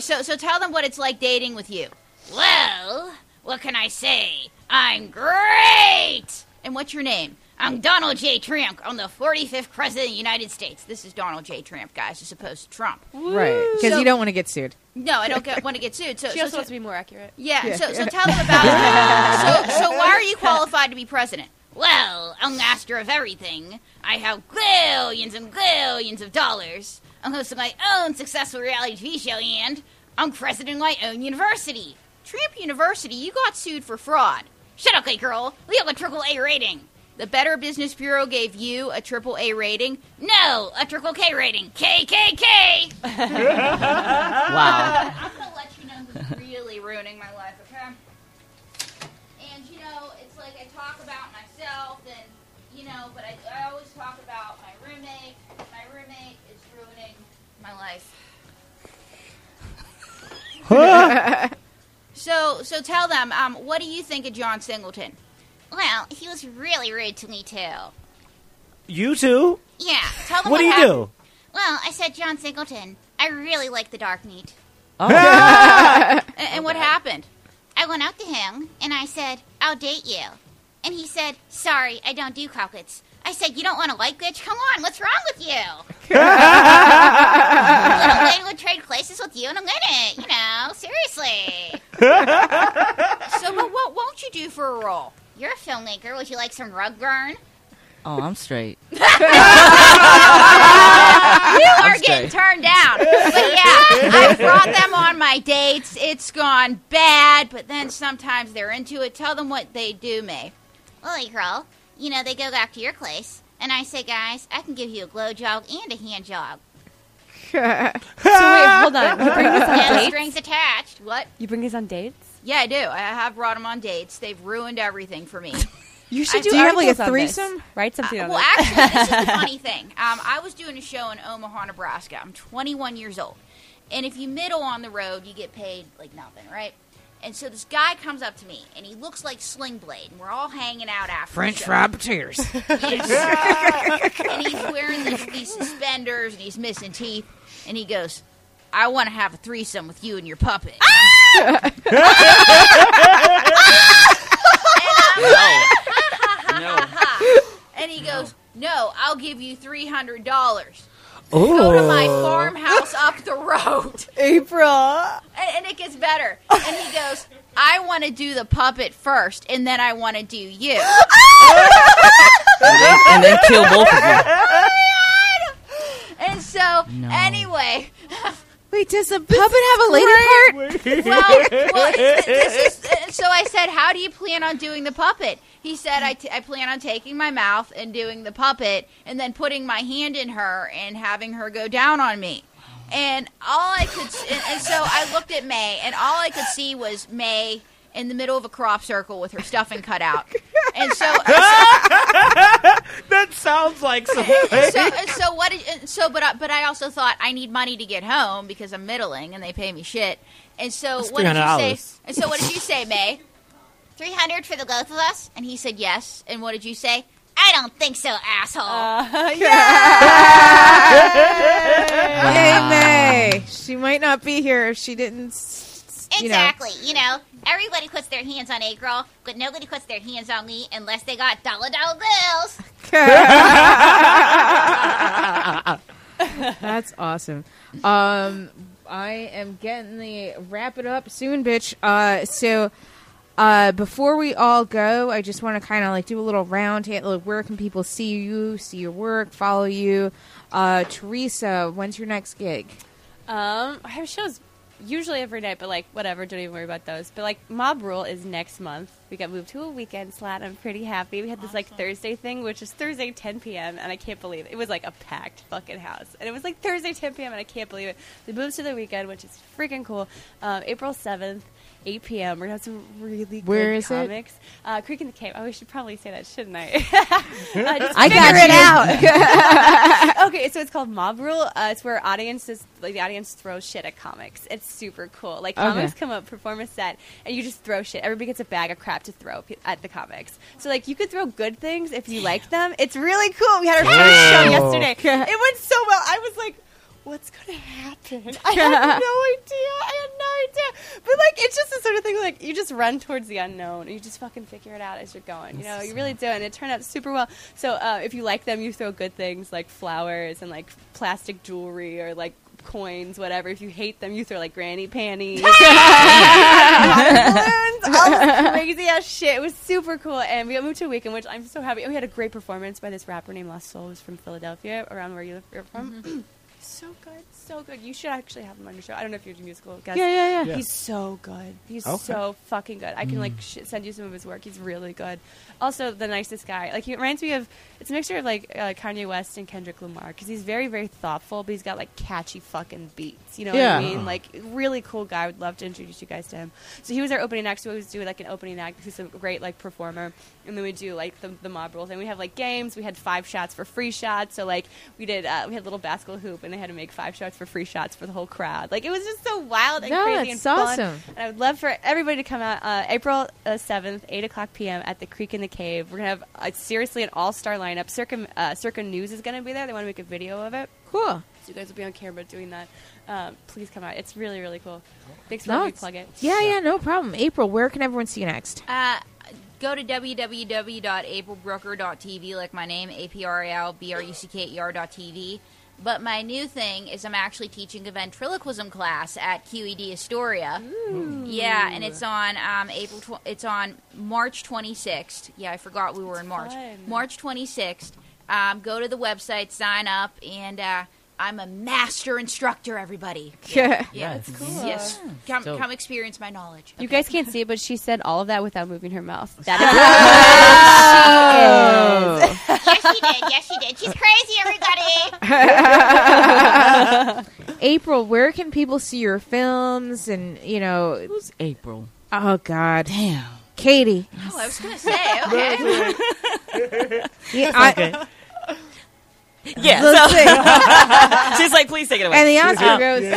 So, so tell them what it's like dating with you. Well, what can I say? I'm great. And what's your name? I'm Donald J. Trump. I'm the 45th president of the United States. This is Donald J. Trump, guys, as opposed to Trump. Right. Because So- you don't want to get sued. No, I don't get, want to get sued. So, She so, also so- wants to be more accurate. yeah, So, so tell them about. so, so why are you qualified to be president? Well, I'm master of everything. I have billions and billions of dollars. I'm hosting my own successful reality TV show, and I'm president of my own university. Trump University, you got sued for fraud. Shut up, gay girl. We have a triple A rating. The Better Business Bureau gave you a triple A rating. No, a triple K rating. KKK. Wow. I'm gonna let you know who's really ruining my life, okay? And you know, it's like I talk about myself, and you know, but I, I always talk about my roommate. My roommate is ruining my life. so, so tell them, um, what do you think of John Singleton? Well, he was really rude to me too. You too? Yeah, tell them What do you happened. do? Well, I said, John Singleton, I really like the dark meat. Oh. And, and what happened? I went up to him and I said, I'll date you. And he said, Sorry, I don't do chocolates. I said, You don't want a light bitch? Come on, what's wrong with you? Little lady would trade places with you in a minute, you know, seriously. so, but what won't you do for a role? You're a filmmaker. Would you like some rug burn? Oh, I'm straight. You are getting straight. turned down. But yeah, I brought them on my dates. It's gone bad, but then sometimes they're into it. Tell them what they do, May. Well, hey, girl, you know, they go back to your place, and I say, guys, I can give you a glow jog and a hand jog. So wait, hold on. You bring us on No dates? strings attached. What? You bring us on dates? Yeah, I do. I have brought them on dates. They've ruined everything for me. You should I- do. Do you have, like, a articles on this. threesome? Write something on well, this. actually, this is the funny thing. Um, I was doing a show in Omaha, Nebraska. I'm 21 years old, and if you middle on the road, you get paid like nothing, right? And so this guy comes up to me, and he looks like Sling Blade, and we're all hanging out after French the show. fry potatoes. Yes. and he's wearing these, these suspenders, and he's missing teeth, and he goes, "I want to have a threesome with you and your puppet." Ah! And he goes, "No, I'll give you three hundred dollars. Go to oh. my farmhouse up the road." April. And, and it gets better. And he goes, "I want to do the puppet first, and then I want to do you." and, then, and then kill both of you. Oh and so, No. anyway, Wait, does the puppet have a lady part? well, well it's- this is, uh, so I said, "How do you plan on doing the puppet?" He said, I, t- "I plan on taking my mouth and doing the puppet, and then putting my hand in her and having her go down on me." And all I could, and, and so I looked at May, and all I could see was May in the middle of a crop circle with her stuffing cut out. And so, that sounds like something. so, so what? Did, so, but I, but I also thought I need money to get home because I'm middling and they pay me shit. And so, That's what did you say? And so, what did you say, May? Three hundred for the both of us? And he said yes. And what did you say? I don't think so, asshole. Uh, Yay, May. She might not be here if she didn't. s- s- You know. exactly. You know, everybody puts their hands on a girl, but nobody puts their hands on me unless they got dollar dollar bills. That's awesome. Um, I am getting the wrap it up soon, bitch. Uh, so, uh, before we all go, I just want to kind of like do a little round. ta- Like, where can people see you, see your work, follow you? Uh, Teresa, when's your next gig? Um, I have shows usually every night, but like whatever, don't even worry about those. But like Mob Rule is next month. We got moved to a weekend slot. I'm pretty happy. We had this like Thursday thing, which is Thursday 10 p.m. and I can't believe it. It was like a packed fucking house, and it was like Thursday 10 p.m. and I can't believe it. We moved to the weekend, which is freaking cool. Um, April 7th. 8 p.m. We're gonna have some really good Where is it? comics. Uh, Creek and the Cave. Oh, we should probably say that, shouldn't I? Uh, I got it out. okay, so it's called Mob Rule. Uh, it's where audiences, like the audience, throws shit at comics. It's super cool. Like Okay. comics come up, perform a set, and you just throw shit. Everybody gets a bag of crap to throw pe- at the comics. So like you could throw good things if you like them. It's really cool. We had our first show yesterday. It went so well. I was like. What's gonna happen? I had no idea. I had no idea. But like, it's just the sort of thing like you just run towards the unknown. And you just fucking figure it out as you're going. You know, you really do, and it turned out super well. So uh, if you like them, you throw good things like flowers and like plastic jewelry or like coins, whatever. If you hate them, you throw like granny panties, balloons, all this crazy ass shit. It was super cool, and we got moved to a weekend, which I'm so happy. And we had a great performance by this rapper named Lost Soul, who's from Philadelphia, around where you live you're from. He's so good, so good. You should actually have him on your show. I don't know if you're a musical guest. Yeah, yeah, yeah. Yeah. He's so good. He's Okay. so fucking good. I can like mm. sh- send you some of his work. He's really good. Also, the nicest guy. Like he reminds me of. It's a mixture of like uh, Kanye West and Kendrick Lamar because he's very, very thoughtful, but he's got like catchy fucking beats. You know Yeah. what I mean? Like really cool guy. I would love to introduce you guys to him. So he was our opening act. So we always do like an opening act. He's a great like performer, and then we do like the, the mob rules, and we have like games. We had five shots for free shots. So like we did. Uh, we had a little basketball hoop, and they had to make five shots for free shots for the whole crowd. Like it was just so wild and No, crazy and fun. And I would love for everybody to come out uh, April uh, seventh, eight o'clock p.m. at the Creek and the Cave. We're gonna have uh, seriously an all-star lineup. Circa uh, Circa News is gonna be there. They want to make a video of it, Cool. so you guys will be on camera doing that. Um, please come out. It's really really cool. Thanks for No, letting me plug it. Yeah, yeah, no problem. April, where can everyone see you next? Uh, go to www.aprilbrucker.tv, like my name, A P R A L B R U C K E R dot TV. But my new thing is I'm actually teaching a ventriloquism class at QED Astoria. Yeah, and it's on um, April. Tw- it's on March 26th. Yeah, I forgot we were in March. fun. March 26th. Um, go to the website, sign up, and uh, I'm a master instructor. Everybody. Yeah. Yeah, That's cool. Yes, come, dope. come experience my knowledge. You Okay. guys can't see it, but she said all of that without moving her mouth. That Oh. yes, she did. Yes, she did. She's crazy, everybody. April, where can people see your films and, you know, Who's April? oh God. Damn. Katie. oh, I was gonna say. Okay. Yeah, I- Yeah. let's so- see. she's like, please take it away. And the Oscar Uh, goes to no,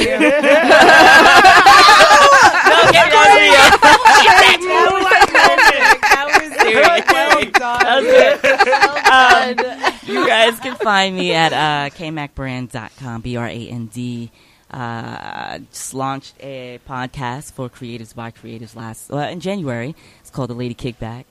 get it That was serious. Good. Um, you guys can find me at uh, kmacbrand.com, B-R-A-N-D. Uh, just launched a podcast for creatives by creatives last uh, in January. It's called The Lady Kickback.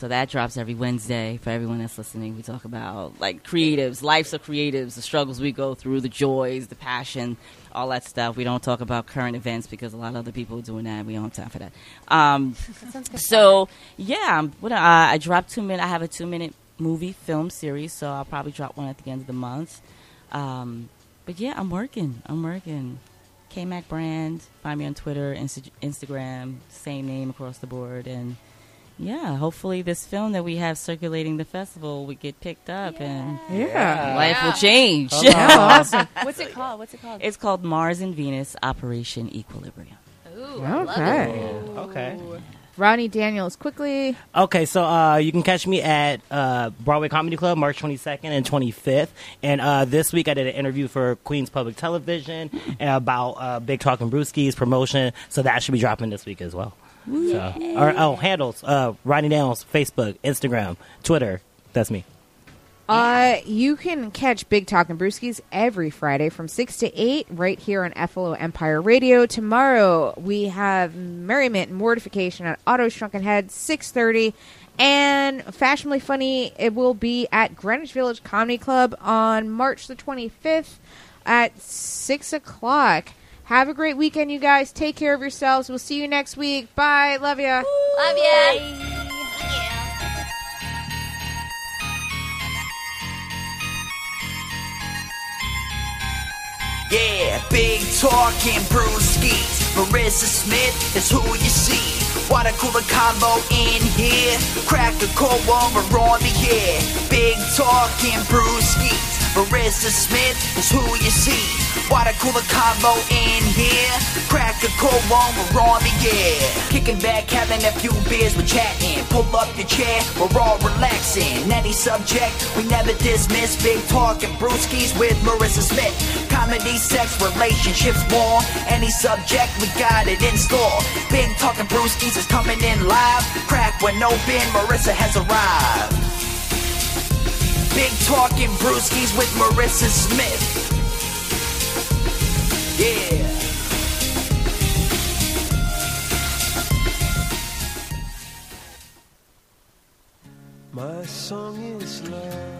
So that drops every Wednesday for everyone that's listening. We talk about like creatives, lives of creatives, the struggles we go through, the joys, the passion, all that stuff. We don't talk about current events because a lot of other people are doing that. We don't have time for that. Um, so yeah, what uh, I dropped two minute. I have a two minute movie film series, so I'll probably drop one at the end of the month. Um, but yeah, I'm working. I'm working. KMac brand. Find me on Twitter, Insta- Instagram, same name across the board, and yeah, hopefully this film that we have circulating the festival would get picked up and Yeah. life Yeah. will change. Yeah, awesome. What's it called? What's it called? it's called Mars and Venus Operation Equilibrium. Ooh, I love it. Okay. Okay. Ronnie Daniels, quickly. Okay, so uh, you can catch me at uh, Broadway Comedy Club March 22nd and 25th. And uh, this week I did an interview for Queens Public Television about uh, Big and Brewskis promotion. So that should be dropping this week as well. So, or, oh, handles uh, Ronnie Daniels, Facebook, Instagram, Twitter. That's me. Uh, you can catch Big Talk and Brewskis every Friday from 6 to 8 right here on FLO Empire Radio. Tomorrow we have Merriment and Mortification at Otto's Shrunken Head, 6.30. And Fashionably Funny, it will be at Greenwich Village Comedy Club on March the 25th at 6 o'clock. Have a great weekend, you guys. Take care of yourselves. We'll see you next week. Bye. Love ya. Love ya. Yeah, big talking brewskis. Marissa Smith is who you see. Water cooler combo in here. Crack a cold one, we're on the air. Big talking brewskis. Marissa Smith is who you see. Water cooler combo in here. Crack a cold one, we're on the air. Kicking back, having a few beers, we're chatting. Pull up your chair, we're all relaxing. Any subject, we never dismiss. Big talking brewskis with Marissa Smith. Comedy, sex, relationships, war. Any subject, we got it in store. Big talking brewskis is coming in live. Crack when open, Marissa has arrived. Big talking brewskis with Marissa Smith. Yeah. My song is love.